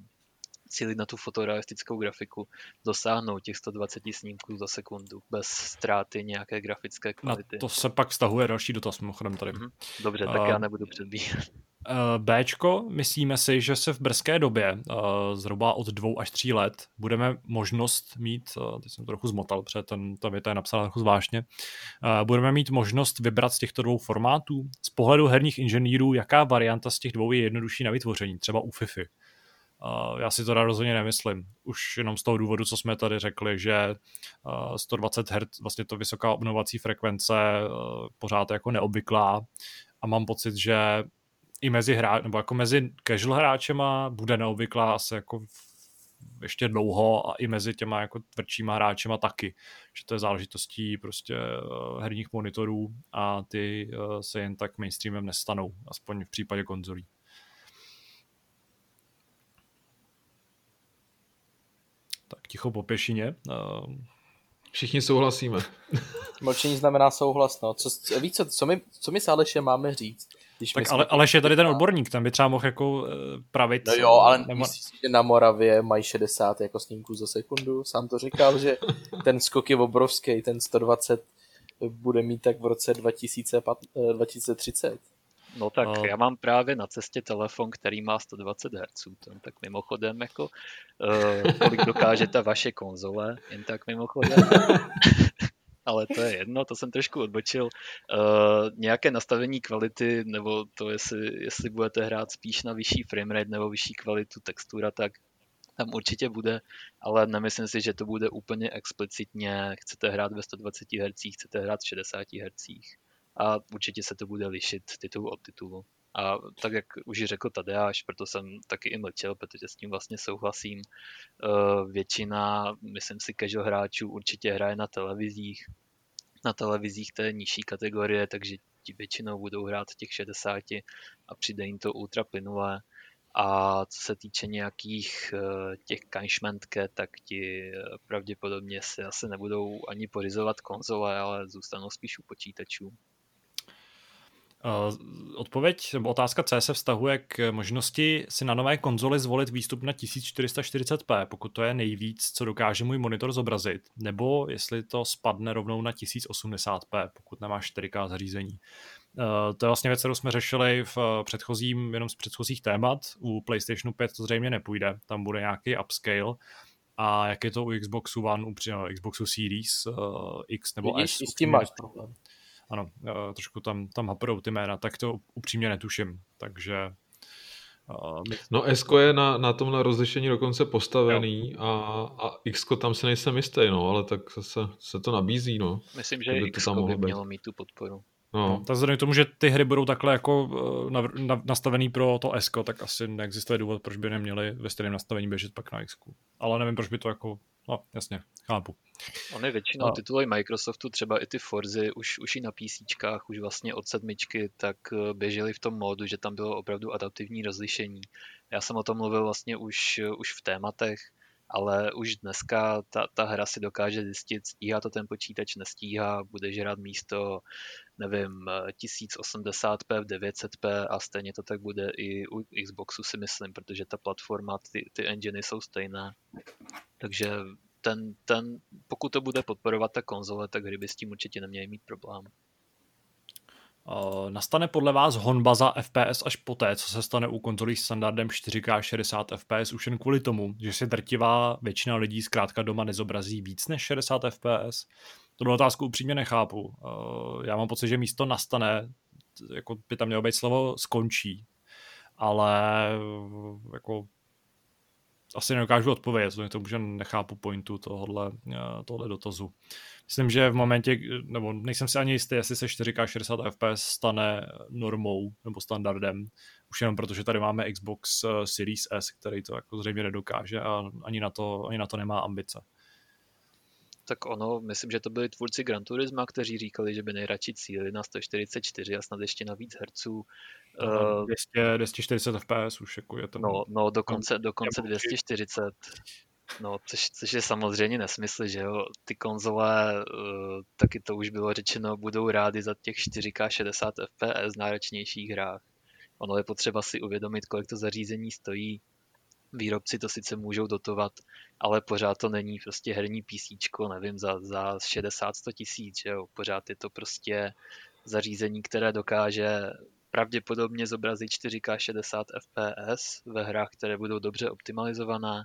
S4: cílit na tu fotorealistickou grafiku, dosáhnout těch 120 snímků za sekundu bez ztráty nějaké grafické kvality.
S1: Na to se pak stahuje další dotaz mimochodem tady. Mm-hmm.
S4: Dobře, tak uh, já nebudu předbíhat.
S1: Eh, Bčko, myslíme si, že se v brzké době, eh, zhruba od dvou až tří let, budeme možnost mít, eh, teď jsem to trochu zmotal, protože ten, ta věta je napsána trochu zvláštně, budeme mít možnost vybrat z těchto dvou formátů. Z pohledu herních inženýrů, jaká varianta z těch dvou je jednodušší na vytvoření, třeba u FIFI? Já si to rozhodně nemyslím. Už jenom z toho důvodu, co jsme tady řekli, že 120 Hz, vlastně to vysoká obnovací frekvence, pořád jako neobvyklá a mám pocit, že i mezi hrá, nebo jako mezi casual hráčema bude neobvyklá asi jako ještě dlouho a i mezi těma jako tvrdšíma hráčema taky, že to je záležitostí prostě uh, herních monitorů a ty uh, se jen tak mainstreamem nestanou, aspoň v případě konzolí. Tak ticho po pěšině. Uh,
S3: Všichni souhlasíme.
S2: Mlčení znamená souhlas, no. Co, víš, co, co, my, co my s Alešem máme říct?
S1: Když tak ale, Aleš je tady ten odborník, ten by třeba mohl jako uh, pravit.
S2: No jo, ale nebo... myslíš, že na Moravě mají 60 jako snímků za sekundu? Sám to říkal, že ten skok je obrovský, ten 120 bude mít tak v roce 2015, 2030.
S4: No tak no. já mám právě na cestě telefon, který má 120 Hz. Tak mimochodem, jako, uh, kolik dokáže ta vaše konzole, jen tak mimochodem. ale to je jedno, to jsem trošku odbočil. Uh, nějaké nastavení kvality, nebo to, jestli, jestli budete hrát spíš na vyšší framerate nebo vyšší kvalitu textura, tak tam určitě bude, ale nemyslím si, že to bude úplně explicitně, chcete hrát ve 120 Hz, chcete hrát v 60 Hz a určitě se to bude lišit titul od titulu. A tak, jak už řekl Tadeáš, proto jsem taky i mlčel, protože s tím vlastně souhlasím. Eh, většina, myslím si, casual hráčů určitě hraje na televizích. Na televizích té nižší kategorie, takže ti většinou budou hrát těch 60 a přijde jim to ultra plynulé. A co se týče nějakých eh, těch kanšmentke, tak ti eh, pravděpodobně se asi nebudou ani pořizovat konzole, ale zůstanou spíš u počítačů.
S1: Uh, odpověď nebo otázka C se vztahuje k možnosti si na nové konzoli zvolit výstup na 1440p, pokud to je nejvíc, co dokáže můj monitor zobrazit, nebo jestli to spadne rovnou na 1080p, pokud nemá 4K zařízení. Uh, to je vlastně věc, kterou jsme řešili v předchozím, jenom z předchozích témat. U PlayStationu 5 to zřejmě nepůjde, tam bude nějaký upscale. A jak je to u Xboxu One, u Xboxu Series uh, X nebo
S2: Vidíš,
S1: S?
S2: s tím máš problém
S1: ano, eh, trošku tam, tam haprou ty jména, tak to upřímně netuším, takže...
S3: Uh, no S je na, na tomhle rozlišení dokonce postavený a, a X tam si nejsem jistý, no, ale tak se, se to nabízí, no.
S4: Myslím, že X by mělo mít tu podporu.
S1: No. no. Tak vzhledem k tomu, že ty hry budou takhle jako eh, na, na, nastavený pro to S, tak asi neexistuje důvod, proč by neměli ve stejném nastavení běžet pak na X. Ale nevím, proč by to jako, no jasně, chápu.
S4: Ony většinou a... tituly Microsoftu, třeba i ty Forzy, už, už i na PC, už vlastně od sedmičky, tak eh, běžely v tom módu, že tam bylo opravdu adaptivní rozlišení. Já jsem o tom mluvil vlastně už, už v tématech ale už dneska ta, ta hra si dokáže zjistit, stíhá to ten počítač, nestíhá, bude žrat místo, nevím, 1080p v 900p a stejně to tak bude i u Xboxu si myslím, protože ta platforma, ty, ty enginy jsou stejné. Takže ten, ten, pokud to bude podporovat ta konzole, tak hry by s tím určitě neměly mít problém.
S1: Uh, nastane podle vás honba za FPS až poté, co se stane u konzolí standardem 4K 60 FPS už jen kvůli tomu, že si drtivá většina lidí zkrátka doma nezobrazí víc než 60 FPS? Tuhle otázku upřímně nechápu. Uh, já mám pocit, že místo nastane, jako by tam mělo být slovo skončí, ale jako asi nedokážu odpovědět, vzhledem k tomu, že nechápu pointu tohohle, eh, tohle dotazu. Myslím, že v momentě, nebo nejsem si ani jistý, jestli se 4K 60 FPS stane normou nebo standardem, už jenom protože tady máme Xbox eh, Series S, který to jako zřejmě nedokáže a ani na to, ani na to nemá ambice
S4: tak ono, myslím, že to byli tvůrci Gran Turisma, kteří říkali, že by nejradši cíli na 144 a snad ještě na víc herců.
S1: No, 200, 240 FPS už jako je to.
S4: No, no dokonce, dokonce 240. No, což, což je samozřejmě nesmysl, že jo. Ty konzole, uh, taky to už bylo řečeno, budou rády za těch 4K 60 FPS náročnějších hrách. Ono je potřeba si uvědomit, kolik to zařízení stojí, výrobci to sice můžou dotovat, ale pořád to není prostě herní PC, nevím, za, za 60-100 tisíc, jo. Pořád je to prostě zařízení, které dokáže pravděpodobně zobrazit 4K 60 FPS ve hrách, které budou dobře optimalizované,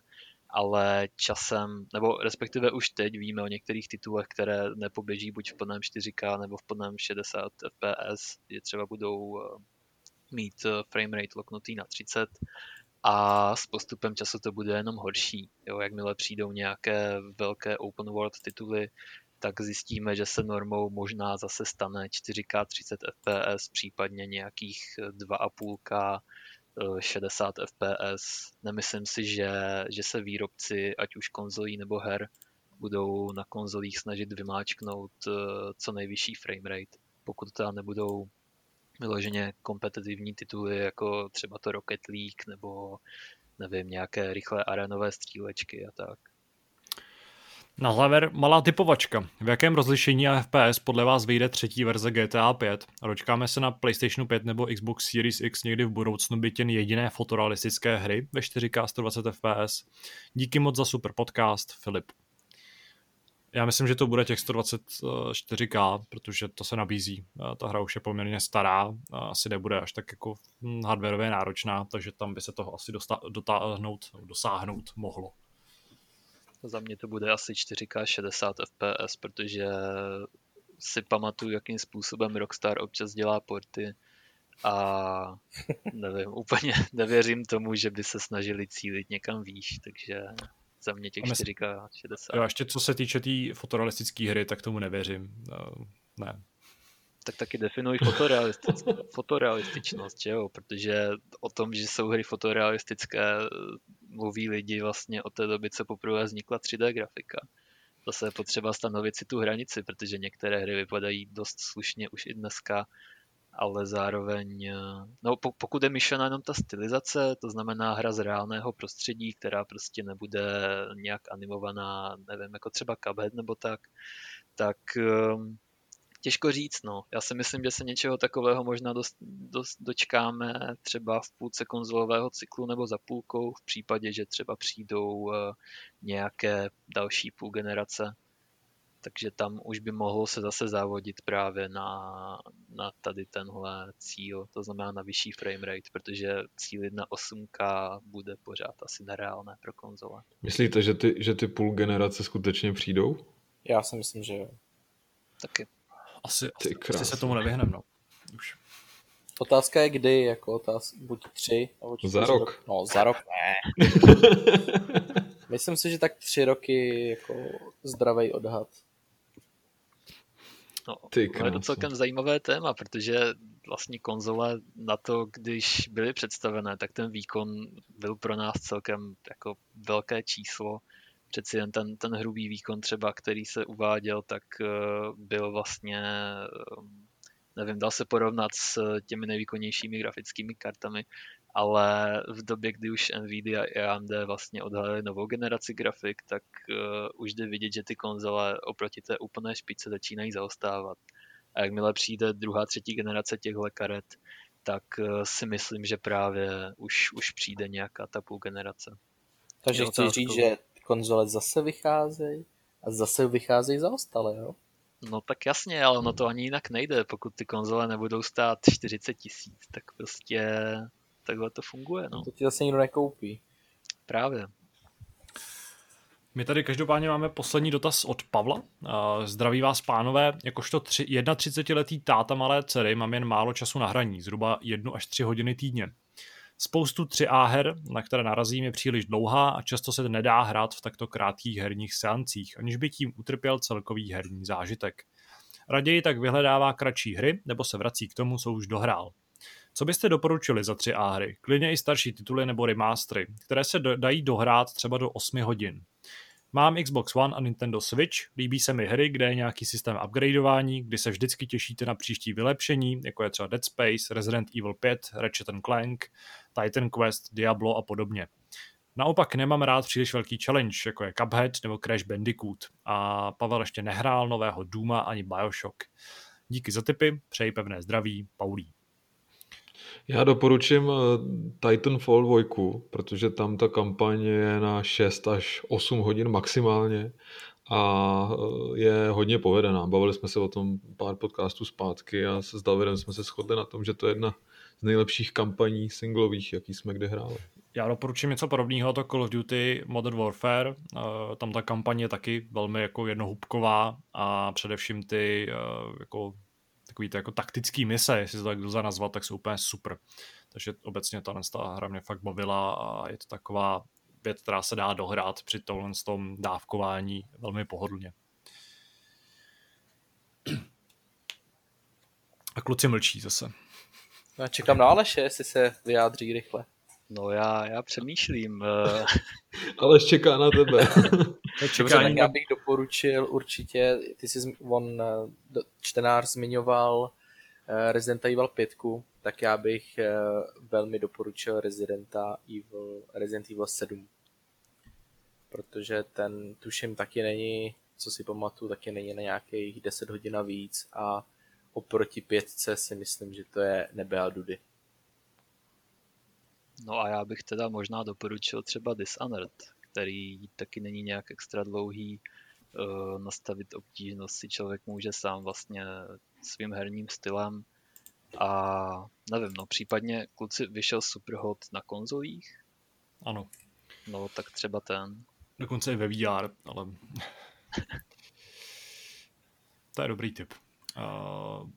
S4: ale časem, nebo respektive už teď víme o některých titulech, které nepoběží buď v plném 4K nebo v plném 60 FPS, že třeba budou eh, mít eh, frame rate loknutý na 30 a s postupem času to bude jenom horší. Jo, jakmile přijdou nějaké velké open world tituly, tak zjistíme, že se normou možná zase stane 4K 30 FPS, případně nějakých 2,5K 60 FPS. Nemyslím si, že, že se výrobci, ať už konzolí nebo her, budou na konzolích snažit vymáčknout eh, co nejvyšší framerate, pokud teda nebudou vyloženě kompetitivní tituly, jako třeba to Rocket League, nebo nevím, nějaké rychlé arenové střílečky a tak.
S1: Na závěr malá typovačka. V jakém rozlišení a FPS podle vás vyjde třetí verze GTA 5? A dočkáme se na PlayStation 5 nebo Xbox Series X někdy v budoucnu byt jen jediné fotorealistické hry ve 4K 120 FPS? Díky moc za super podcast, Filip. Já myslím, že to bude těch 124K, protože to se nabízí. Ta hra už je poměrně stará, asi nebude až tak jako hm, hardwareově náročná, takže tam by se toho asi dotáhnout, dosáhnout mohlo.
S4: Za mě to bude asi 4K 60 FPS, protože si pamatuju, jakým způsobem Rockstar občas dělá porty a nevím, úplně nevěřím tomu, že by se snažili cílit někam výš, takže za mě těch 4K 60.
S1: Jo, ještě co se týče té tý fotorealistické hry, tak tomu nevěřím. Uh, ne.
S4: Tak taky definuj fotorealistič, fotorealističnost, že jo? Protože o tom, že jsou hry fotorealistické, mluví lidi vlastně od té doby, co poprvé vznikla 3D grafika. Zase je potřeba stanovit si tu hranici, protože některé hry vypadají dost slušně už i dneska ale zároveň, eh, no pokud je myšlena jenom ta stylizace, to znamená hra z reálného prostředí, která prostě nebude nějak animovaná, nevím, jako třeba Cuphead nebo tak, tak ehm, těžko říct, no. Já si myslím, že se něčeho takového možná dost, dost dočkáme třeba v půlce konzolového cyklu nebo za půlkou, v případě, že třeba přijdou eh, nějaké další půl generace takže tam už by mohlo se zase závodit právě na, na tady tenhle cíl, to znamená na vyšší frame rate, protože cílit na 8K bude pořád asi nereálné pro konzole.
S3: Myslíte, že ty, že ty půl generace skutečně přijdou?
S2: Já si myslím, že jo.
S4: Taky.
S1: Asi, asi, asi se tomu nevyhneme, no. Už.
S2: Otázka je kdy, jako otázka, buď tři, nebo čtyři
S3: Za rok.
S2: No, za rok ne. Myslím si, že tak tři roky jako zdravý odhad.
S4: No, Ty to je to celkem zajímavé téma, protože vlastně konzole na to, když byly představené, tak ten výkon byl pro nás celkem jako velké číslo. Přeci jen ten, ten hrubý výkon třeba, který se uváděl, tak eh, byl vlastně eh, nevím, dal se porovnat s těmi nejvýkonnějšími grafickými kartami, ale v době, kdy už Nvidia a AMD vlastně odhalili novou generaci grafik, tak uh, už jde vidět, že ty konzole oproti té úplné špice začínají zaostávat. A jakmile přijde druhá, třetí generace těchto karet, tak uh, si myslím, že právě už, už přijde nějaká ta půl generace.
S2: Takže chci říct, že konzole zase vycházejí a zase vycházejí zaostalé, jo?
S4: No tak jasně, ale ono to ani jinak nejde. Pokud ty konzole nebudou stát 40 tisíc, tak prostě takhle to funguje. No.
S2: To ti zase nikdo nekoupí.
S4: Právě.
S1: My tady každopádně máme poslední dotaz od Pavla. Zdraví vás, pánové. Jakožto 31-letý táta malé dcery mám jen málo času na hraní, zhruba 1 až 3 hodiny týdně. Spoustu 3A her, na které narazím, je příliš dlouhá a často se nedá hrát v takto krátkých herních seancích, aniž by tím utrpěl celkový herní zážitek. Raději tak vyhledává kratší hry, nebo se vrací k tomu, co už dohrál. Co byste doporučili za 3A hry? Klidně i starší tituly nebo remastery, které se do, dají dohrát třeba do 8 hodin. Mám Xbox One a Nintendo Switch, líbí se mi hry, kde je nějaký systém upgradeování, kdy se vždycky těšíte na příští vylepšení, jako je třeba Dead Space, Resident Evil 5, Ratchet Clank, Titan Quest, Diablo a podobně. Naopak nemám rád příliš velký challenge, jako je Cuphead nebo Crash Bandicoot. A Pavel ještě nehrál nového Duma ani Bioshock. Díky za tipy, přeji pevné zdraví, Paulí.
S3: Já doporučím eh, Titanfall 2, protože tam ta kampaň je na 6 až 8 hodin maximálně a eh, je hodně povedená. Bavili jsme se o tom pár podcastů zpátky a s Davidem jsme se shodli na tom, že to je jedna z nejlepších kampaní singlových, jaký jsme kdy hráli.
S1: Já doporučím něco podobného, to Call of Duty Modern Warfare. Eh, tam ta kampaně je taky velmi jako jednohubková a především ty jako takový ty jako taktický mise, jestli to tak lze nazvat, tak jsou úplně super. Takže obecně ta, hra mě fakt bavila a je to taková věc, která se dá dohrát při tomhle tom dávkování velmi pohodlně. A kluci mlčí zase.
S2: Já čekám na Aleše, jestli se vyjádří rychle.
S4: No já, já přemýšlím.
S3: Eh. Ale čeká na tebe.
S2: Čekání já bych doporučil určitě, ty jsi on eh, čtenář zmiňoval eh, Resident Evil 5, tak já bych velmi doporučil Residenta Evil, Resident Evil 7. Protože ten, tuším, taky není, co si pamatuju, taky není na nějakých 10 hodin a víc a oproti pětce si myslím, že to je nebe a dudy.
S4: No a já bych teda možná doporučil třeba Dishonored, který taky není nějak extra dlouhý. Uh, nastavit obtížnost si člověk může sám vlastně svým herním stylem. A nevím, no případně kluci vyšel Superhot na konzolích?
S1: Ano.
S4: No tak třeba ten.
S1: Dokonce i ve VR, ale to je dobrý tip. Uh,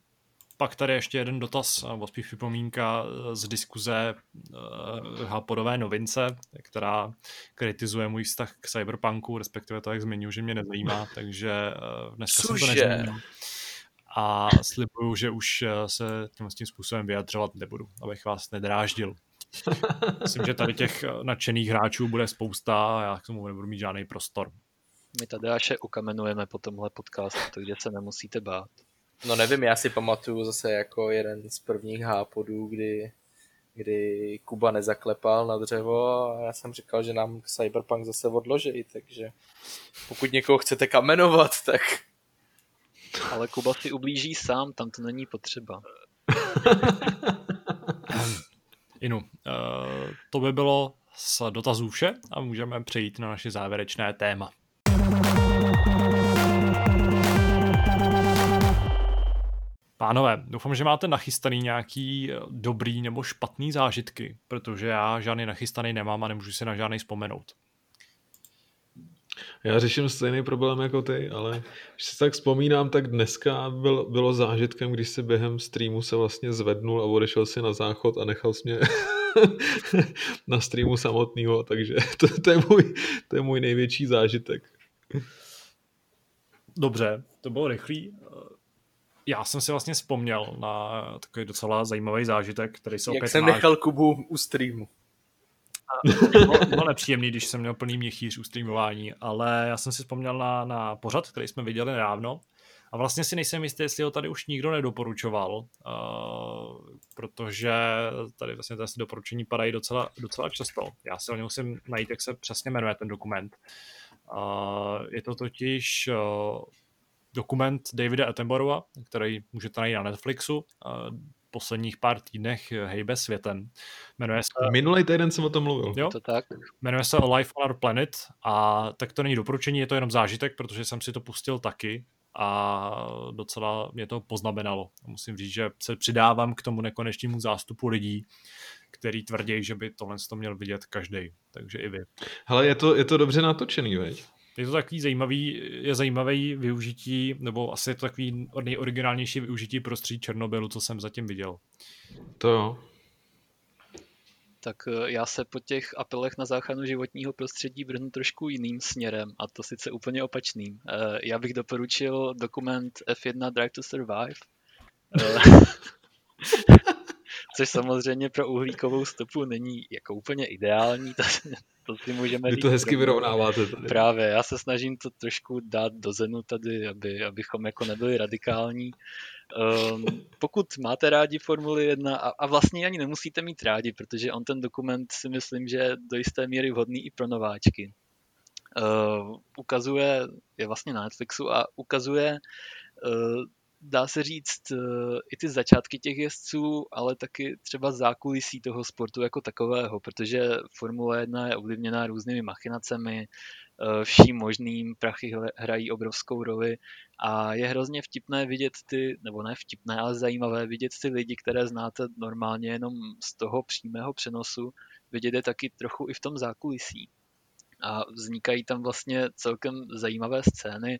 S1: pak tady ještě jeden dotaz, nebo spíš připomínka z diskuze uh, Hapodové novince, která kritizuje můj vztah k cyberpunku, respektive to, jak zmiňuji, že mě nezajímá, takže uh, dneska Cože? jsem to nezmínil. A slibuju, že už se tím, tím způsobem vyjadřovat nebudu, abych vás nedráždil. Myslím, že tady těch nadšených hráčů bude spousta a já k tomu nebudu mít žádný prostor.
S4: My tady až ukamenujeme po tomhle podcastu, takže se nemusíte bát.
S2: No nevím, já si pamatuju zase jako jeden z prvních hápodů, kdy, kdy Kuba nezaklepal na dřevo a já jsem říkal, že nám Cyberpunk zase odloží, takže pokud někoho chcete kamenovat, tak...
S4: Ale Kuba si ublíží sám, tam to není potřeba.
S1: Inu, uh, to by bylo z dotazů vše a můžeme přejít na naše závěrečné téma. Pánové, doufám, že máte nachystaný nějaký eh, dobrý nebo špatný zážitky, protože já žádný nachystaný nemám a nemůžu si na žádný vzpomenout.
S3: Já řeším stejný problém jako ty, ale když si tak vzpomínám, tak dneska byl, bylo zážitkem, když si během streamu se vlastně zvednul a odešel si na záchod a nechal si mě na streamu samotného, takže to, to, je můj, to je můj největší zážitek.
S1: Dobře, to bylo rychlý já jsem si vlastně vzpomněl na takový docela zajímavý zážitek, který se
S2: Jak
S1: opět
S2: jsem máš... nechal Kubu u streamu.
S1: bylo, bylo nepříjemný, když jsem měl plný měchýř u streamování, ale já jsem si vzpomněl na, na pořad, který jsme viděli nedávno A vlastně si nejsem jistý, jestli ho tady už nikdo nedoporučoval, uh, protože tady vlastně ty doporučení padají docela, docela často. Já se o něm musím najít, jak se přesně jmenuje ten dokument. Uh, je to totiž uh, dokument Davida Attenborougha, který můžete najít na Netflixu. Posledních pár týdnech hejbe světem. Jmenuje se...
S3: Minulý týden jsem o tom mluvil.
S1: Jo?
S4: To tak.
S1: Jmenuje se Life on Our Planet a tak to není doporučení, je to jenom zážitek, protože jsem si to pustil taky a docela mě to poznamenalo. Musím říct, že se přidávám k tomu nekonečnému zástupu lidí, který tvrdí, že by tohle to měl vidět každý. Takže i vy.
S3: Hele, je to, je to dobře natočený, veď?
S1: Je to takový zajímavý, je zajímavý využití, nebo asi je to takový nejoriginálnější využití prostředí Černobylu, co jsem zatím viděl.
S3: To jo.
S4: Tak eh, já se po těch apelech na záchranu životního prostředí vrhnu trošku jiným směrem, a to sice úplně opačným. Eh, já bych doporučil dokument F1 Drive to Survive, eh, což samozřejmě pro uhlíkovou stopu není jako úplně ideální, to, to si můžeme
S3: Vy to hezky vyrovnáváte
S4: tady. Právě, já se snažím to trošku dát do zenu tady, aby, abychom jako nebyli radikální. Um, pokud máte rádi Formuli 1 a, a vlastně ani nemusíte mít rádi, protože on ten dokument si myslím, že je do jisté míry vhodný i pro nováčky. Uh, ukazuje, je vlastně na Netflixu a ukazuje uh, dá se říct, i ty začátky těch jezdců, ale taky třeba zákulisí toho sportu jako takového, protože Formule 1 je ovlivněná různými machinacemi, vším možným, prachy hrají obrovskou roli a je hrozně vtipné vidět ty, nebo ne vtipné, ale zajímavé vidět ty lidi, které znáte normálně jenom z toho přímého přenosu, vidět je taky trochu i v tom zákulisí. A vznikají tam vlastně celkem zajímavé scény.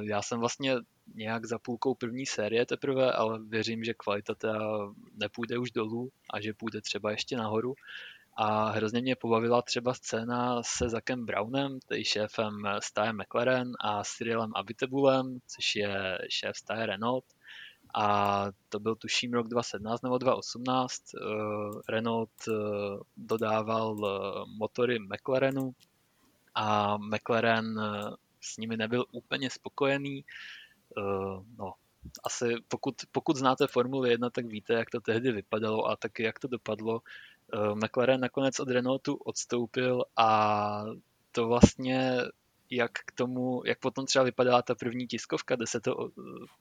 S4: Já jsem vlastně nějak za půlkou první série teprve, ale věřím, že kvalita teda nepůjde už dolů a že půjde třeba ještě nahoru. A hrozně mě pobavila třeba scéna se Zakem Brownem, tedy šéfem stáje McLaren a Cyrilem Abitebulem, což je šéf stáje Renault. A to byl tuším rok 2017 nebo 2018. Eh, Renault eh, dodával eh, motory McLarenu a McLaren s nimi nebyl úplně spokojený, uh, no, asi pokud, pokud znáte Formuli 1, tak víte, jak to tehdy vypadalo a taky jak to dopadlo. Uh, McLaren nakonec od Renaultu odstoupil a to vlastně jak k tomu, jak potom třeba vypadala ta první tiskovka, kde se to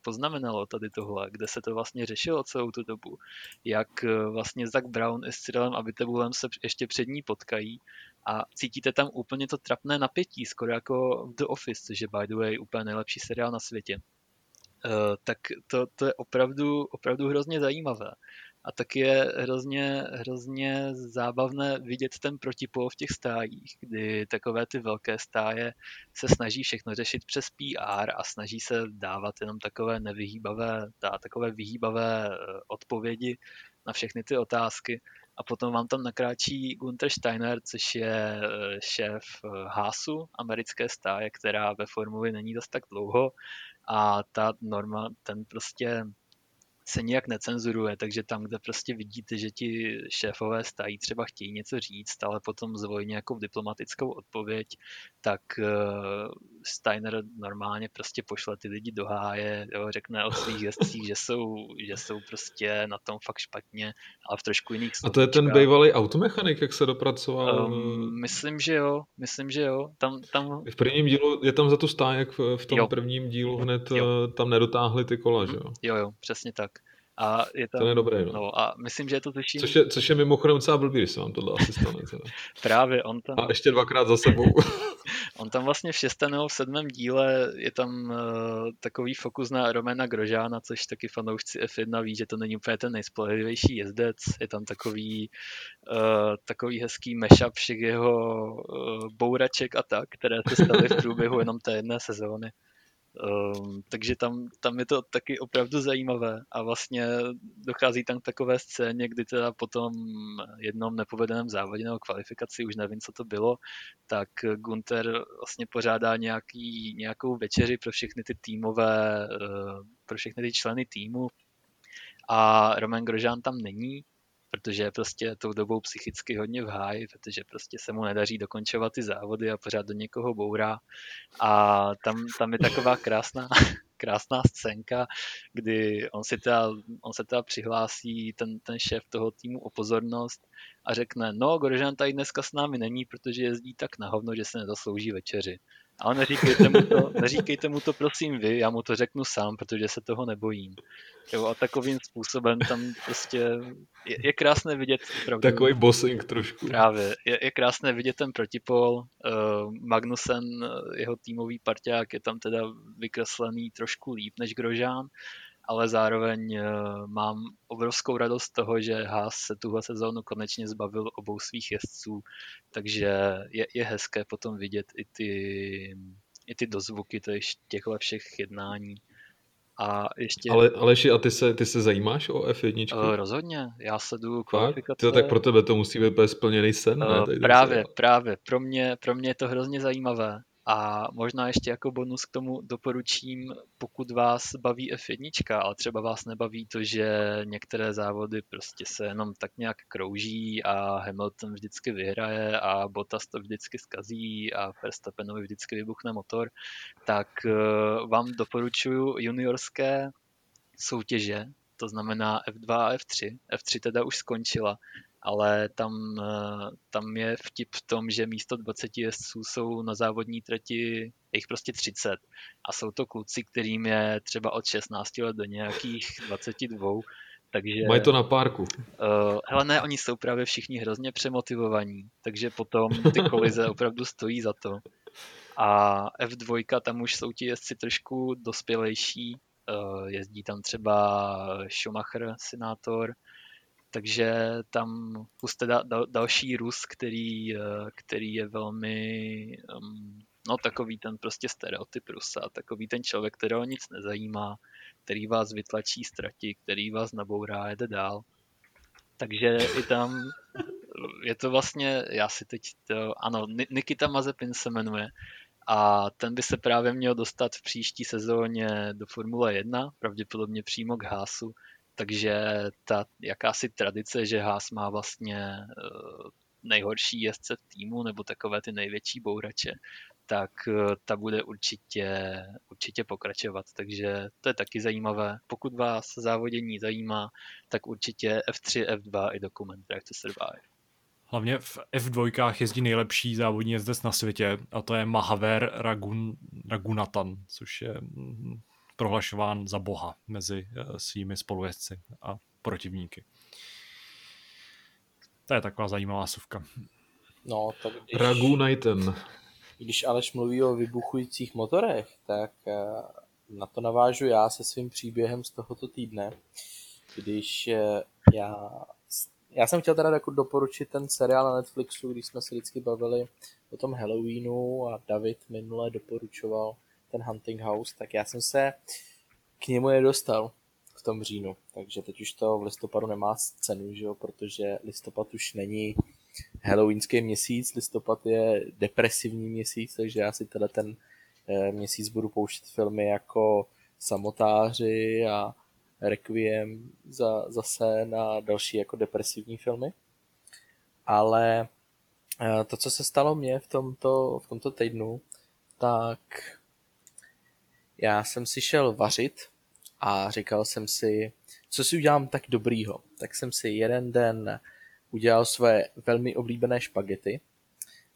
S4: poznamenalo tady tohle, kde se to vlastně řešilo celou tu dobu, jak vlastně Zach Brown i s Cyrilem Abitebulem se ještě před ní potkají a cítíte tam úplně to trapné napětí, skoro jako v The Office, což je by the way úplně nejlepší seriál na světě. Eh, tak to, to je opravdu, opravdu hrozně zajímavé. A tak je hrozně, hrozně zábavné vidět ten protipol v těch stájích, kdy takové ty velké stáje se snaží všechno řešit přes PR a snaží se dávat jenom takové nevyhýbavé, dá, takové vyhýbavé eh, odpovědi na všechny ty otázky. A potom vám tam nakráčí Gunther Steiner, což je eh, šéf Haasu, americké stáje, která ve formuli není dost tak dlouho. A ta norma, ten prostě se nijak necenzuruje, takže tam, kde prostě vidíte, že ti šéfové stají, třeba chtějí něco říct, ale potom zvolí nějakou diplomatickou odpověď, tak uh, Steiner normálně prostě pošle ty lidi do háje, jo, řekne o svých jezdcích, že jsou, že jsou prostě na tom fakt špatně, ale v trošku jiných
S3: A to je ten bývalý automechanik, jak se dopracoval?
S4: Um, myslím, že jo, myslím, že jo. Tam, tam...
S3: V prvním dílu je tam za to stájek v, v tom jo. prvním dílu hned jo. Eh, tam nedotáhli ty kola, že jo?
S4: Jo, jo, přesně tak. A je tam,
S3: to je dobré, no.
S4: no. a myslím, že je to tuším...
S3: Což je, což je mimochodem docela blbý, když se vám tohle asi stane. Teda.
S4: Právě, on tam...
S3: A ještě dvakrát za sebou.
S4: on tam vlastně v šestém nebo v sedmém díle je tam uh, takový fokus na Romana Grožána, což taky fanoušci F1 ví, že to není úplně ten nejspolehlivější jezdec. Je tam takový, uh, takový hezký mashup všech jeho uh, bouraček a tak, které se staly v průběhu jenom té jedné sezóny. Um, takže tam, tam je to taky opravdu zajímavé. A vlastně dochází tam k takové scéně, kdy teda po tom jednom nepovedeném závodě nebo kvalifikaci, už nevím, co to bylo, tak Gunther vlastně pořádá nějaký, nějakou večeři pro všechny ty týmové, uh, pro všechny ty členy týmu. A Roman Grožán tam není, protože je prostě tou dobou psychicky hodně v háji, protože prostě se mu nedaří dokončovat ty závody a pořád do někoho bourá. A tam, tam je taková krásná, krásná scénka, kdy on, si teda, on se teda přihlásí, ten, ten šéf toho týmu o pozornost a řekne, no, Goržan tady dneska s námi není, protože jezdí tak na hovno, že se nezaslouží večeři. Ale neříkejte mu, to, neříkejte mu to prosím vy, já mu to řeknu sám, protože se toho nebojím. Jo, a takovým způsobem tam prostě je, je krásné vidět opravdu.
S3: Takový bossing trošku.
S4: Právě, je, je krásné vidět ten protipol. Uh, Magnusen, jeho týmový parťák je tam teda vykreslený trošku líp než Grožán, ale zároveň uh, mám obrovskou radost toho, že Haas se tuhle sezónu konečně zbavil obou svých jezdců, takže je, je hezké potom vidět i ty, i ty dozvuky těchto všech jednání. A ještě...
S3: Ale Aleši, a ty se, ty se zajímáš o F1?
S4: Uh, rozhodně, já sleduju kvalifikace.
S3: tak pro tebe to musí být splněný sen, uh,
S4: ne? právě, právě. Pro mě, pro mě je to hrozně zajímavé. A možná ještě jako bonus k tomu doporučím, pokud vás baví F1, ale třeba vás nebaví to, že některé závody prostě se jenom tak nějak krouží a Hamilton vždycky vyhraje a Bottas to vždycky skazí a Verstappenovi vždycky vybuchne motor, tak eh, vám doporučuji juniorské soutěže, to znamená F2 a F3. F3 teda už skončila, ale tam, eh, tam je vtip v tom, že místo 20 jezdců jsou na závodní trati jich prostě 30 a jsou to kluci, kterým je třeba od 16 let do nějakých 22, takže,
S3: Mají to na párku.
S4: Uh, hele ne, oni jsou právě všichni hrozně přemotivovaní, takže potom ty kolize opravdu stojí za to. A F2, tam už jsou ti jezdci trošku dospělejší, uh, jezdí tam třeba Schumacher, Senátor, takže tam plus teda dal, další Rus, který, eh, který je velmi um, no takový ten prostě stereotyp Rusa, takový ten člověk, kterého nic nezajímá, který vás vytlačí ztratí, který vás nabourá a jede dál. Takže i tam je to vlastně, já si teď to, ano, Nikita Mazepin se jmenuje a ten by se právě měl dostat v příští sezóně do Formule 1, pravděpodobně přímo k Hásu, takže ta jakási tradice, že Haas má vlastně eh, nejhorší jezdce týmu nebo takové ty největší bourače, tak eh, ta bude určitě, určitě pokračovat. Takže to je taky zajímavé. Pokud vás závodění zajímá, tak určitě F3, F2 i dokument Drive to Survive.
S1: Hlavně v F2 jezdí nejlepší závodní jezdec na světě a to je Mahaver Ragun, Ragunatan, což je mm, prohlašován za boha mezi eh, svými spolujezdci a protivníky. To je taková zajímavá suvka.
S2: No, tak
S3: když, Ragunajten.
S2: Když Aleš mluví o vybuchujících motorech, tak eh, na to navážu já se svým příběhem z tohoto týdne, když eh, já, já jsem chtěl teda jako doporučit ten seriál na Netflixu, když jsme se vždycky bavili o tom Halloweenu a David minule doporučoval ten Hunting House, tak já jsem se k němu nedostal v tom říjnu, takže teď už to v listopadu nemá cenu, že jo, protože listopad už není halloweenský měsíc, listopad je depresivní měsíc, takže já si teda ten eh, měsíc budu pouštět filmy jako Samotáři a Requiem za, zase na další jako depresivní filmy. Ale eh, to, co se stalo mně v tomto, v tomto týdnu, tak já jsem si šel vařit a říkal jsem si, co si udělám tak dobrýho. Tak jsem si jeden den udělal své velmi oblíbené špagety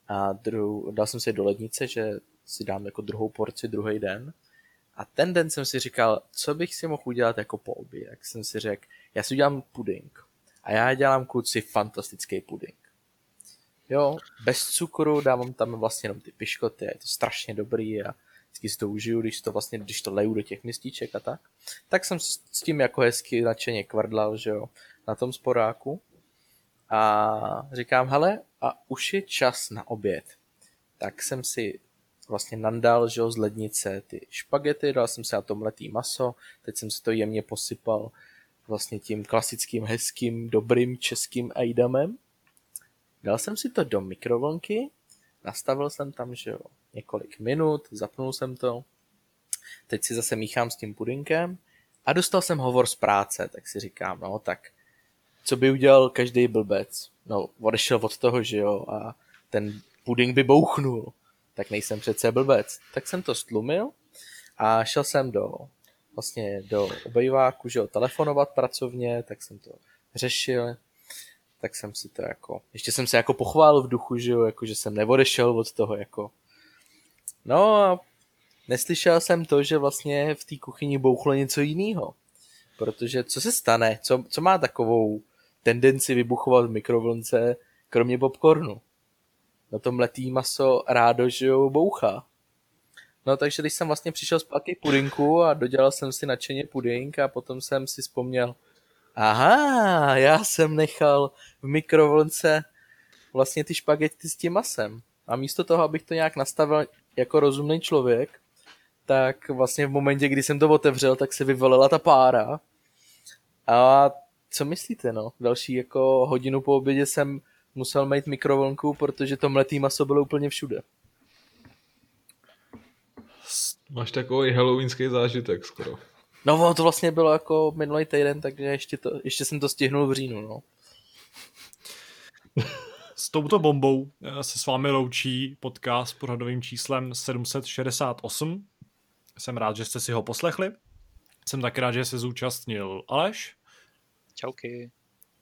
S2: a dru, dal jsem si do lednice, že si dám jako druhou porci druhý den. A ten den jsem si říkal, co bych si mohl udělat jako po obě. Jak jsem si řekl, já si udělám puding. A já dělám kluci fantastický puding. Jo, bez cukru, dávám tam vlastně jenom ty piškoty, je to strašně dobrý a vždycky si to užiju, když to vlastně, když to leju do těch mističek a tak. Tak jsem s tím jako hezky nadšeně kvrdlal, že jo, na tom sporáku. A říkám, hele, a už je čas na oběd. Tak jsem si vlastně nandal, že jo, z lednice ty špagety, dal jsem si na to mletý maso, teď jsem si to jemně posypal vlastně tím klasickým, hezkým, dobrým českým ejdamem. Dal jsem si to do mikrovlnky, nastavil jsem tam, že jo, několik minut, zapnul jsem to, teď si zase míchám s tím pudinkem a dostal jsem hovor z práce, tak si říkám, no tak co by udělal každý blbec? No, odešel od toho, že jo, a ten puding by bouchnul, tak nejsem přece blbec. Tak jsem to stlumil a šel jsem do vlastně do obejváku, že jo, telefonovat pracovně, tak jsem to řešil, tak jsem si to jako, ještě jsem se jako pochválil v duchu, že jo, jako že jsem neodešel od toho jako. No a neslyšel jsem to, že vlastně v té kuchyni bouchlo něco jiného. Protože co se stane, co, co má takovou tendenci vybuchovat v mikrovlnce, kromě popcornu? No to mletý maso rádo, že jo, bouchá. No takže když jsem vlastně přišel zpátky pudinku a dodělal jsem si nadšeně pudink a potom jsem si vzpomněl, aha, já jsem nechal v mikrovlnce vlastně ty špagety s tím masem. A místo toho, abych to nějak nastavil jako rozumný člověk, tak vlastně v momentě, kdy jsem to otevřel, tak se vyvalila ta pára. A co myslíte, no? Další jako hodinu po obědě jsem musel mít mikrovlnku, protože to mletý maso bylo úplně všude.
S3: Máš takový halloweenský zážitek skoro.
S2: No, to vlastně bylo jako minulý týden, takže ještě, to, ještě jsem to stihnul v říjnu, no.
S1: S touto bombou eh, se s vámi loučí podcast s pořadovým číslem 768. Jsem rád, že jste si ho poslechli. Jsem taky rád, že se zúčastnil Aleš.
S4: Čauky.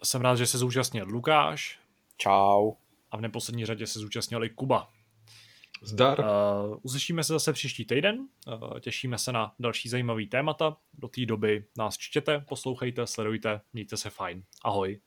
S1: Jsem rád, že se zúčastnil Lukáš.
S2: Čau.
S1: A v neposlední řadě se zúčastnil i Kuba.
S3: Zdar.
S1: Uh, uslyšíme se zase příští týden. Uh, těšíme se na další zajímavý témata. Do té doby nás čtěte, poslouchejte, sledujte, mějte se fajn. Ahoj.